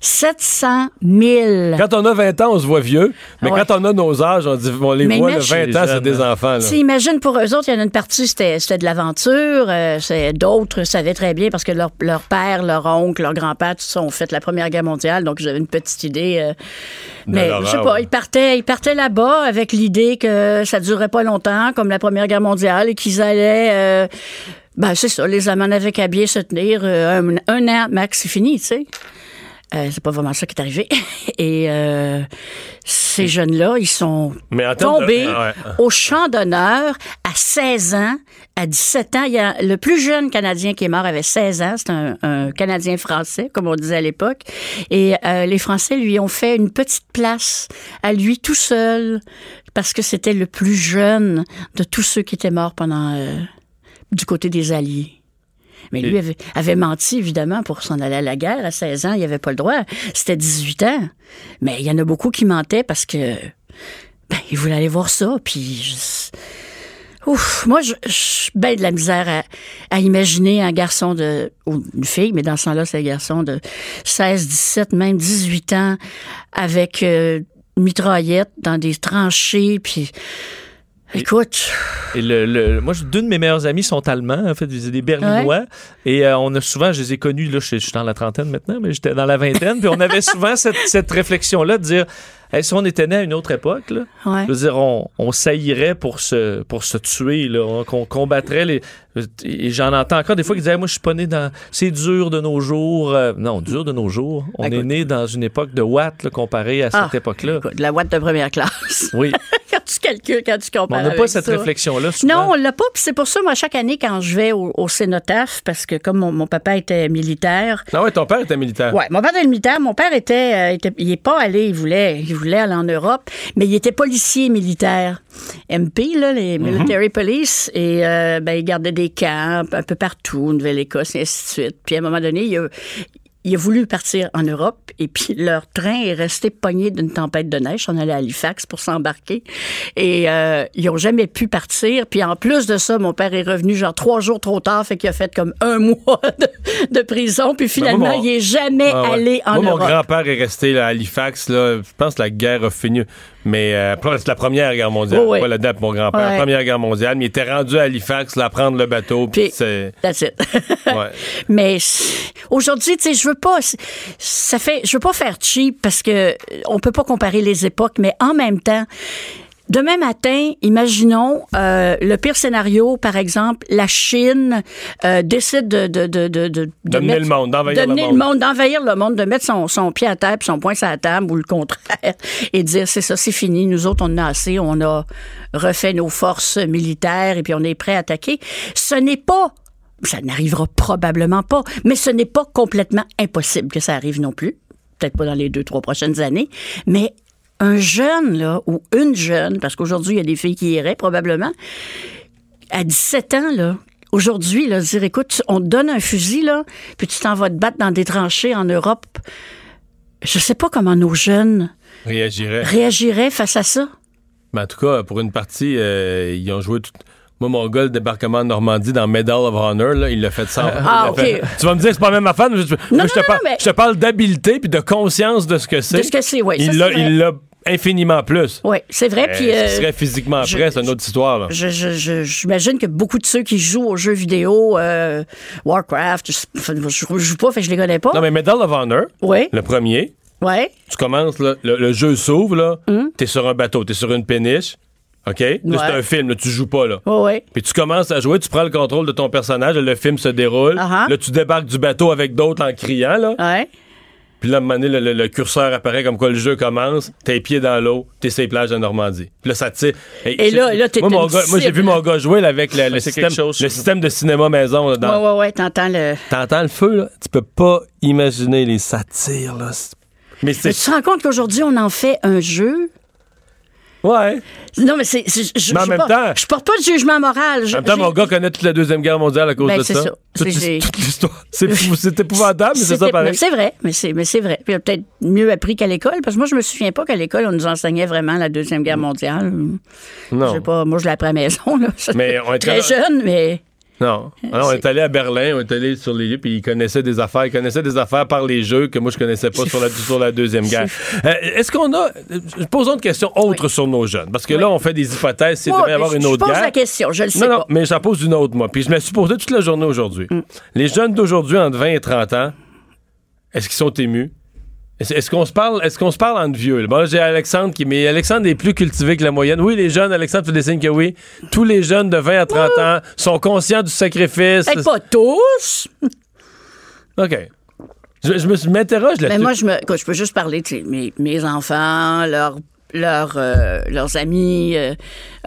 700 000. Quand on a 20 ans, on se voit vieux, mais Ouais. quand on a nos âges, on, dit, on les Mais voit, le imagine- 20 ans, c'est des enfants. là. Imagine pour eux autres, il y en a une partie, c'était c'était de l'aventure. euh, c'est- D'autres savaient très bien parce que leur, leur père, leur oncle, leur grand-père, tout ça, ont fait la Première Guerre mondiale. Donc, j'avais une petite idée. euh, mais je sais pas, ouais. ils partaient, ils partaient là-bas avec l'idée que ça durerait pas longtemps, comme la Première Guerre mondiale, et qu'ils allaient. euh, ben, c'est ça, les Allemands n'avaient qu'à bien se tenir. euh, un, un an, max, c'est fini, tu sais. Euh, c'est pas vraiment ça qui est arrivé. Et euh, ces jeunes-là, ils sont Mais tombés Ouais. au champ d'honneur à 16 ans, à 17 ans. Il y a le plus jeune Canadien qui est mort avait 16 ans. C'est un, un Canadien français, comme on disait à l'époque. Et euh, les Français lui ont fait une petite place à lui tout seul parce que c'était le plus jeune de tous ceux qui étaient morts pendant euh, du côté des Alliés. Mais lui avait, avait menti, évidemment, pour s'en aller à la guerre. À 16 ans, il n'avait pas le droit. C'était 18 ans. Mais il y en a beaucoup qui mentaient parce que ben, ils voulaient aller voir ça. Puis, je- Ouf, moi, je je suis bien de la misère à, à imaginer un garçon de. ou une fille, mais dans ce temps-là, c'est un garçon de 16, 17, même 18 ans, avec euh, une mitraillette dans des tranchées. Puis. Écoute. Et le, le- moi, deux de mes meilleurs amis sont allemands, en fait, des, des Berlinois. Et euh, on a souvent, je les ai connus, là, je, je suis dans la trentaine maintenant, mais j'étais dans la vingtaine. puis on avait souvent cette, cette réflexion-là de dire, Hey, si on était né à une autre époque, là, Ouais. je veux dire, on, on saillirait pour se, pour se tuer, là, on, qu'on combattrait les. Et j'en entends encore des fois qui disent, Hey, moi, je suis pas né dans. C'est dur de nos jours. Euh, non, dur de nos jours. On Écoute. est né dans une époque de Watt, là, comparé à cette Ah, époque-là. écoute, de la boîte de première classe. Oui. quand tu quand compares. on n'a pas cette réflexion-là. Non, on l'a pas. Puis c'est pour ça, moi, chaque année, quand je vais au, au cénotaphe, parce que comme mon, mon papa était militaire. Ah ouais, ton père était militaire. Ouais, mon père était militaire. Mon père était, euh, était- il est pas allé, il voulait, il voulait aller en Europe, mais il était policier militaire. MP, là, les Mhm. military police, et euh, ben, il gardait des camps un peu partout, Nouvelle-Écosse, et ainsi de suite. Puis à un moment donné, il a, il a voulu partir en Europe et puis leur train est resté pogné d'une tempête de neige. On allait à Halifax pour s'embarquer et euh, ils ont jamais pu partir. Puis en plus de ça, mon père est revenu genre trois jours trop tard, fait qu'il a fait comme un mois de, de prison. Puis finalement, Ben, moi, mon- il est jamais Ah ouais. allé en Moi, Europe. mon grand-père est resté là, à Halifax. Là. Je pense que la guerre a fini. Mais euh, c'est la première guerre mondiale. Oh, ouais. Pas la date, mon grand-père. Ouais. Première guerre mondiale. Mais il était rendu à Halifax, là, prendre le bateau. Puis c'est. That's it. Ouais. Mais aujourd'hui, tu sais, je veux pas, ça fait, je veux pas faire cheap parce que on peut pas comparer les époques, mais en même temps, Demain matin, imaginons euh, le pire scénario, par exemple, la Chine euh, décide de, de, de, de, de, de D'amener mettre- le monde, d'envahir le d'amener monde. d'envahir le monde, de mettre son, son pied à terre, puis son poing sur la table ou le contraire, et dire c'est ça, c'est fini. Nous autres, on en a assez, on a refait nos forces militaires et puis on est prêt à attaquer. Ce n'est pas ça n'arrivera probablement pas, mais ce n'est pas complètement impossible que ça arrive non plus. Peut-être pas dans les deux, trois prochaines années, mais un jeune, là, ou une jeune, parce qu'aujourd'hui, il y a des filles qui iraient probablement, à 17 ans, là, aujourd'hui, là, dire, écoute, on te donne un fusil, là, puis tu t'en vas te battre dans des tranchées en Europe. Je sais pas comment nos jeunes Réagirait. réagiraient face à ça. Mais en tout cas, pour une partie, euh, ils ont joué tout. Moi, mon gars, le débarquement de Normandie dans Medal of Honor, là, il l'a fait sans. Ah, fait- ok. Tu vas me dire que c'est pas la même affaire, mais je, moi, je te non, mais- je te parle d'habileté puis de conscience de ce que c'est. De ce que c'est, oui, il l'a infiniment plus. Oui, c'est vrai. Euh, Puis, ce euh, serait physiquement je- prêt, c'est une autre histoire. J'imagine que beaucoup de ceux qui jouent aux jeux vidéo, euh, Warcraft, je, je joue pas, fait que je les connais pas. Non, mais Medal of Honor, le premier, Ouais. tu commences, là, le, le jeu s'ouvre, là, Hum. t'es sur un bateau, t'es sur une péniche, OK? Là, c'est Ouais. un film, là, tu joues pas, là. Ouais, ouais. Puis tu commences à jouer, tu prends le contrôle de ton personnage, le film se déroule. Ah. Là, tu débarques du bateau avec d'autres en criant, là. Ouais. Puis là, à un moment donné, le, le- le curseur apparaît comme quoi le jeu commence, t'as les pieds dans l'eau, t'es sur les plages de Normandie. Puis là, ça tire. Et là- là, t'es moi, gars- moi, j'ai vu mon gars jouer là, avec le, système, chose, le système de cinéma maison. là, dans- Ouais, ouais, ouais, t'entends le. T'entends le feu, là? Tu peux pas imaginer les satires, là. C'est- Mais Mais c'est. tu te rends compte qu'aujourd'hui, on en fait un jeu? Ouais. Non, mais c'est. Je, Mais en je- même pas- temps- Je porte pas de jugement moral. Je- En même temps, mon gars connaît toute la Deuxième Guerre mondiale à cause Ben, de ça. ça. Toute, l'histoire. C'est épouvantable, mais c'est ça pareil. C'est vrai, mais c'est, mais c'est vrai. Puis il a peut-être mieux appris qu'à l'école, parce que moi, je me souviens pas qu'à l'école, on nous enseignait vraiment la Deuxième Guerre mondiale. Non. Je sais pas, moi, je l'ai appris à la maison, là. Mais on était- Très jeune, mais. Non. Alors, on est allé à Berlin, on est allé sur les lieux, puis ils connaissaient des affaires. Ils connaissaient des affaires par les jeux que moi, je connaissais pas sur la, sur la Deuxième Guerre. Euh, Est-ce qu'on a. Posons une question autre sur nos jeunes. Parce que là, on fait des hypothèses s'il devait y avoir je- une je autre pose guerre. la question, je le sais non, pas. Mm. Non, mais j'en pose une autre, moi. Puis je me suis posée toute la journée aujourd'hui. Les jeunes d'aujourd'hui, entre 20 et 30 ans, est-ce qu'ils sont émus? Est-ce qu'on se parle, est-ce qu'on se parle entre vieux? Bon, j'ai Alexandre qui, mais Alexandre est plus cultivé que la moyenne. Oui, les jeunes, Alexandre fait des signes que oui. Tous les jeunes de 20 à 30 ans sont conscients du sacrifice. Peut-être pas tous, OK. Je, je me je m'interroge là-dessus. mais moi, je, me, écoute, je peux juste parler de mes, mes enfants, leurs leurs, euh, leurs amis. euh,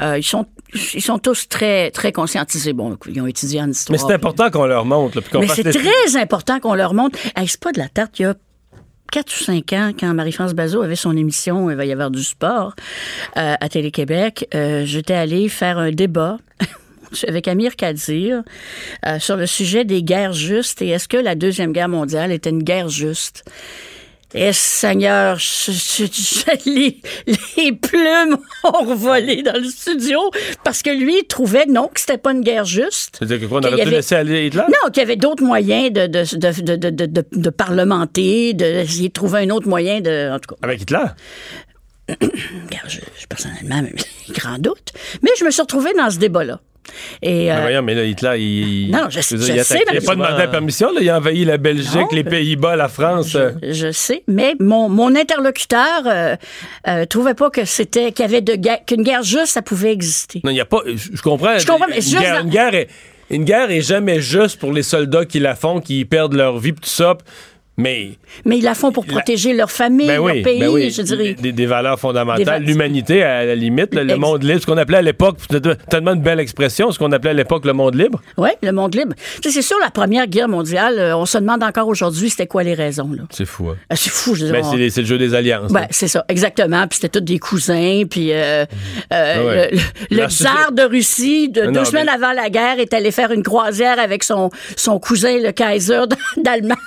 euh, ils, sont, ils sont tous très, très conscientisés. Bon, ils ont étudié en histoire. Mais c'est important qu'on leur montre. là, puis qu'on Mais c'est très important qu'on leur montre. Hey, c'est pas de la tarte. Il y a 4 ou 5 ans, quand Marie-France Bazot avait son émission Il va y avoir du sport euh, à Télé-Québec, euh, j'étais allée faire un débat avec Amir Kadir euh, sur le sujet des guerres justes et est-ce que la Deuxième Guerre mondiale était une guerre juste? Et Seigneur, je- je- je- les, les plumes ont revolé dans le studio parce que lui, il trouvait non, que c'était pas une guerre juste. C'est-à-dire que quoi, on qu'il y aurait dû avait- laisser aller Hitler? Non, qu'il y avait d'autres moyens de, de, de, de, de, de, de- de parlementer, d'essayer de trouver un autre moyen de. En tout cas. Avec Hitler? Je- personnellement, grand doute. Mais je me suis retrouvée dans ce débat-là. Et, Mais euh, voyons, mais là, Hitler, il. Non, je- veux dire, je il sais, mais Il n'a pas demandé la permission, là. Il a envahi la Belgique, Non, les Pays-Bas, la France. je sais, mais mon, mon interlocuteur euh, euh, trouvait pas que c'était qu'il y avait de guerre- qu'une guerre juste, ça pouvait exister. Non, il n'y a pas. Je je comprends. Je comprends, mais une, juste guerre, dans- une, guerre est, une guerre est jamais juste pour les soldats qui la font, qui perdent leur vie, pis tout ça. Mais. Mais ils la font pour protéger leur famille, Ben oui, leur pays, ben oui. je dirais. Des, des valeurs fondamentales. L'humanité, à la limite, le monde libre, ce qu'on appelait à l'époque, tellement une belle expression, ce qu'on appelait à l'époque le monde libre. Oui, le monde libre. C'est sûr, la Première Guerre mondiale, euh, on se demande encore aujourd'hui c'était quoi les raisons. C'est fou, hein. Ah, C'est fou, je Ben, c'est on- les- c'est le jeu des alliances. Ben, c'est ça, exactement. Puis c'était tous des cousins. Puis euh, euh, Ah ouais. le, tsar de Russie, de, Ah deux semaines mais- avant la guerre, est allé faire une croisière avec son, son cousin, le Kaiser d'Allemagne.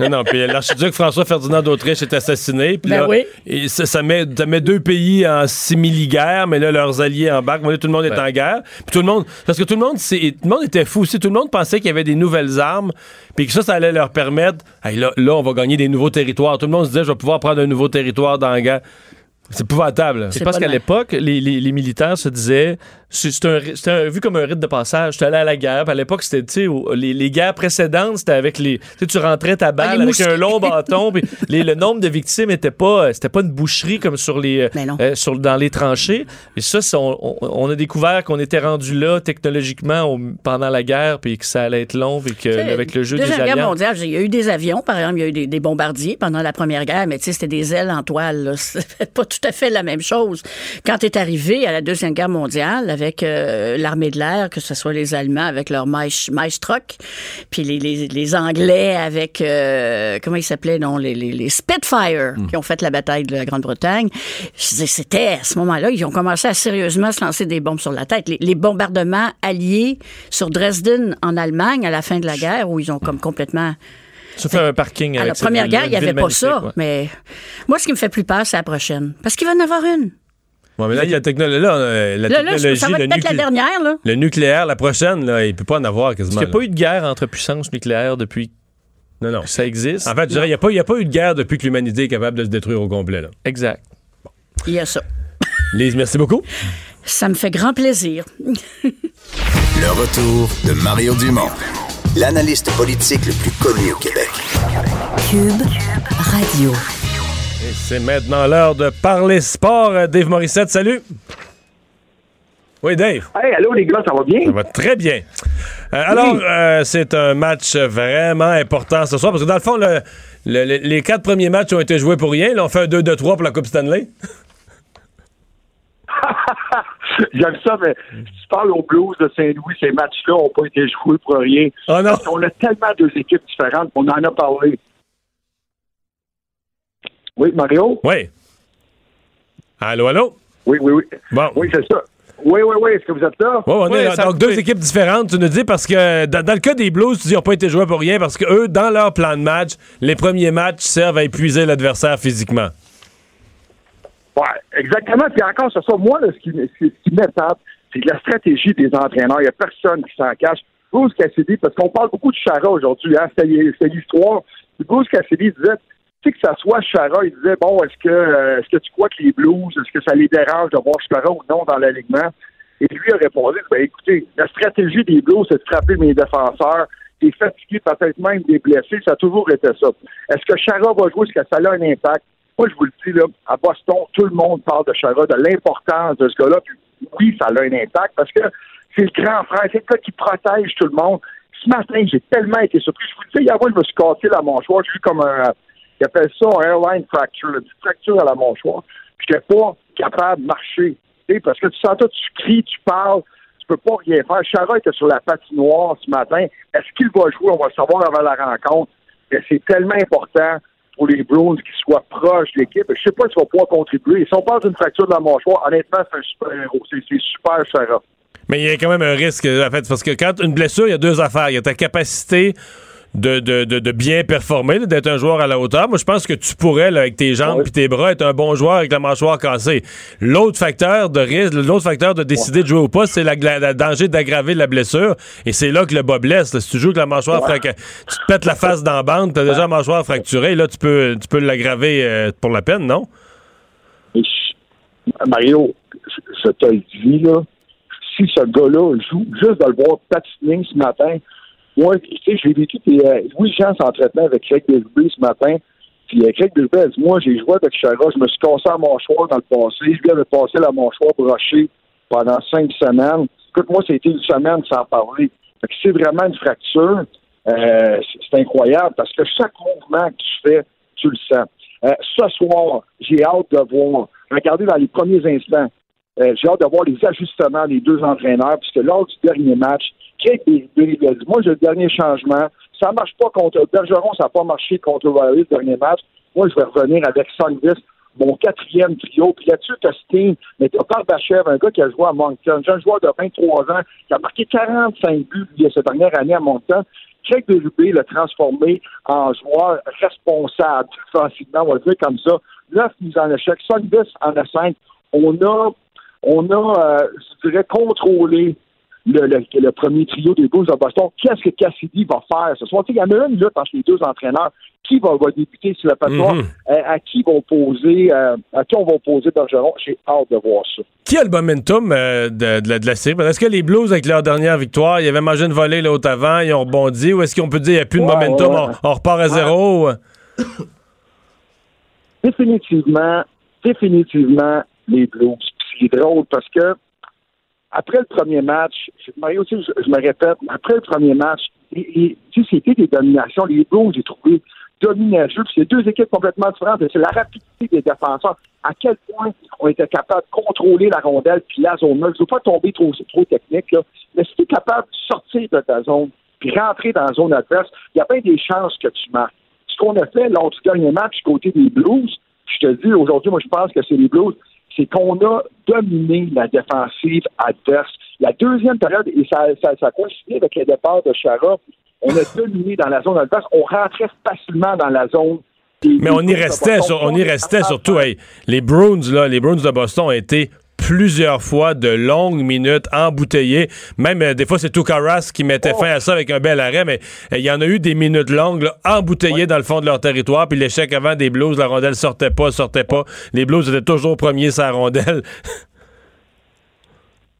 Non, non, puis l'archiduc François-Ferdinand d'Autriche est assassiné. Puis Ben là, oui. et ça, ça met, ça met deux pays en simili-guerre, mais là, leurs alliés embarquent. Là, tout le monde est en guerre. Puis tout le monde, parce que tout le monde, tout le monde était fou aussi. Tout le monde pensait qu'il y avait des nouvelles armes, puis que ça, ça allait leur permettre. Hey, là, là, on va gagner des nouveaux territoires. Tout le monde se disait, je vais pouvoir prendre un nouveau territoire dans la guerre. C'est épouvantable. C'est parce qu'à l'époque, les, les- les militaires se disaient C'est un, un- vu comme un rite de passage. J'étais allé à la guerre. puis à l'époque, c'était, tu sais, les, les guerres précédentes, c'était avec les. Tu tu rentrais ta balle Ah, avec un long bâton. puis les- le nombre de victimes était pas. euh, C'était pas une boucherie comme sur les. euh, sur, dans les tranchées. Et ça, on, on- on a découvert qu'on était rendu là technologiquement au- pendant la guerre, puis que ça allait être long, puis que, avec le jeu des Deuxième Guerre mondiale, il y a eu des avions, par exemple, il y a eu des, des bombardiers pendant la Première Guerre, mais tu sais, c'était des ailes en toile. C'était pas tout à fait la même chose. Quand tu es arrivé à la Deuxième Guerre mondiale avec euh, l'armée de l'air, que ce soit les Allemands avec leur Maestro, puis les, les, les Anglais avec, euh, comment ils s'appelaient, non, les, les, les Spitfire, qui ont fait la bataille de la Grande-Bretagne. C'était à ce moment-là, ils ont commencé à sérieusement se lancer des bombes sur la tête. Les, les bombardements alliés sur Dresden en Allemagne à la fin de la guerre, où ils ont comme complètement Ça fait un parking à avec la cette première guerre, il n'y avait pas ça. ouais. Mais moi, ce qui me fait plus peur, c'est la prochaine. Parce qu'il va en avoir une. Ouais, mais là, la technologie, là, euh, la Là, là, technologie, ça va le, être peut-être la dernière, là. le nucléaire, la prochaine, là, il peut pas en avoir Parce quasiment. qu'il n'y a pas eu de guerre entre puissances nucléaires depuis non, non. ça existe. En fait, je dirais, il n'y a, pas- il y a pas eu de guerre depuis que l'humanité est capable de se détruire au complet. Là. Exact. Il y a ça. Lise, merci beaucoup. Ça me fait grand plaisir. Le retour de Mario Dumont, l'analyste politique le plus connu au Québec. Cube Radio. C'est maintenant l'heure de parler sport. Euh, Dave Morissette, salut. Oui, Dave. Hey, allô les gars, ça va bien? Ça va très bien. Euh, alors, euh, c'est un match vraiment important ce soir parce que dans le fond, le- le- le- les quatre premiers matchs ont été joués pour rien. Là, on fait un 2-2-3 pour la Coupe Stanley. J'aime ça, mais si tu parles aux Blues de Saint-Louis, ces matchs-là n'ont pas été joués pour rien. Oh non! Parce qu'on a tellement deux équipes différentes qu'on en a parlé. Oui, Mario? Oui. Allô, allô? Oui, oui, oui. Bon. Oui, c'est ça. Oui, oui, oui. Est-ce que vous êtes là? Ouais, on est donc deux équipes différentes, tu nous dis, parce que dans, dans le cas des Blues, tu dis qu'ils n'ont pas été joués pour rien, parce que eux, dans leur plan de match, les premiers matchs servent à épuiser l'adversaire physiquement. Oui, exactement. Puis encore, c'est ça. Moi, là, ce qui, ce qui m'étape, c'est que la stratégie des entraîneurs. Il n'y a personne qui s'en cache. Bruce Cassidy, parce qu'on parle beaucoup de Chara aujourd'hui, hein, c'était c'était l'histoire. Bruce Cassidy disait, tu sais que ça soit Chara, il disait, bon, est-ce que euh, est-ce que tu crois que les Blues, est-ce que ça les dérange de voir Chara ou non dans l'alignement? Et lui a répondu, ben écoutez, la stratégie des Blues, c'est de frapper mes défenseurs. Des fatigués, peut-être même des blessés, ça a toujours été ça. Est-ce que Chara va jouer? Est-ce que ça a un impact? Moi, je vous le dis, là, à Boston, tout le monde parle de Chara, de l'importance de ce gars-là. Oui, ça a un impact parce que c'est le grand frère, c'est le gars qui protège tout le monde. Ce matin, j'ai tellement été surpris. Je vous le dis, hier, moi, je me suis cassé la mâchoire. J'ai eu comme un, ils appellent ça un airline fracture, une fracture à la mâchoire. Puis j'étais pas capable de marcher. Parce que tu sens toi, tu cries, tu parles, tu peux pas rien faire. Chara était sur la patinoire ce matin. Est-ce qu'il va jouer? On va le savoir avant la rencontre. Mais c'est tellement important pour les Browns qu'ils soient proches de l'équipe. Je sais pas s'ils vont pouvoir contribuer. Si on parle d'une fracture de la mâchoire, honnêtement, c'est un super héros. C'est super, Chara. Mais il y a quand même un risque, en fait, parce que quand une blessure, il y a deux affaires. Il y a ta capacité de, de, de, de bien performer, d'être un joueur à la hauteur. Moi, je pense que tu pourrais, là, avec tes jambes et tes bras, être un bon joueur avec la mâchoire cassée. L'autre facteur de risque, l'autre facteur de décider de jouer ou pas, c'est le danger d'aggraver la blessure. Et c'est là que le bas blesse. là. Si tu joues avec la mâchoire fraca- tu te pètes la face dans la bande, t'as déjà la mâchoire fracturée, là, tu peux, tu peux l'aggraver euh, pour la peine, non? Mario, je te le dis, là, si ce gars-là joue, juste de le voir patiner ce matin, moi, tu sais, j'ai vécu, puis euh, Louis-Jean s'entretenait avec Craig Bisbee ce matin, puis euh, Craig Bisbee a dit, moi, j'ai joué avec Chara, je me suis cassé la mâchoire dans le passé, je lui avais passé la mâchoire brochée pendant cinq semaines. Écoute, moi, c'était une semaine sans parler. Fait c'est vraiment une fracture. Euh, c'est- c'est incroyable parce que chaque mouvement que tu fais, tu le sens. Euh, ce soir, j'ai hâte de voir. Regardez dans les premiers instants. euh, j'ai hâte de voir les ajustements des deux entraîneurs, puisque lors du dernier match, Craig Berube a dit Moi, j'ai le dernier changement. Ça ne marche pas contre Bergeron, ça n'a pas marché contre Riley le dernier match. Moi, je vais revenir avec Songvis, mon quatrième trio. Puis là-dessus, tu as Steen, mais tu as Barbachev, un gars qui a joué à Moncton, un jeune joueur de 23 ans, qui a marqué 45 buts cette dernière année à Moncton. Craig Berube l'a transformé en joueur responsable, offensivement, on va le dire comme ça. Neuf mises en échec, Songvis en a cinq. On a, on a, euh, je dirais, contrôlé le, le, le premier trio des Blues de Boston. Qu'est-ce que Cassidy va faire ce soir? Il y en a une lutte entre les deux entraîneurs. Qui va, va débuter sur la patinoire? Mhm. Euh, à qui vont poser, euh, à qui on va poser Bergeron? J'ai hâte de voir ça. Qui a le momentum euh, de, de la, de la série? Est-ce que les Blues, avec leur dernière victoire, ils avaient mangé une volée l'autre avant, ils ont rebondi, ou est-ce qu'on peut dire qu'il n'y a plus de Ouais, momentum, ouais. on, on repart à zéro? définitivement, définitivement les Blues. C'est drôle parce que après le premier match, Mario, je, me répète, après le premier match, sais, c'était des dominations. Les Blues, j'ai trouvé. Puis c'est deux équipes complètement différentes. Et C'est la rapidité des défenseurs. À quel point on était capable de contrôler la rondelle puis la zone neutre. Je ne veux pas tomber trop, technique, mais si tu es capable de sortir de ta zone puis rentrer dans la zone adverse, il y a bien des chances que tu marques. Ce qu'on a fait lors du dernier match du côté des Blues, je te dis aujourd'hui, moi je pense que c'est les Blues, c'est qu'on a dominé la défensive adverse. La deuxième période, et ça, ça, ça a coïncidé avec le départ de Chara, on a dominé dans la zone adverse. On rentrait facilement dans la zone. Mais on y restait, sur- on y restait surtout. hey, les Bruins, là, les Bruins de Boston ont été plusieurs fois de longues minutes embouteillés. Même euh, des fois, c'est Tukaras qui mettait fin à ça avec un bel arrêt, mais euh, il y en a eu des minutes longues là, embouteillées dans le fond de leur territoire. Puis l'échec avant des Blues, la rondelle sortait pas, sortait pas. Les Blues étaient toujours premiers sur la rondelle.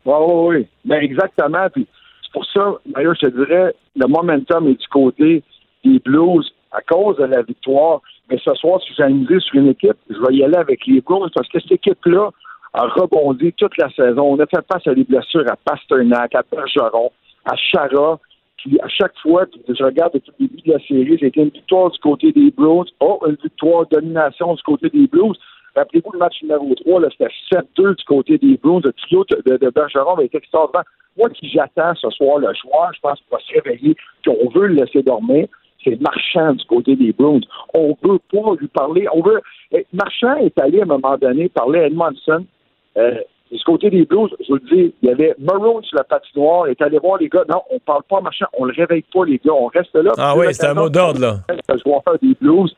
Oui, oui, oui. Ben, exactement. Puis c'est pour ça, d'ailleurs, je te dirais, le momentum est du côté des Blues à cause de la victoire. Mais ce soir, si j'ai misé sur une équipe, je vais y aller avec les Blues parce que cette équipe-là a rebondi toute la saison. On a fait face à des blessures à Pasternak, à Bergeron, à Chara. Puis à chaque fois, je regarde depuis le début de la série, c'était une victoire du côté des Blues. Oh, une victoire domination du côté des Blues. Rappelez-vous le match numéro 3, là, c'était 7-2 du côté des Blues. Le trio de, de, Bergeron été extraordinaire. Moi qui j'attends ce soir le joueur, je pense qu'il va se réveiller, qu'on veut le laisser dormir. C'est Marchand du côté des Bruins. On veut pas lui parler. On veut. eh, Marchand est allé à un moment donné parler à Edmondson. Euh, du côté des Blues, je vous le dis, il y avait Maroon sur la patinoire, il est allé voir les gars. Non, on parle pas Marchand, on le réveille pas, les gars, on reste là. Ah oui, c'est un mot d'ordre, là. Le joueur des Blues.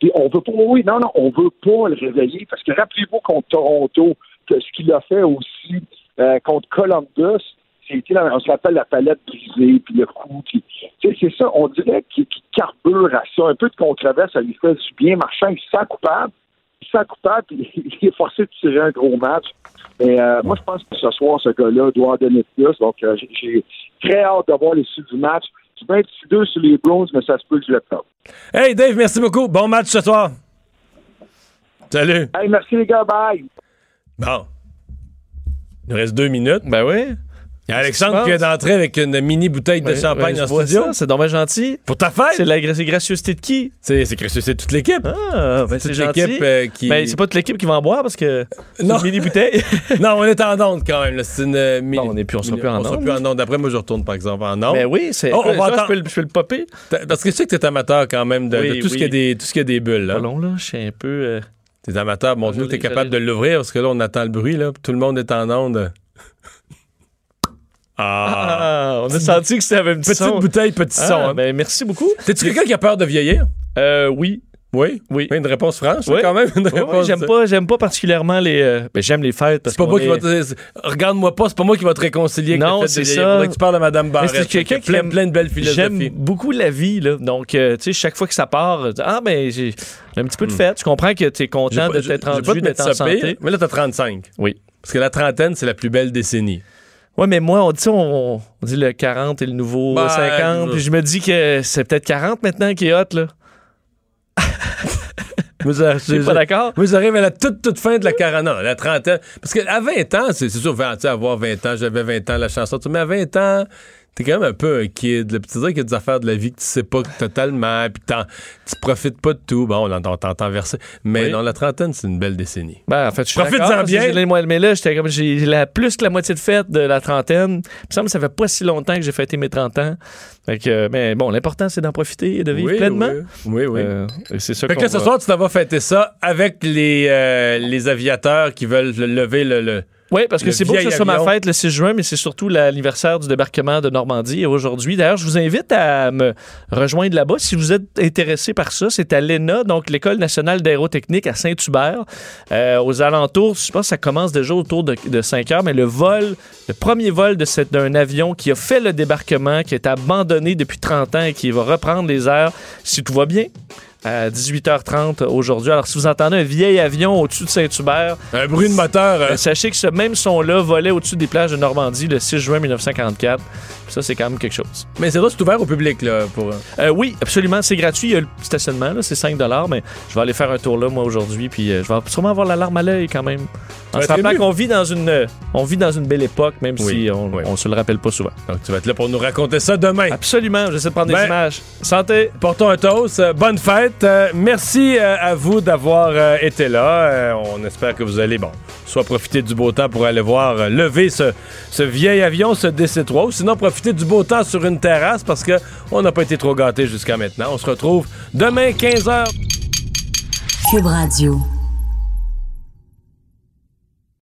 Puis on veut pas, oui, non, non, on veut pas le réveiller parce que rappelez-vous contre Toronto, que ce qu'il a fait aussi euh, contre Columbus, c'était, on se rappelle la palette brisée, puis le coup, puis, tu sais, c'est ça, on dirait qu'il qu'il carbure à ça, un peu de controverse, ça lui fait du bien, marchand, il se sent coupable, coupable, puis il est forcé de tirer un gros match. Mais euh, moi, je pense que ce soir, ce gars-là doit en donner plus, donc euh, j'ai- très hâte de voir les suites du match. Tu peux être 2 sur les Browns, mais ça se peut que je le fasse. Hey Dave, merci beaucoup. Bon match ce soir. Salut. Hey, merci les gars, bye. Bon. Il nous reste deux minutes. Ben oui. Il y a Alexandre qui vient d'entrer avec une mini bouteille de Ouais, champagne ouais, en studio. C'est dommage gentil. Pour ta fête? C'est la gracieuseté de qui? C'est gracieuseté de toute l'équipe. Ah, ben c'est l'équipe euh, qui. Ben, c'est pas toute l'équipe qui va en boire parce que Non. une mini bouteille. non, on est en onde quand même. C'est une euh, mini. Bon, on est plus- on sera plus en On sera onde. plus en onde. Après, moi, je retourne par exemple en onde. Ben oui, c'est. Oh, on va ça, je, peux, le- je peux le popper. Parce que je sais que t'es amateur quand même de, de Oui, tout, ce qui a des, tout ce qui a des bulles. Là. Pas long, là. Je suis un peu. euh, T'es amateur. Montre-nous que t'es capable de l'ouvrir parce que là, on attend le bruit. Là. Tout le monde est en onde. Ah. Ah, on a senti que c'était avec un petit Petite son. bouteille, petit Ah, son. hein. Ben, merci beaucoup. T'es-tu quelqu'un qui a peur de vieillir? Euh, oui. Oui? Oui. Une réponse franche, Oui. quand même. Une réponse, j'aime pas, j'aime pas particulièrement les. euh, ben, j'aime les fêtes C'est pas moi qui va te... Regarde-moi pas, c'est pas moi qui va te avec Non, c'est ça. Faudrait que tu parles à Mme Mais Barrette. c'est quelqu'un qui plein, aime- plein de belles philosophies. J'aime beaucoup la vie, là. Donc, euh, tu sais, chaque fois que ça part, euh, ah, ben, j'ai un petit peu de fête. Je comprends que tu es J'ai content de t'être rendu, te d'être en ça santé. Mais là, t'as 35. Oui. Parce que la trentaine, c'est la plus belle décennie. Ouais, mais moi, on dit, on, on dit le 40 et le nouveau Ben, 50. euh, Puis je me dis que c'est peut-être 40 maintenant qui est hot, là. Je- je- pas d'accord? Moi, j'arrive à la toute, toute fin de la quarantaine, la trentaine. Parce qu'à 20 ans, c'est sûr, tu sais, avoir 20 ans, j'avais 20 ans, la chanson, mais à 20 ans, t'es quand même un peu un kid. là. Tu qu'il y a des affaires de la vie que tu sais pas totalement, puis t'en- tu profites pas de tout. Bon, on entend t'entend verser. Mais Oui. non, la trentaine, c'est une belle décennie. Ben, en fait, je suis Profites-en bien. Mais là, j'étais comme, j'ai la, plus que la moitié de fête de la trentaine. Il me semble que ça fait pas si longtemps que j'ai fêté mes 30 ans. Fait que, euh, mais bon, l'important, c'est d'en profiter et de vivre Oui, pleinement. Oui, oui. oui. Euh, c'est ça Fait que ce va- soir, tu t'en vas fêter ça avec les, euh, les aviateurs qui veulent le- lever le, le, Oui, parce que c'est beau que ce soit ma fête le 6 juin, mais c'est surtout l'anniversaire du débarquement de Normandie aujourd'hui. D'ailleurs, je vous invite à me rejoindre là-bas si vous êtes intéressé par ça. C'est à l'ENA, donc l'École nationale d'aérotechnique à Saint-Hubert. Euh, aux alentours, je pense que ça commence déjà autour de, de 5 heures, mais le vol, le premier vol d'un avion qui a fait le débarquement, qui est abandonné depuis 30 ans et qui va reprendre les airs, si tout va bien. À 18h30 aujourd'hui. Alors, si vous entendez un vieil avion au-dessus de Saint-Hubert, Un bruit de moteur. euh, euh, sachez que ce même son-là volait au-dessus des plages de Normandie le 6 juin 1954. Puis ça, c'est quand même quelque chose. Mais c'est vrai, c'est ouvert au public, là, pour... Euh, oui, absolument. C'est gratuit. Il y a le stationnement, là, c'est 5 mais je vais aller faire un tour là, moi, aujourd'hui. Puis euh, je vais sûrement avoir l'alarme à l'œil quand même. En se rappelant qu'on vit dans une, euh, on vit dans une belle époque, même Oui, si on, oui. on se le rappelle pas souvent. Donc, tu vas être là pour nous raconter ça demain. Absolument. J'essaie de prendre des Ben, images. Santé. Portons un toast. Euh, bonne fête. Euh, merci euh, à vous d'avoir euh, été là. On espère que vous allez, bon, soit profiter du beau temps pour aller voir lever ce, ce vieil avion, ce DC-3, ou sinon profiter du beau temps sur une terrasse parce que on n'a pas été trop gâtés jusqu'à maintenant. On se retrouve demain 15h. Cube Radio.